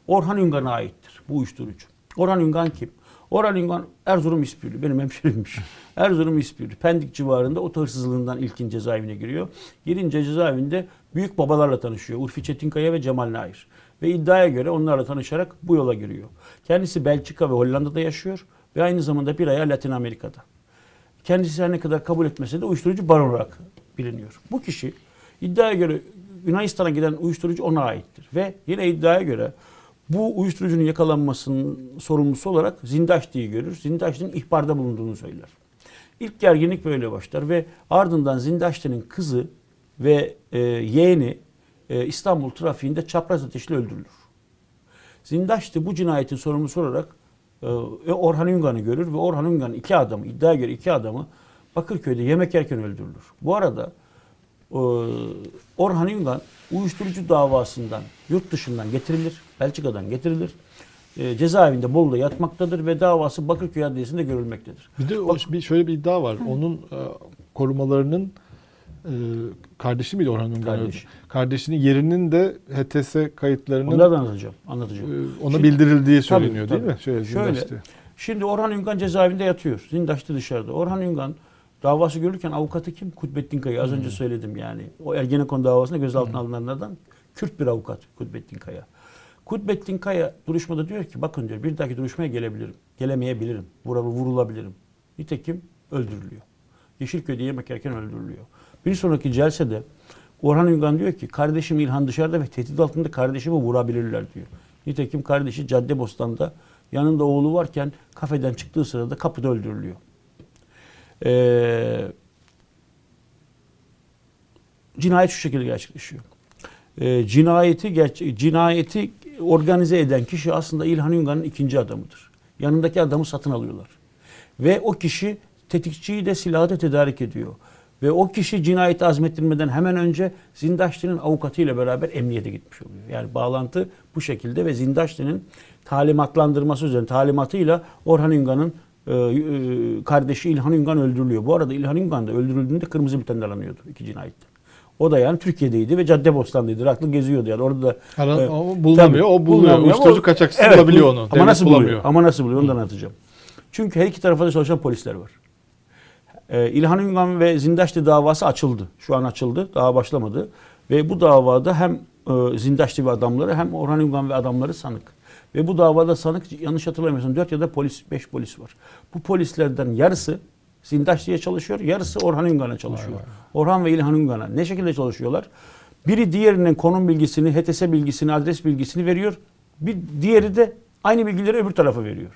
Orhan Üngan'a aittir bu uyuşturucu. Orhan Üngan kim? Orhan Üngan Erzurum İspirli. Benim hemşerimmiş. Erzurum İspirli. Pendik civarında oto hırsızlığından ilkin cezaevine giriyor. Girince cezaevinde büyük babalarla tanışıyor. Urfi Çetinkaya ve Cemal Nair. Ve iddiaya göre onlarla tanışarak bu yola giriyor. Kendisi Belçika ve Hollanda'da yaşıyor ve aynı zamanda bir aya Latin Amerika'da. Kendisi her ne kadar kabul etmese de uyuşturucu baron olarak biliniyor. Bu kişi iddiaya göre Yunanistan'a giden uyuşturucu ona aittir. Ve yine iddiaya göre bu uyuşturucunun yakalanmasının sorumlusu olarak Zindaşti'yi görür. Zindaşti'nin ihbarda bulunduğunu söyler. İlk gerginlik böyle başlar ve ardından Zindaşti'nin kızı ve e, yeğeni e, İstanbul trafiğinde çapraz ateşle öldürülür. Zindaşti bu cinayetin sorumlusu olarak e, Orhan Üngan'ı görür ve Orhan Üngan iki adamı, iddiaya göre iki adamı Bakırköy'de yemek yerken öldürülür. Bu arada e, Orhan Üngan uyuşturucu davasından yurt dışından getirilir, Belçika'dan getirilir. E, cezaevinde Bolu'da yatmaktadır ve davası Bakırköy Adliyesi'nde görülmektedir.
Bir de o, bir şöyle bir iddia var. Onun e, korumalarının e, kardeşi miydi Orhan Üngan?
Kardeşi.
Kardeşinin yerinin de HTS kayıtlarının
Onları da anlatacağım. Anlatacağım.
e, ona
Şimdi-
bildirildiği
Tabii,
söyleniyor değil
tabii.
mi? Şöyle,
Şöyle,
Zindaş'ta.
Şimdi Orhan Üngan cezaevinde yatıyor. Zindaş'ta dışarıda. Orhan Üngan davası görülürken avukatı kim? Kutbettin Kaya. Az önce söyledim yani. O Ergenekon davasında gözaltına alınanlardan Kürt bir avukat Kutbettin Kaya. Kutbettin Kaya duruşmada diyor ki bakın diyor bir dahaki duruşmaya gelebilirim. Gelemeyebilirim. Vura- Vurulabilirim. Nitekim öldürülüyor. Yeşilköy'de yemek yerken öldürülüyor. Bir sonraki celsede Orhan Üngan diyor ki kardeşim İlhan dışarıda ve tehdit altında kardeşimi vurabilirler diyor. Nitekim kardeşi Caddebostan'da yanında oğlu varken kafeden çıktığı sırada kapıda öldürülüyor. Ee, cinayet şu şekilde gerçekleşiyor. Ee, cinayeti gerçe- cinayeti organize eden kişi aslında İlhan Üngan'ın ikinci adamıdır. Yanındaki adamı satın alıyorlar. Ve o kişi tetikçiyi de silahı da tedarik ediyor. Ve o kişi cinayeti azmettirmeden hemen önce Zindaşti'nin avukatıyla beraber emniyete gitmiş oluyor. Yani bağlantı bu şekilde ve Zindaşti'nin talimatlandırması üzerine talimatıyla Orhan Üngan'ın e, e, kardeşi İlhan Üngan öldürülüyor. Bu arada İlhan Üngan da öldürüldüğünde kırmızı bültenle aranıyordu iki cinayette. O da yani Türkiye'deydi ve Caddebostan'daydı. Raklı geziyordu yani. Orada da
Aran-
Evet.
o bulunamıyor. O
ama
Uyuşturucu kaçakçısı
Evet,
bulabiliyor
bu-
onu.
Ama nasıl
bulamıyor.
buluyor? Ama nasıl buluyor onu da anlatacağım. Çünkü her iki tarafa da çalışan polisler var. Ee, İlhan Üngan ve Zindaşti davası açıldı. Şu an açıldı. Daha başlamadı. Ve bu davada hem e, Zindaşti ve adamları hem Orhan Üngan ve adamları sanık. Ve bu davada sanık yanlış hatırlamıyorsam 4 ya da polis 5 polis var. Bu polislerden yarısı Zindaşti'ye çalışıyor, yarısı Orhan Üngan'a çalışıyor. Orhan ve İlhan Üngan'a. Ne şekilde çalışıyorlar? Biri diğerinin konum bilgisini, HTS bilgisini, adres bilgisini veriyor. Bir diğeri de aynı bilgileri öbür tarafa veriyor.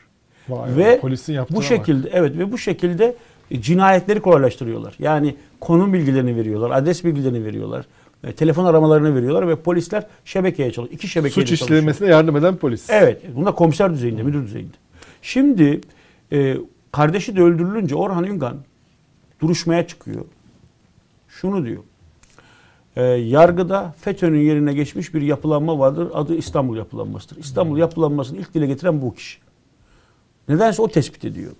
Vay
ve
vay, polisin
bu
bak.
şekilde evet ve bu şekilde e, cinayetleri kolaylaştırıyorlar. Yani konum bilgilerini veriyorlar, adres bilgilerini veriyorlar, e, telefon aramalarını veriyorlar ve polisler şebekeye çalışıyor. İki şebekeye
Suç
çalışıyor.
işlemesine yardım eden polis.
Evet. Bunda komiser düzeyinde, müdür düzeyinde. Şimdi e, kardeşi de öldürülünce Orhan Üngan duruşmaya çıkıyor. Şunu diyor. E, yargıda FETÖ'nün yerine geçmiş bir yapılanma vardır. Adı İstanbul yapılanmasıdır. İstanbul yapılanmasını ilk dile getiren bu kişi. Nedense o tespit ediyor.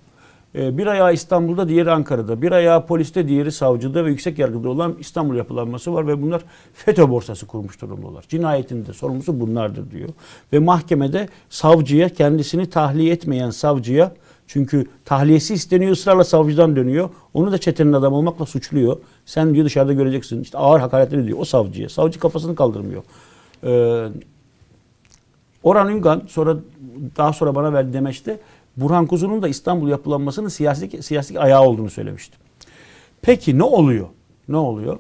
E, bir ayağı İstanbul'da, diğeri Ankara'da. Bir ayağı poliste, diğeri savcıda ve yüksek yargıda olan İstanbul yapılanması var ve bunlar FETÖ borsası kurmuş durumdalar. Cinayetin de sorumlusu bunlardır diyor. Ve mahkemede savcıya, kendisini tahliye etmeyen savcıya, çünkü tahliyesi isteniyor ısrarla savcıdan dönüyor. Onu da çetenin adam olmakla suçluyor. Sen diyor dışarıda göreceksin. İşte ağır hakaretler ediyor o savcıya. Savcı kafasını kaldırmıyor. Ee, Orhan Üngan sonra daha sonra bana verdiği demeçte Burhan Kuzu'nun da İstanbul yapılanmasının siyasi siyasi ayağı olduğunu söylemişti. Peki ne oluyor? Ne oluyor?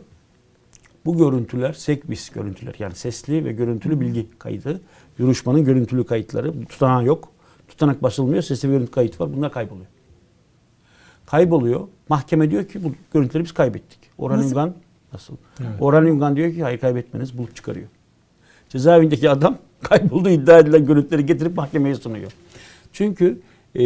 Bu görüntüler sekbis görüntüler yani sesli ve görüntülü bilgi kaydı. Duruşmanın görüntülü kayıtları. Tutanağı yok. Tutanak basılmıyor. Sesli ve görüntü kayıt var. Bunlar kayboluyor. Kayboluyor. Mahkeme diyor ki bu görüntüleri biz kaybettik. Orhan
Nasıl?
Üngan nasıl? Orhan Üngan diyor ki hayır kaybetmeniz bulup çıkarıyor. Cezaevindeki adam kaybolduğu iddia edilen görüntüleri getirip mahkemeye sunuyor. Çünkü e,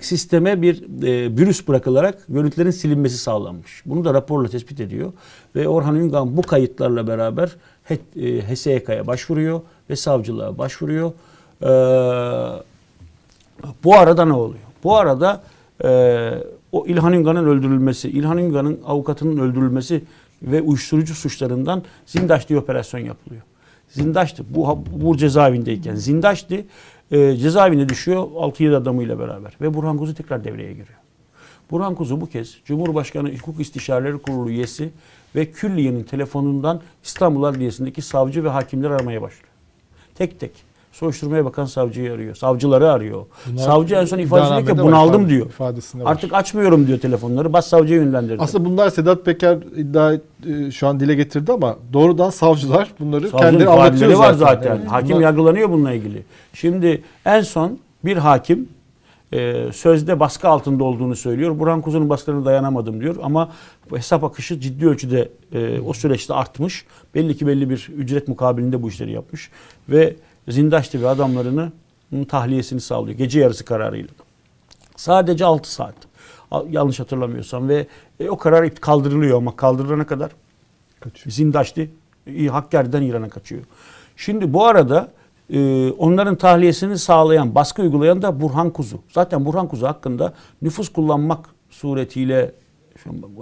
sisteme bir e, virüs bırakılarak görüntülerin silinmesi sağlanmış. Bunu da raporla tespit ediyor. Ve Orhan Üngan bu kayıtlarla beraber H- e, HSYK'ya başvuruyor ve savcılığa başvuruyor. Ee, bu arada ne oluyor? Bu arada e, o İlhan Üngan'ın öldürülmesi, İlhan Üngan'ın avukatının öldürülmesi ve uyuşturucu suçlarından Zindaşti operasyon yapılıyor. Zindaşti bu, bu cezaevindeyken Zindaşti e, cezaevine düşüyor 6-7 adamıyla beraber ve Burhan Kuzu tekrar devreye giriyor. Burhan Kuzu bu kez Cumhurbaşkanı Hukuk İstişareleri Kurulu üyesi ve külliyenin telefonundan İstanbul Adliyesi'ndeki savcı ve hakimleri aramaya başlıyor. Tek tek. Soruşturmaya bakan savcıyı arıyor. Savcıları arıyor.
Bunlar
savcı en son ifadesinde ki bunaldım
ifade-
diyor.
ifadesinde var.
Artık açmıyorum diyor telefonları. Bas savcıya yönlendirdi.
Aslında bunlar Sedat Peker iddia e, şu an dile getirdi ama doğrudan savcılar bunları
Savcının
kendileri anlatıyor zaten.
var zaten.
Evet.
Hakim
Bunlar-
yargılanıyor bununla ilgili. Şimdi en son bir hakim e, sözde baskı altında olduğunu söylüyor. Burhan Kuzu'nun baskılarına dayanamadım diyor. Ama hesap akışı ciddi ölçüde e, o süreçte artmış. Belli ki belli bir ücret mukabilinde bu işleri yapmış. Ve Zindaşti ve adamlarını tahliyesini sağlıyor. Gece yarısı kararıyla. Sadece 6 saat. Yanlış hatırlamıyorsam ve e, o karar kaldırılıyor ama kaldırılana kadar
Kaçıyor.
Zindaşti İ- Hakkari'den İran'a kaçıyor. Şimdi bu arada e, onların tahliyesini sağlayan, baskı uygulayan da Burhan Kuzu. Zaten Burhan Kuzu hakkında nüfus kullanmak suretiyle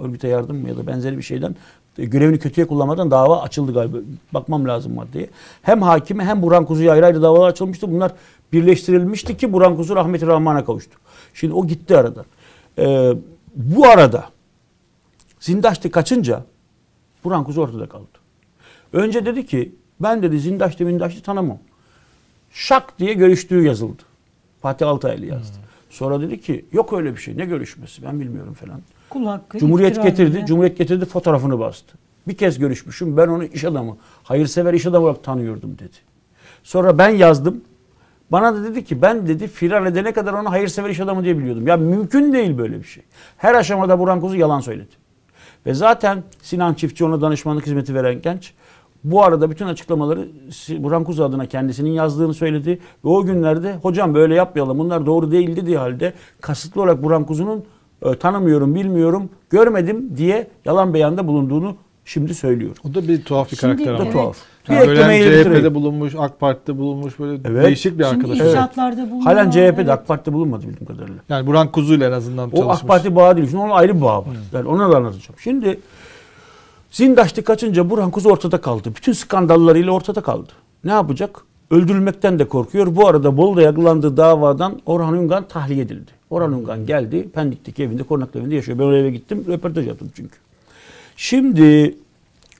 örgüte yardım mı ya da benzeri bir şeyden e, görevini kötüye kullanmadan dava açıldı galiba. Bakmam lazım maddeye. Hem hakime hem Burhan Kuzu'ya ayrı ayrı davalar açılmıştı. Bunlar birleştirilmişti ki Burhan Kuzu rahmeti rahmana kavuştu. Şimdi o gitti aradan. Ee, bu arada Zindaş'ta kaçınca Burhan Kuzu ortada kaldı. Önce dedi ki ben dedi Zindaş'ta Mindaş'ta tanımam. Şak diye görüştüğü yazıldı. Fatih Altaylı yazdı. Sonra dedi ki yok öyle bir şey ne görüşmesi ben bilmiyorum falan.
Kul hakkı.
Cumhuriyet getirdi.
bile.
Cumhuriyet getirdi fotoğrafını bastı. Bir kez görüşmüşüm. Ben onu iş adamı, hayırsever iş adamı olarak tanıyordum dedi. Sonra ben yazdım. Bana da dedi ki ben dedi firar edene kadar onu hayırsever iş adamı diye biliyordum. Ya mümkün değil böyle bir şey. Her aşamada Burhan Kuzu yalan söyledi. Ve zaten Sinan Çiftçi ona danışmanlık hizmeti veren genç. Bu arada bütün açıklamaları Burhan Kuzu adına kendisinin yazdığını söyledi. Ve o günlerde hocam böyle yapmayalım bunlar doğru değil dediği halde kasıtlı olarak Burhan Kuzu'nun e, tanımıyorum, bilmiyorum, görmedim diye yalan beyanda bulunduğunu şimdi söylüyor.
O da bir tuhaf bir
Şimdi-
karakter ama.
Evet.
tuhaf. Bir
Yani böyle. CHP'de bulunmuş, AK Parti'de bulunmuş böyle
Evet.
değişik bir
Şimdi
arkadaş.
Evet.
inşaatlarda bulunuyor.
Halen CHP'de
evet.
AK Parti'de bulunmadı bildiğim kadarıyla.
Yani Burhan Kuzu ile en azından
O
çalışmış.
AK Parti bağı değil. Şimdi onun ayrı bir bağı var. Yani ona da anlatacağım. Şimdi Zindaş'ta kaçınca Burhan Kuzu ortada kaldı. Bütün skandallarıyla ortada kaldı. Ne yapacak? Öldürülmekten de korkuyor. Bu arada Bolu'da yakılandığı davadan Orhan Üngan tahliye edildi. Orhan Üngan geldi. Pendik'teki evinde, Kornaklı evinde yaşıyor. Ben oraya eve gittim. Röportaj yaptım çünkü. Şimdi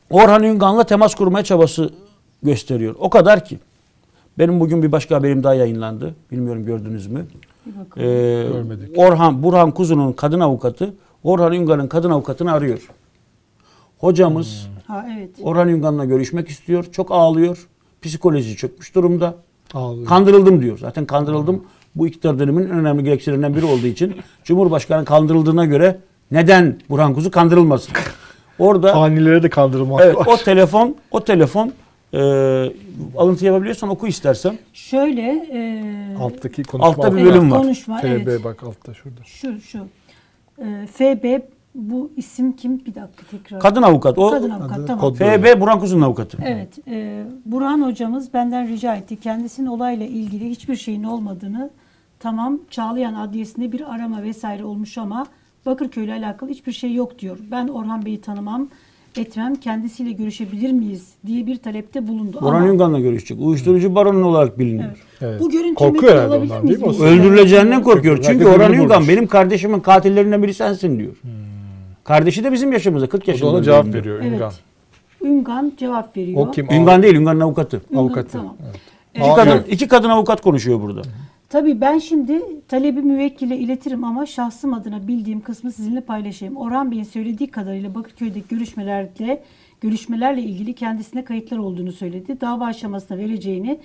Orhan Üngan'la temas kurmaya çabası gösteriyor. O kadar ki. Benim bugün bir başka haberim daha yayınlandı. Bilmiyorum gördünüz mü?
Bir bakalım.
Ee,
Görmedik.
Orhan Burhan Kuzu'nun kadın avukatı Orhan Üngan'ın kadın avukatını arıyor. Hocamız
ha evet.
Orhan Üngan'la görüşmek istiyor. Çok ağlıyor. Psikoloji çökmüş durumda.
Ağlıyor.
Kandırıldım diyor. Zaten kandırıldım. Bu iktidar döneminin en önemli gerekçelerinden biri olduğu için Cumhurbaşkanı kandırıldığına göre neden Burhan Kuzu kandırılmasın? Orada
Fanilere de kandırılmak
evet
var.
o telefon o telefon e, alıntı yapabiliyorsan oku istersen.
Şöyle e,
Alttaki konuşma.
Altta bir bölüm var.
Konuşma,
FB
evet.
bak altta şurada.
Şu şu. E, FB bu isim kim? Bir dakika tekrar.
Kadın avukat. O
Kadın avukat
adı
tamam.
FB Burhan Kuzu'nun avukatı.
Evet. E, Burhan hocamız benden rica etti. Kendisinin olayla ilgili hiçbir şeyin olmadığını tamam Çağlayan Adliyesi'nde bir arama vesaire olmuş ama Bakırköy ile alakalı hiçbir şey yok diyor. Ben Orhan Bey'i tanımam etmem kendisiyle görüşebilir miyiz diye bir talepte bulundu.
Orhan
ama,
Üngan'la görüşecek. Uyuşturucu baronu olarak biliniyor.
Evet.
Evet.
Bu görüntü
Korkuyor
metni
herhalde
alabilir
ondan
miyiz
değil mi?
biz?
Öldürüleceğinden korkuyor.
Herkes
Çünkü Orhan
vurmuş.
benim kardeşimin katillerinden biri sensin diyor. Kardeşi de bizim yaşımızda 40
O da
yaşında.
ona cevap veriyor
Evet.
Üngan.
Üngan cevap veriyor.
O kim?
Üngan değil, Üngan'ın avukatı.
Üngan,
Avukatı.
Tamam.
Evet.
İki
Aa,
kadın,
evet.
iki kadın avukat konuşuyor burada.
Tabii ben şimdi talebi müvekkile iletirim ama şahsım adına bildiğim kısmı sizinle paylaşayım. Orhan Bey'in söylediği kadarıyla Bakırköy'deki görüşmelerde görüşmelerle ilgili kendisine kayıtlar olduğunu söyledi. Dava aşamasına vereceğini,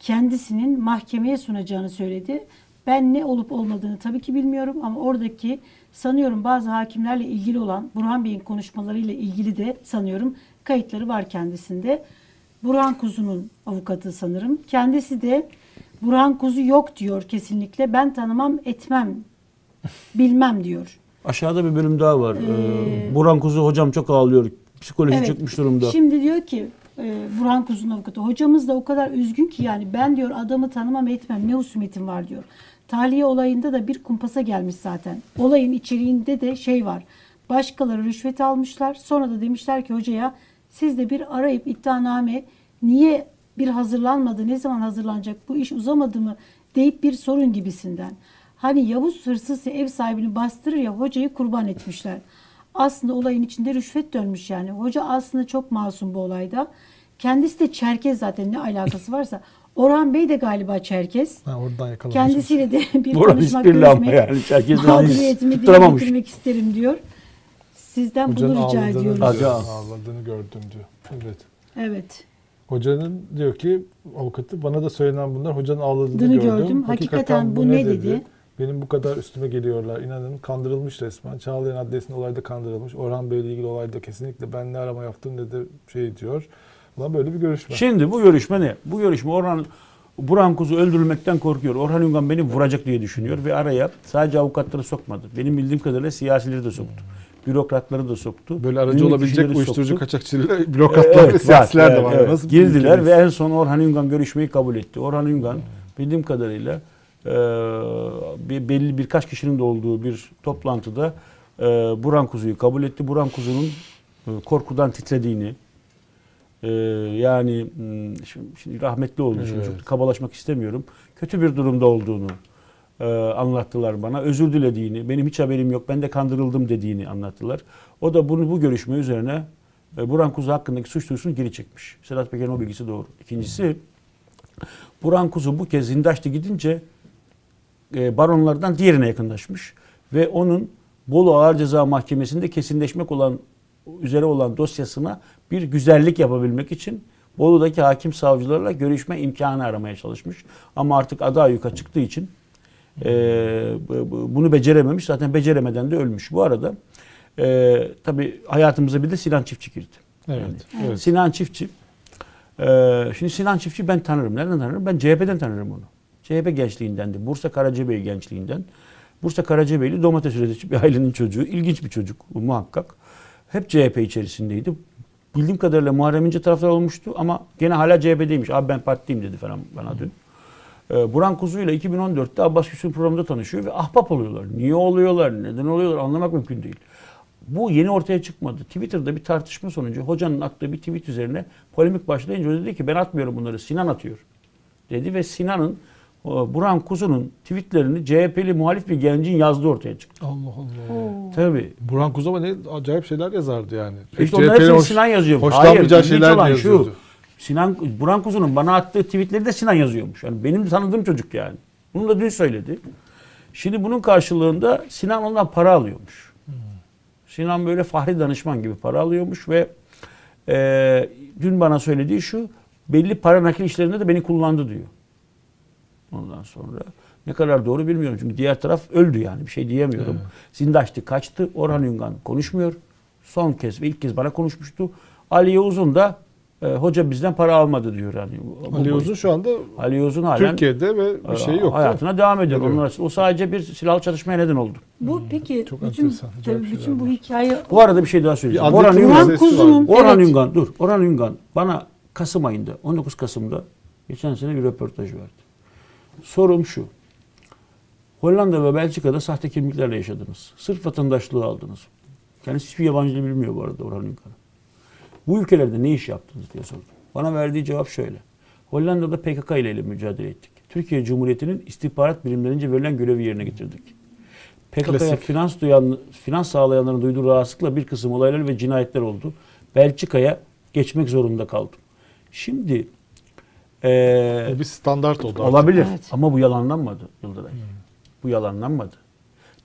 kendisinin mahkemeye sunacağını söyledi. Ben ne olup olmadığını tabii ki bilmiyorum ama oradaki sanıyorum bazı hakimlerle ilgili olan Burhan Bey'in konuşmalarıyla ilgili de sanıyorum kayıtları var kendisinde. Burhan Kuzu'nun avukatı sanırım. Kendisi de Burhan Kuzu yok diyor kesinlikle. Ben tanımam etmem bilmem diyor.
Aşağıda bir bölüm daha var. Ee, Burhan Kuzu hocam çok ağlıyor. Psikoloji
Evet.
çökmüş durumda.
Şimdi diyor ki e, Burhan Kuzu'nun avukatı hocamız da o kadar üzgün ki yani ben diyor adamı tanımam etmem ne husumetim var diyor. Tahliye olayında da bir kumpasa gelmiş zaten. Olayın içeriğinde de şey var. Başkaları rüşvet almışlar. Sonra da demişler ki hocaya siz de bir arayıp iddianame niye bir hazırlanmadı, ne zaman hazırlanacak, bu iş uzamadı mı deyip bir sorun gibisinden. Hani Yavuz hırsız ev sahibini bastırır ya hocayı kurban etmişler. Aslında olayın içinde rüşvet dönmüş yani. Hoca aslında çok masum bu olayda. Kendisi de Çerkez zaten ne alakası varsa. Orhan Bey de galiba Çerkez.
Ha, oradan yakalamış.
Kendisiyle de bir
Burhan
konuşmak, görüşmek,
yani. Çerkez'in
mağduriyetimi dile getirmek isterim diyor. Sizden
Hocanın
bunu rica
ağladığını,
ediyoruz.
Al.
ağladığını gördüm diyor. Evet.
Evet.
Hocanın diyor ki avukatı bana da söylenen bunlar hocanın ağladığını
Dını
gördüm.
gördüm. Hakikaten bu ne dedi?
Benim bu kadar üstüme geliyorlar. İnanın kandırılmış resmen. Çağlayan Adliyesi'nin olayda kandırılmış. Orhan Bey'le ilgili olayda kesinlikle ben ne arama yaptım ne de şey diyor. Ulan böyle bir görüşme.
Şimdi bu görüşme ne? Bu görüşme Orhan Burhan Kuzu öldürülmekten korkuyor. Orhan Üngan beni vuracak diye düşünüyor ve araya sadece avukatları sokmadı. Benim bildiğim kadarıyla siyasileri de soktu. Bürokratları da soktu.
Böyle aracı
ünlü
olabilecek uyuşturucu
soktu.
kaçakçıları, bürokratlar ve
Evet,
siyasiler de
evet,
var.
evet.
Nasıl
Girdiler ve en son Orhan Üngan görüşmeyi kabul etti. Orhan Üngan bildiğim kadarıyla e, belli birkaç kişinin de olduğu bir toplantıda e, Burhan Kuzu'yu kabul etti. Burhan Kuzu'nun e, korkudan titrediğini, e, yani hmm, şimdi, şimdi rahmetli oldu şimdi
Evet.
çok kabalaşmak istemiyorum. Kötü bir durumda olduğunu e, anlattılar bana. Özür dilediğini, benim hiç haberim yok, ben de kandırıldım dediğini anlattılar. O da bunu bu görüşme üzerine e, Burhan Kuzu hakkındaki suç duyurusunu geri çekmiş. Sedat Peker'in o bilgisi doğru. İkincisi Burhan Kuzu bu kez Zindaş'ta gidince e, baronlardan diğerine yakınlaşmış ve onun Bolu Ağır Ceza Mahkemesi'nde kesinleşmek olan üzere olan dosyasına bir güzellik yapabilmek için Bolu'daki hakim savcılarla görüşme imkanı aramaya çalışmış. Ama artık adı ayyuka çıktığı için e, bu- bu- bunu becerememiş. Zaten beceremeden de ölmüş. Bu arada e, tabii hayatımıza bir de Sinan Çiftçi girdi.
Evet.
Yani
evet.
Sinan Çiftçi. Ee, şimdi Sinan Çiftçi ben tanırım. Nereden tanırım? Ben CHP'den tanırım onu. CHP gençliğindendi. Bursa Karacabey gençliğinden. Bursa Karacabeyli domates üretici bir ailenin çocuğu. İlginç bir çocuk muhakkak. Hep CHP içerisindeydi. Bildiğim kadarıyla Muharrem İnce taraftar olmuştu ama gene hala CHP'deymiş. Abi ben partiyim dedi falan bana dün. Ee, Burhan Kuzu ile 2014'te Abbas Gülsün programında tanışıyor ve ahbap oluyorlar. Niye oluyorlar, neden oluyorlar anlamak mümkün değil. Bu yeni ortaya çıkmadı. Twitter'da bir tartışma sonucu hocanın attığı bir tweet üzerine polemik başlayınca o dedi ki ben atmıyorum bunları Sinan atıyor. Dedi ve Sinan'ın o Burhan Kuzu'nun tweetlerini CHP'li muhalif bir gencin yazdığı ortaya çıktı.
Allah Allah.
Oo.
Tabii.
Burhan Kuzama ne acayip şeyler yazardı yani.
İşte onların
CHP'li
hepsini
hoş-
Sinan yazıyor.
Hoşlanmayacağı
ilginç
şeyler
olan
yazıyordu.
Sinan Burhan Kuzu'nun bana attığı tweetleri de Sinan yazıyormuş. Yani benim tanıdığım çocuk yani. Bunu da dün söyledi. Şimdi bunun karşılığında Sinan ondan para alıyormuş. Sinan böyle fahri danışman gibi para alıyormuş ve e, dün bana söylediği şu belli para nakil işlerinde de beni kullandı diyor. Ondan sonra ne kadar doğru bilmiyorum çünkü diğer taraf öldü yani bir şey diyemiyorum. Zindaştı kaçtı Orhan Üngan konuşmuyor. Son kez ve ilk kez bana konuşmuştu. Ali Yavuz'un da e, hoca bizden para almadı diyor yani. Bu-
Ali Uzun şu anda
Ali Yavuz'un halen
Türkiye'de ve bir şey yok.
hayatına devam ediyor. Onun arasında- o sadece bir silahlı çalışmaya neden oldu.
Bu peki
Çok
bütün, tabii bütün bu hikaye
Bu arada bir şey daha söyleyeceğim.
Bir
Orhan Üngan,
Orhan evet,
Üngan dur. Orhan Üngan bana Kasım ayında 19 Kasım'da geçen sene bir röportaj verdi. Sorum şu. Hollanda ve Belçika'da sahte kimliklerle yaşadınız. Sırf vatandaşlığı aldınız. Kendisi hiçbir yabancı dil bilmiyor bu arada Orhan Üngan. Bu ülkelerde ne iş yaptınız diye sordum. Bana verdiği cevap şöyle. Hollanda'da PKK ile mücadele ettik. Türkiye Cumhuriyeti'nin istihbarat birimlerince verilen görevi yerine getirdik. PKK'ya finans duyan, finans sağlayanların duyduğu rahatsızlıkla bir kısım olaylar ve cinayetler oldu. Belçika'ya geçmek zorunda kaldım. Şimdi eee,
O bir standart oldu artık.
olabilir
Evet.
ama bu yalanlanmadı Yıldıray. Bu yalanlanmadı.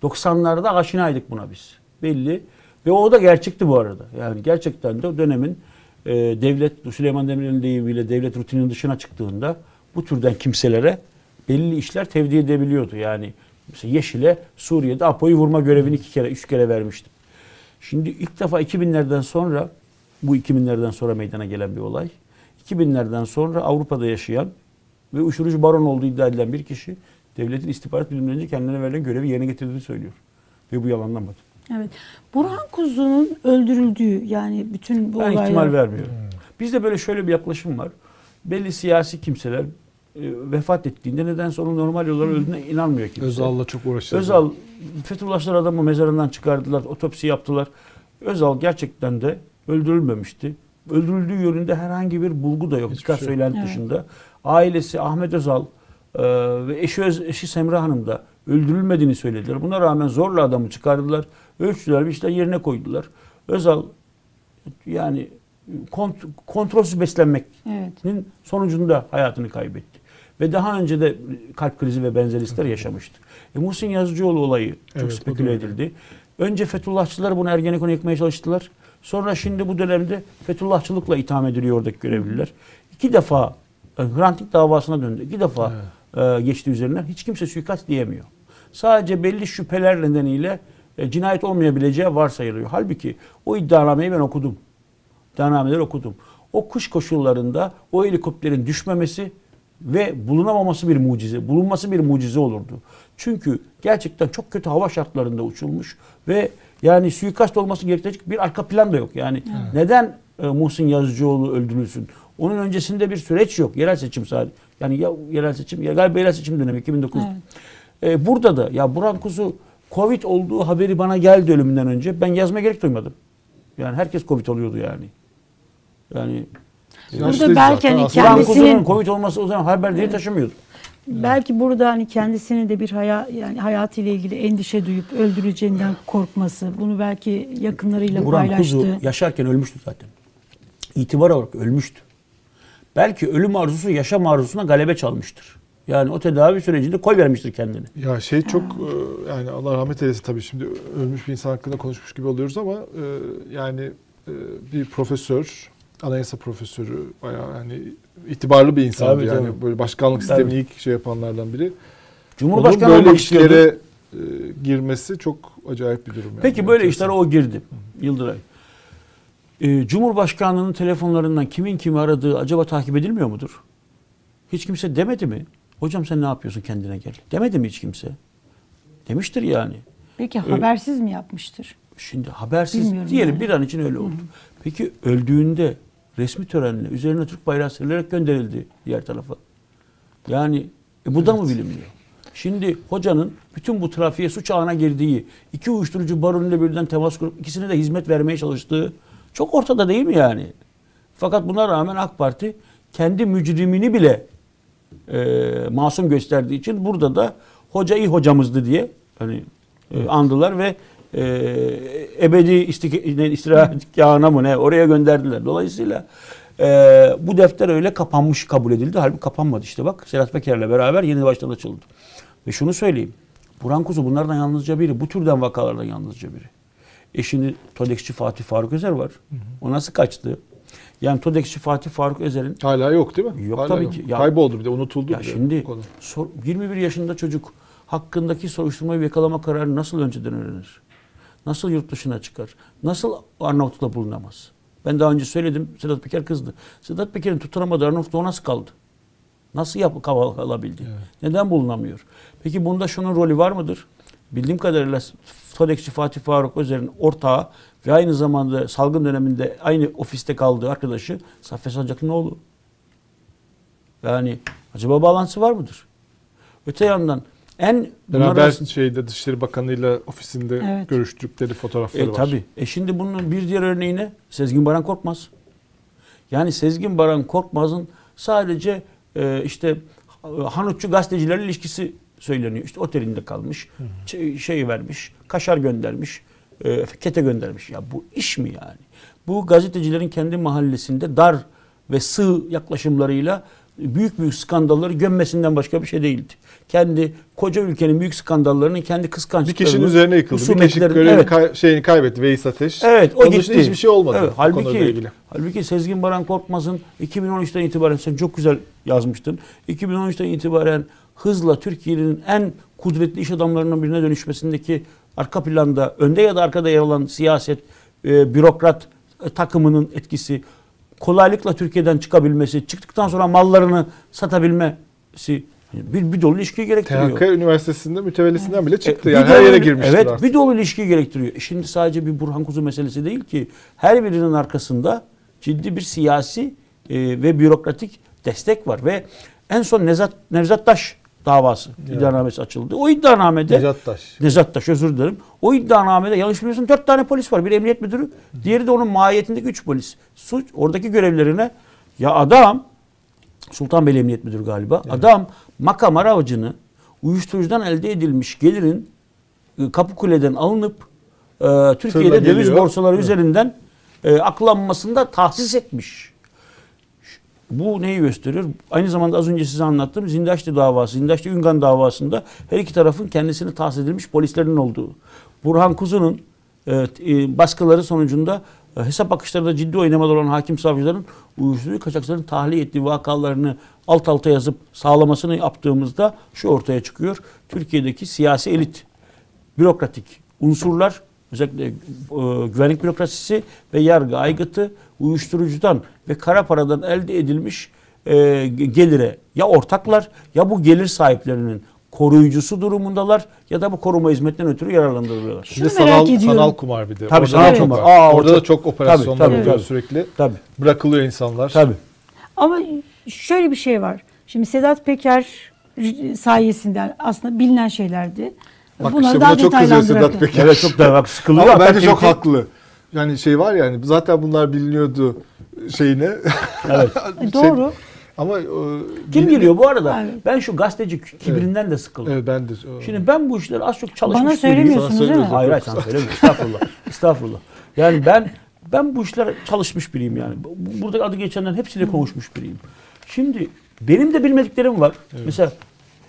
90'larda aşinaydık buna biz. Belli. Ve o da gerçekti bu arada. Yani gerçekten de o dönemin e, devlet, Süleyman Demirel'in deyimiyle devlet rutininin dışına çıktığında bu türden kimselere belli işler tevdi edebiliyordu. Yani mesela Yeşil'e Suriye'de Apo'yu vurma görevini iki kere, üç kere vermiştim. Şimdi ilk defa 2000'lerden sonra, bu 2000'lerden sonra meydana gelen bir olay. 2000'lerden sonra Avrupa'da yaşayan ve uyuşturucu baron olduğu iddia edilen bir kişi devletin istihbarat bilimlerince kendine verilen görevi yerine getirdiğini söylüyor. Ve bu yalanlanmadı.
Evet. Burhan Kuzu'nun öldürüldüğü yani bütün bu
Ben
olaylar.
ihtimal vermiyorum. Bizde böyle şöyle bir yaklaşım var. Belli siyasi kimseler e, vefat ettiğinde nedense onun normal yollara öldüğüne inanmıyor kimse.
Özal'la çok uğraşacağız.
Özal, Fethullahçılar adamı mezarından çıkardılar, otopsi yaptılar. Özal gerçekten de öldürülmemişti. Öldürüldüğü yönünde herhangi bir bulgu da yok.
Hiçbir şey.
söylenti
Evet.
dışında. Ailesi Ahmet Özal e, ve eşi, Öz- eşi Semra Hanım da öldürülmediğini söylediler. Buna rağmen zorla adamı çıkardılar. Ölçtüler, bir işte yerine koydular. Özal yani kont- kontrolsüz beslenmek
Evet.
sonucunda hayatını kaybetti. Ve daha önce de kalp krizi ve benzeri hisler yaşamıştı. E, Muhsin Yazıcıoğlu olayı çok
Evet,
speküle edildi. Önce Fethullahçılar bunu Ergenekon'a yıkmaya çalıştılar. Sonra şimdi bu dönemde Fethullahçılıkla itham ediliyor oradaki görevliler. İki defa e, Hrant davasına döndü. İki defa e, geçti üzerinden. Hiç kimse suikast diyemiyor. Sadece belli şüpheler nedeniyle e, cinayet olmayabileceği varsayılıyor. Halbuki o iddianameyi ben okudum iddianameleri okudum. O kış koşullarında o helikopterin düşmemesi ve bulunamaması bir mucize, bulunması bir mucize olurdu. Çünkü gerçekten çok kötü hava şartlarında uçulmuş ve yani suikast olması gerekecek bir arka plan da yok. Yani neden e, Muhsin Yazıcıoğlu öldürülsün? Onun öncesinde bir süreç yok. Yerel seçim sadece. Yani ya yerel seçim, ya galiba yerel seçim dönemi 2009.
Evet.
E, burada da ya Burhan Kuzu Covid olduğu haberi bana geldi ölümünden önce. Ben yazmaya gerek duymadım. Yani herkes Covid oluyordu yani. Yani
Yaşlı
Burada belki hani kendisinin
Kuzu'nun Covid olması o zaman haberleri taşımıyordu.
Belki burada hani kendisinin de bir haya, yani hayatıyla ilgili endişe duyup öldüreceğinden korkması, bunu belki yakınlarıyla
Burhan
paylaştı.
Kuzu yaşarken ölmüştü zaten. İtibar olarak ölmüştü. Belki ölüm arzusu yaşam arzusuna galebe çalmıştır. Yani o tedavi sürecinde koy vermiştir kendini.
Ya şey çok e, yani Allah rahmet eylesin tabii şimdi ölmüş bir insan hakkında konuşmuş gibi oluyoruz ama e, yani e, bir profesör, anayasa profesörü bayağı yani itibarlı bir insandı
Tabii,
yani
tabii.
böyle başkanlık
Tabii.
sistemini ilk şey yapanlardan biri. Onun
Cumhurbaşkanı
böyle
olmak istiyordu.
işlere e, girmesi çok acayip bir durum yani.
Peki böyle
Enteresan.
işlere o girdi. Yıldıray. Ee, Cumhurbaşkanlığının telefonlarından kimin kimi aradığı acaba takip edilmiyor mudur? Hiç kimse demedi mi? Hocam sen ne yapıyorsun kendine gel. Demedi mi hiç kimse? Demiştir yani.
Peki habersiz mi yapmıştır?
Şimdi habersiz
Bilmiyorum
diyelim
yani.
bir an için öyle oldu. Peki öldüğünde resmi törenle üzerine Türk bayrağı serilerek gönderildi diğer tarafa. Yani e, bu da mı bilinmiyor? Şimdi hocanın bütün bu trafiğe suç ağına girdiği, iki uyuşturucu baronuyla birden temas kurup ikisine de hizmet vermeye çalıştığı çok ortada değil mi yani? Fakat buna rağmen AK Parti kendi mücrimini bile e, masum gösterdiği için burada da hoca iyi hocamızdı diye hani e, andılar ve e, ebedi istirahatgahına mı ne oraya gönderdiler. Dolayısıyla e, bu defter öyle kapanmış kabul edildi. Halbuki kapanmadı işte bak Sedat Peker'le beraber yeni baştan açıldı. Ve şunu söyleyeyim. Burhan Kuzu bunlardan yalnızca biri. Bu türden vakalardan yalnızca biri. E şimdi TODEX'çi Fatih Faruk Özer var. O nasıl kaçtı? Yani TODEX'çi Fatih Faruk Özer'in
Hala yok değil mi?
Yok
Hala
tabii ki. Ya-
Kayboldu bir de unutuldu.
ya
bir de
şimdi
konu.
sor- 21 yaşında çocuk hakkındaki soruşturmayı ve yakalama kararını nasıl önceden öğrenir? Nasıl yurt dışına çıkar? Nasıl Arnavutluk'ta bulunamaz? Ben daha önce söyledim. Sedat Peker kızdı. Sedat Peker'in tutunamadığı Arnavutluk'ta o nasıl kaldı? Nasıl yap kalabildi? Neden bulunamıyor? Peki bunda şunun rolü var mıdır? Bildiğim kadarıyla TODEX'çi Fatih Faruk Özer'in ortağı ve aynı zamanda salgın döneminde aynı ofiste kaldığı arkadaşı Saffet Sancaklı'nın oğlu. Yani acaba bağlantısı var mıdır? Öte yandan en bunlar
Beraber
arasında-
şeyde Dışişleri Bakanı'yla ofisinde
Evet.
görüştükleri fotoğrafları
e,
var.
tabii. E şimdi bunun bir diğer örneği ne? Sezgin Baran Korkmaz. Yani Sezgin Baran Korkmaz'ın sadece e, işte e, Hanutçu gazetecilerle ilişkisi söyleniyor. İşte otelinde kalmış, şey, şey vermiş, kaşar göndermiş, e, kete göndermiş. Ya bu iş mi yani? Bu gazetecilerin kendi mahallesinde dar ve sığ yaklaşımlarıyla büyük büyük skandalları gömmesinden başka bir şey değildi. Kendi koca ülkenin büyük skandallarının kendi
Bir
kıskançlıklarını,
kişinin üzerine yıkıldı. Bir kişi görevini
Evet.
kay- şeyini kaybetti Veys Ateş.
Evet o
Onun
gitti.
hiçbir şey olmadı
Evet, halbuki,
ilgili.
halbuki Sezgin Baran Korkmaz'ın 2013'ten itibaren sen çok güzel yazmıştın. 2013'ten itibaren hızla Türkiye'nin en kudretli iş adamlarından birine dönüşmesindeki arka planda önde ya da arkada yer alan siyaset, e, bürokrat e, takımının etkisi, kolaylıkla Türkiye'den çıkabilmesi, çıktıktan sonra mallarını satabilmesi yani bir, bir dolu ilişkiyi gerektiriyor.
THK Üniversitesi'nde mütevellisinden bile çıktı.
E,
yani
bir
her
dolu-
yere girmiştir
Evet
artık.
bir dolu ilişki gerektiriyor. E Şimdi sadece bir Burhan Kuzu meselesi değil ki. Her birinin arkasında ciddi bir siyasi e, ve bürokratik destek var. Ve en son Nevzat, Nevzat Taş davası iddianamesi açıldı. O iddianamede
Necat Taş.
Nezat Taş özür dilerim. O iddianamede yanlış biliyorsun dört tane polis var. Bir emniyet müdürü, diğeri de onun mahiyetindeki üç polis. Suç oradaki görevlerine ya adam Sultanbeyli Emniyet Müdürü galiba. Adam makam aracını uyuşturucudan elde edilmiş gelirin e, Kapıkule'den alınıp e, Türkiye'de döviz borsaları üzerinden e, aklanmasında tahsis etmiş. Bu neyi gösteriyor? Aynı zamanda az önce size anlattığım Zindaşti davası, Zindaşti Üngan davasında her iki tarafın kendisini tahsis edilmiş polislerin olduğu. Burhan Kuzu'nun e, e, baskıları sonucunda e, hesap akışlarında ciddi oynamalar olan hakim savcıların uyuşturucu kaçakçıların tahliye ettiği vakalarını alt alta yazıp sağlamasını yaptığımızda şu ortaya çıkıyor. Türkiye'deki siyasi elit, bürokratik unsurlar özellikle e, güvenlik bürokrasisi ve yargı aygıtı uyuşturucudan ve kara paradan elde edilmiş e, gelire ya ortaklar ya bu gelir sahiplerinin koruyucusu durumundalar ya da bu koruma hizmetinden ötürü yararlandırılıyorlar.
Bir de
Şunu merak
sanal,
ediyorum.
sanal kumar bir de.
Tabii,
Orada
sanal
da çok
kumar. Aa,
Orada da
çok-
operasyonlar
tabii,
oluyor
tabii.
sürekli.
Tabii.
Bırakılıyor insanlar.
Tabii.
Ama şöyle bir şey var. Şimdi Sedat Peker sayesinde aslında bilinen şeylerdi.
Bak
Bunları
işte
daha
buna çok kızıyor Sedat Peker.
Evet çok da bak sıkılıyor.
Ama bence çok haklı. Yani şey var yani zaten bunlar biliniyordu şeyine.
Evet.
E,
Şey-
Doğru.
ama e,
Kim
bil-
geliyor bu arada?
Abi.
Ben şu gazeteci kibrinden de sıkıldım.
Evet ben de.
Şimdi ben bu işleri az çok çalışmış
Bana söylemiyorsunuz değil mi?
Hayır hayır sana söylemiyorum. Estağfurullah. Estağfurullah. Yani ben ben bu işlere çalışmış biriyim yani. Bu- Burada adı geçenlerin hepsiyle konuşmuş biriyim. Şimdi benim de bilmediklerim var. Mesela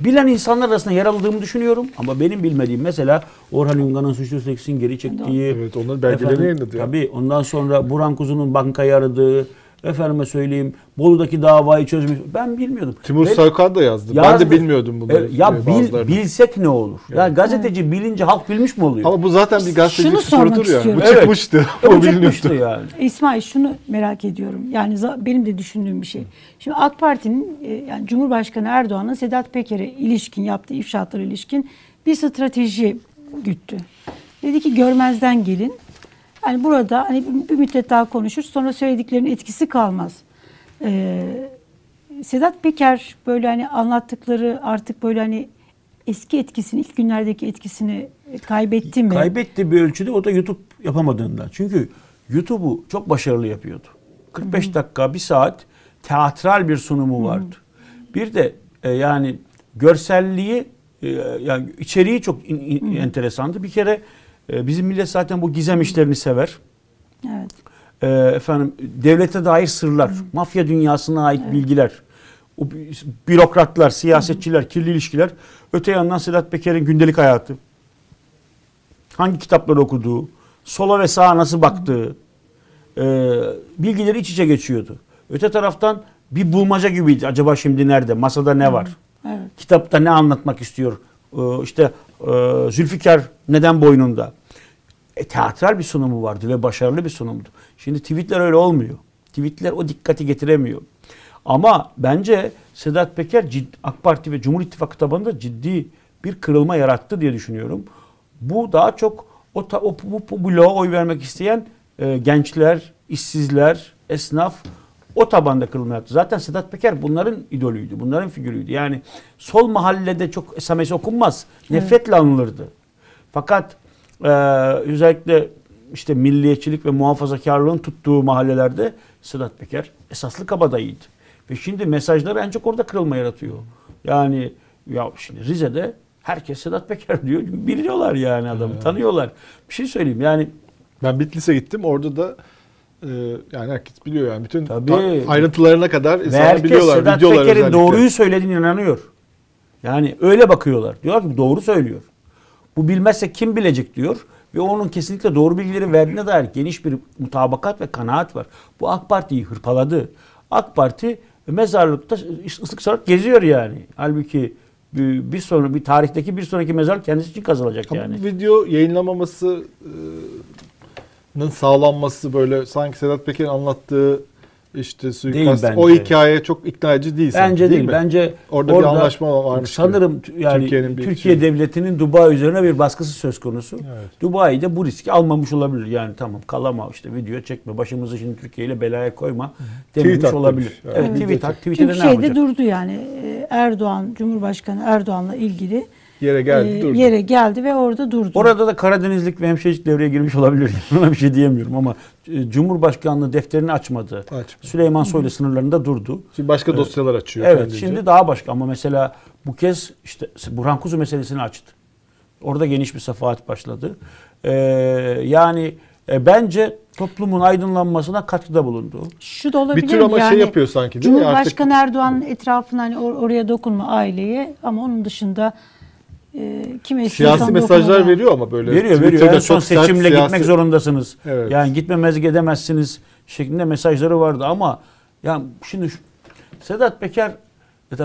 bilen insanlar arasında yer aldığımı düşünüyorum ama benim bilmediğim mesela Orhan Yungan'ın Suçlu Seks'in geri çektiği
Evet onların belgelerini yayınladı ya.
Tabii ondan sonra Burhan Kuzu'nun bankayı aradığı efendime söyleyeyim Bolu'daki davayı çözmüş. Ben bilmiyordum.
Timur
Ve-
Soykan da yazdı. Ben
Yazdı.
de bilmiyordum bunları.
E, ya
e,
bil, bilsek ne olur? Ya gazeteci bilince halk bilmiş mi oluyor?
Ama bu zaten bir gazetecilik sporudur ya. Bu
Evet.
çıkmıştı.
E,
o
çıkmıştı
biliniyordu.
yani.
İsmail şunu merak ediyorum. Yani benim de düşündüğüm bir şey. Şimdi AK Parti'nin e, yani Cumhurbaşkanı Erdoğan'ın Sedat Peker'e ilişkin yaptığı ifşaatlara ilişkin bir strateji güttü. Dedi ki görmezden gelin. Yani burada hani bir- müddet daha konuşur sonra söylediklerinin etkisi kalmaz. Ee, Sedat Peker böyle hani anlattıkları artık böyle hani eski etkisini ilk günlerdeki etkisini kaybetti mi?
Kaybetti bir ölçüde o da YouTube yapamadığından. Çünkü YouTube'u çok başarılı yapıyordu. 45 dakika, bir saat teatral bir sunumu vardı. Bir de e, yani görselliği e, yani içeriği çok in- in- enteresandı. Bir kere e, bizim millet zaten bu gizem işlerini sever.
Evet.
e, efendim devlete dair sırlar, mafya dünyasına ait bilgiler, o bürokratlar, siyasetçiler, kirli ilişkiler. Öte yandan Sedat Peker'in gündelik hayatı. Hangi kitapları okuduğu, sola ve sağa nasıl baktığı, e, bilgileri iç içe geçiyordu. Öte taraftan bir bulmaca gibiydi. Acaba şimdi nerede? Masada ne var?
Evet.
Kitapta ne anlatmak istiyor? Ee, işte e, Zülfikar neden boynunda? E, teatral bir sunumu vardı ve başarılı bir sunumdu. Şimdi tweetler öyle olmuyor. Tweetler o dikkati getiremiyor. Ama bence Sedat Peker cid- AK Parti ve Cumhur İttifakı tabanında ciddi bir kırılma yarattı diye düşünüyorum. Bu daha çok o, ta- o bu, bu bloğa oy vermek isteyen e, gençler, işsizler, esnaf o tabanda kırılma yaptı. Zaten Sedat Peker bunların idolüydü, bunların figürüydü. Yani sol mahallede çok SMS okunmaz. Nefretle anılırdı. Fakat e, özellikle işte milliyetçilik ve muhafazakarlığın tuttuğu mahallelerde Sedat Peker esaslı kabadayıydı. Ve şimdi mesajları çok orada kırılma yaratıyor. Yani ya şimdi Rize'de herkes Sedat Peker diyor. Biliyorlar yani adamı, tanıyorlar. Bir şey söyleyeyim yani
Ben Bitlis'e gittim. Orada da e, yani herkes biliyor yani. Bütün
Tabii.
ta- ayrıntılarına kadar insanlar biliyorlar.
Sedat Peker'in doğruyu söylediğine inanıyor. Yani öyle bakıyorlar. Diyorlar ki doğru söylüyor. Bu bilmezse kim bilecek diyor. Ve onun kesinlikle doğru bilgileri verdiğine dair geniş bir mutabakat ve kanaat var. Bu AK Parti'yi hırpaladı. AK Parti mezarlıkta ıslık çalarak geziyor yani. Halbuki bir, bir sonra bir tarihteki bir sonraki mezar kendisi için kazılacak
Ama
yani.
bu video yayınlamaması e, sağlanması böyle sanki Sedat Peker'in anlattığı işte suikast
bence.
o hikaye çok ikna edici değil sanki,
Bence değil.
mi?
Bence
Orada bir anlaşma varmış gibi.
Sanırım t- yani
Türkiye'nin bir
Türkiye
şey-
devletinin Dubai üzerine bir baskısı söz konusu.
Evet.
Dubai de bu riski almamış olabilir. Yani tamam kalama işte video çekme başımızı şimdi Türkiye ile belaya koyma dememiş
Tweet
olabilir. Evet,
Evet.
tweet at. Tweet'e
Çünkü şeyde durdu yani e, Erdoğan, Cumhurbaşkanı Erdoğan'la ilgili
Yere geldi
e,
durdu.
yere geldi ve orada durdu.
Orada da Karadenizlik ve hemşehrilik devreye girmiş olabilir. Ona bir şey diyemiyorum ama e, Cumhurbaşkanlığı defterini açmadı.
Açma.
Süleyman Soylu sınırlarında durdu.
Şimdi başka dosyalar açıyor.
Evet
kendince.
şimdi daha başka ama mesela bu kez işte Burhan Kuzu meselesini açtı. Orada geniş bir sefahat başladı. Ee, yani e, bence toplumun aydınlanmasına katkıda bulundu.
Şu da olabilir
bir tür
mi?
ama
yani,
şey yapıyor sanki değil mi? Artık
Cumhurbaşkanı Erdoğan'ın etrafına hani or- oraya dokunma aileye ama onun dışında e, kime
siyasi mesajlar
yani.
veriyor ama böyle
veriyor veriyor. En son seçimle
siyasi-
gitmek zorundasınız.
Evet.
Yani gitmemez edemezsiniz şeklinde mesajları vardı ama yani şimdi şu, Sedat Peker e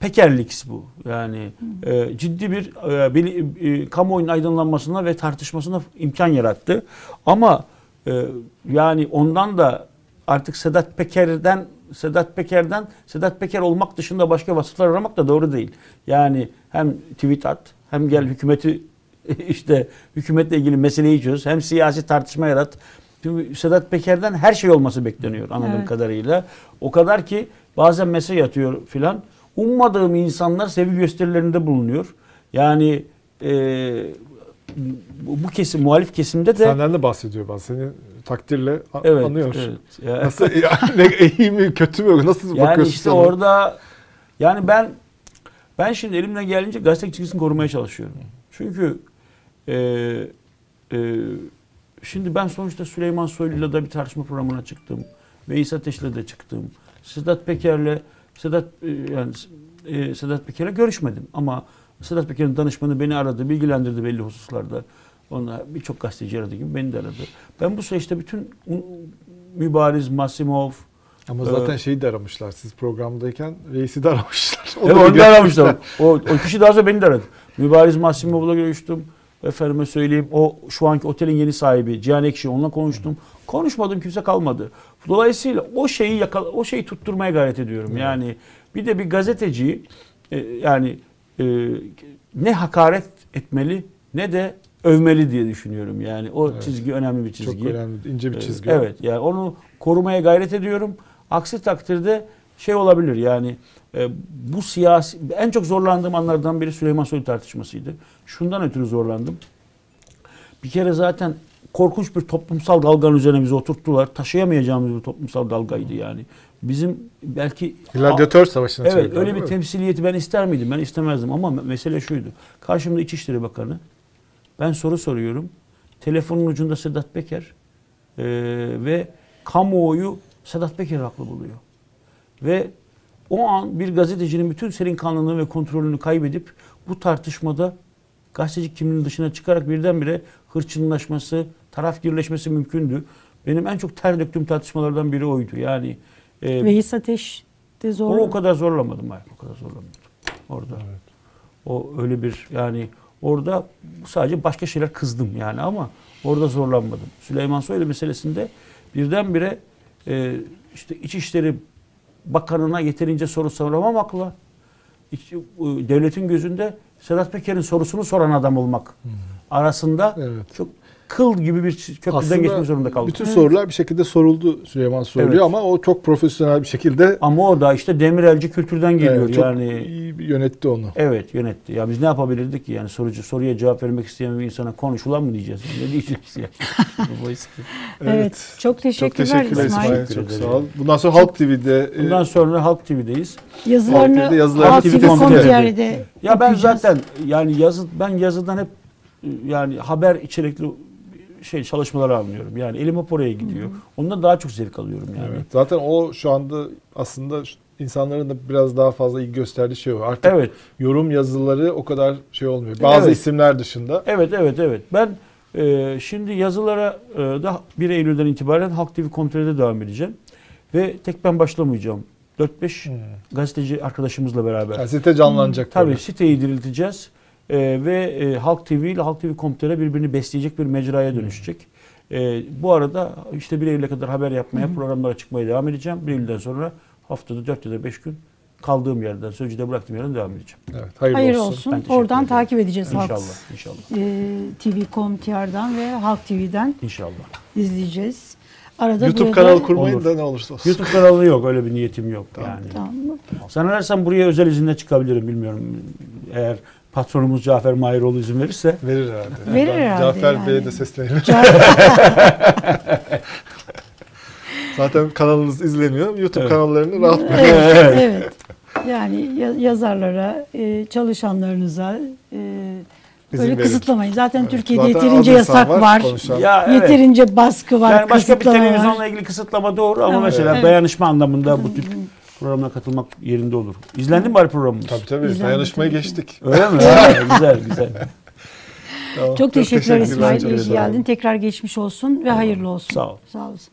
Pekerlik bu. Yani e, ciddi bir e, bili- e, kamuoyunun aydınlanmasına ve tartışmasına imkan yarattı. Ama e, yani ondan da artık Sedat Peker'den Sedat Peker'den Sedat Peker olmak dışında başka vasıflar aramak da doğru değil. Yani hem tweet at hem gel hükümeti işte hükümetle ilgili meseleyi çöz hem siyasi tartışma yarat. Çünkü Sedat Peker'den her şey olması bekleniyor anladığım
Evet.
kadarıyla. O kadar ki bazen mesaj atıyor filan. Ummadığım insanlar sevgi gösterilerinde bulunuyor. Yani e, bu kesim muhalif kesimde de
Senden de bahsediyor bazen. Senin takdirle a-
Evet,
anıyor.
evet. Ya-
Nasıl yani iyi mi kötü mü nasıl
Yani
bakıyorsun
işte
sana?
orada yani ben ben şimdi elimden gelince gazete çizgisini korumaya çalışıyorum. Çünkü e, e, şimdi ben sonuçta Süleyman Soylu'yla da bir tartışma programına çıktım. Veys Ateş'le de çıktım. Sedat Peker'le Sedat e, yani e, Sedat Peker'le görüşmedim ama Sedat Peker'in danışmanı beni aradı, bilgilendirdi belli hususlarda. Onlar birçok gazeteci aradı gibi beni de aradı. Ben bu süreçte bütün Mübariz, Masimov,
Ama
Ee,
zaten şeyi de aramışlar. Siz programdayken reisi de aramışlar.
Evet
da
onu da aramışlar. O, o kişi daha sonra beni de aradı. Mübariz Masimov'la görüştüm. Efendime söyleyeyim o şu anki otelin yeni sahibi Cihan Ekşi onunla konuştum. Konuşmadım kimse kalmadı. Dolayısıyla o şeyi yakala, o şeyi tutturmaya gayret ediyorum. Yani bir de bir gazeteciyi e, yani e, ne hakaret etmeli ne de övmeli diye düşünüyorum. Yani o
Evet.
çizgi önemli bir çizgi.
Çok önemli ince bir
Ee,
çizgi.
Evet yani onu korumaya gayret ediyorum. Aksi takdirde şey olabilir yani e, bu siyasi en çok zorlandığım anlardan biri Süleyman Soylu tartışmasıydı. Şundan ötürü zorlandım. Bir kere zaten korkunç bir toplumsal dalganın üzerine bizi oturttular. Taşıyamayacağımız bir toplumsal dalgaydı yani. Bizim belki
Gladyatör savaşına
Evet öyle bir temsiliyeti ben ister miydim? Ben istemezdim ama me- mesele şuydu. Karşımda İçişleri Bakanı. Ben soru soruyorum. Telefonun ucunda Sedat Peker eee, ve kamuoyu Sedat Peker haklı buluyor. Ve o an bir gazetecinin bütün serin kanlılığını ve kontrolünü kaybedip bu tartışmada gazeteci kimliğinin dışına çıkarak birdenbire hırçınlaşması, taraf birleşmesi mümkündü. Benim en çok ter döktüğüm tartışmalardan biri oydu. Yani e,
Veys Ateş de zor.
o, o kadar zorlamadım hayır. O kadar zorlamadım. Orada.
Evet.
O öyle bir yani orada sadece başka şeyler kızdım yani ama orada zorlanmadım. Süleyman Soylu meselesinde birdenbire e, işte İçişleri Bakanı'na yeterince soru soramamakla iç- e, devletin gözünde Sedat Peker'in sorusunu soran adam olmak arasında
Evet.
çok kıl gibi bir köprüden
Aslında
geçmek zorunda kaldım.
Bütün sorular bir şekilde soruldu Süleyman Soylu'ya
Evet.
ama o çok profesyonel bir şekilde
Ama o da işte demirelci kültürden geliyor
evet, çok
yani.
iyi yönetti onu.
Evet yönetti. Ya biz ne yapabilirdik ki yani sorucu soruya cevap vermek isteyen bir insana konuş ulan mı diyeceğiz? Ne diyeceğiz ya? Bu eski.
Evet. Çok
Çok
teşekkürler,
teşekkürler
İsmail.
Çok
ederim.
sağ ol. Bundan sonra Halk TV'de e,
Bundan sonra Halk TV'deyiz.
Yazılarını
Halk TV'de yazılarını
Halk
TV. Komiter'de Ya ben zaten yani yazı ben yazıdan hep yani haber içerikli şey çalışmaları anlıyorum. Yani elim hep oraya gidiyor. Ondan daha çok zevk alıyorum yani.
evet, zaten o şu anda aslında insanların da biraz daha fazla ilgi gösterdiği şey o. Artık
Evet.
yorum yazıları o kadar şey olmuyor. Bazı
Evet.
isimler dışında.
Evet, evet, evet. Ben e, şimdi yazılara e, da 1 Eylül'den itibaren Halk TV Komiter'de devam edeceğim. Ve tek ben başlamayacağım. 4-5 gazeteci arkadaşımızla beraber.
Yani site canlanacak.
Tabii
böyle.
siteyi dirilteceğiz. Ee, ve e, Halk TV ile Halk TV Komiter'e birbirini besleyecek bir mecraya dönüşecek. Ee, bu arada işte 1 Eylül'e kadar haber yapmaya, programlara çıkmaya devam edeceğim. 1 Eylül'den sonra haftada 4 ya da 5 gün kaldığım yerden, Sözcü'de bıraktığım yerden devam edeceğim.
Evet, hayırlı,
Hayırlı
olsun.
olsun. Oradan
ederim.
takip edeceğiz Halk
İnşallah, inşallah,
e, TV.com.tr'dan ve Halk TV'den
inşallah.
izleyeceğiz. Arada
YouTube
burada-
kanalı kurmayın
Olur.
da ne olursa olsun.
YouTube kanalı yok, öyle bir niyetim yok yani.
Tamam?
Sanırsam buraya özel izinle çıkabilirim, bilmiyorum. Eğer patronumuz Cafer Mahiroğlu izin verirse.
Verir herhalde.
Verir
Ben
herhalde
Cafer
yani.
Bey'e de seslenelim. Zaten kanalınız izleniyor. YouTube
Evet.
kanallarını rahat bırakın.
evet, evet. Yani ya- yazarlara, e, çalışanlarınıza e,
İzin
böyle
verin.
kısıtlamayın. Zaten
Evet.
Türkiye'de
Zaten
yeterince yasak var.
konuşan.
Ya evet.
Yeterince baskı var,
Yani başka bir
var.
televizyonla ilgili kısıtlama doğru ama
Evet,
mesela
evet.
dayanışma anlamında bu tip programına katılmak yerinde olur. İzlendi mi bari programımız?
Tabii tabii.
İzlendi
Dayanışmayı
tabii
geçtik.
Öyle mi? Ha, güzel güzel.
Tamam,
Çok teşekkürler İsmail.
teşekkür
İyi ki geldin. Tekrar geçmiş olsun ve hayırlı olsun.
Sağ ol.
Sağ olasın.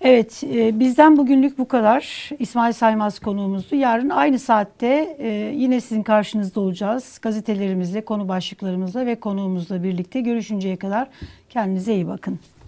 Evet, e, bizden bugünlük bu kadar. İsmail Saymaz konuğumuzdu. Yarın aynı saatte e, yine sizin karşınızda olacağız. Gazetelerimizle, konu başlıklarımızla ve konuğumuzla birlikte görüşünceye kadar kendinize iyi bakın.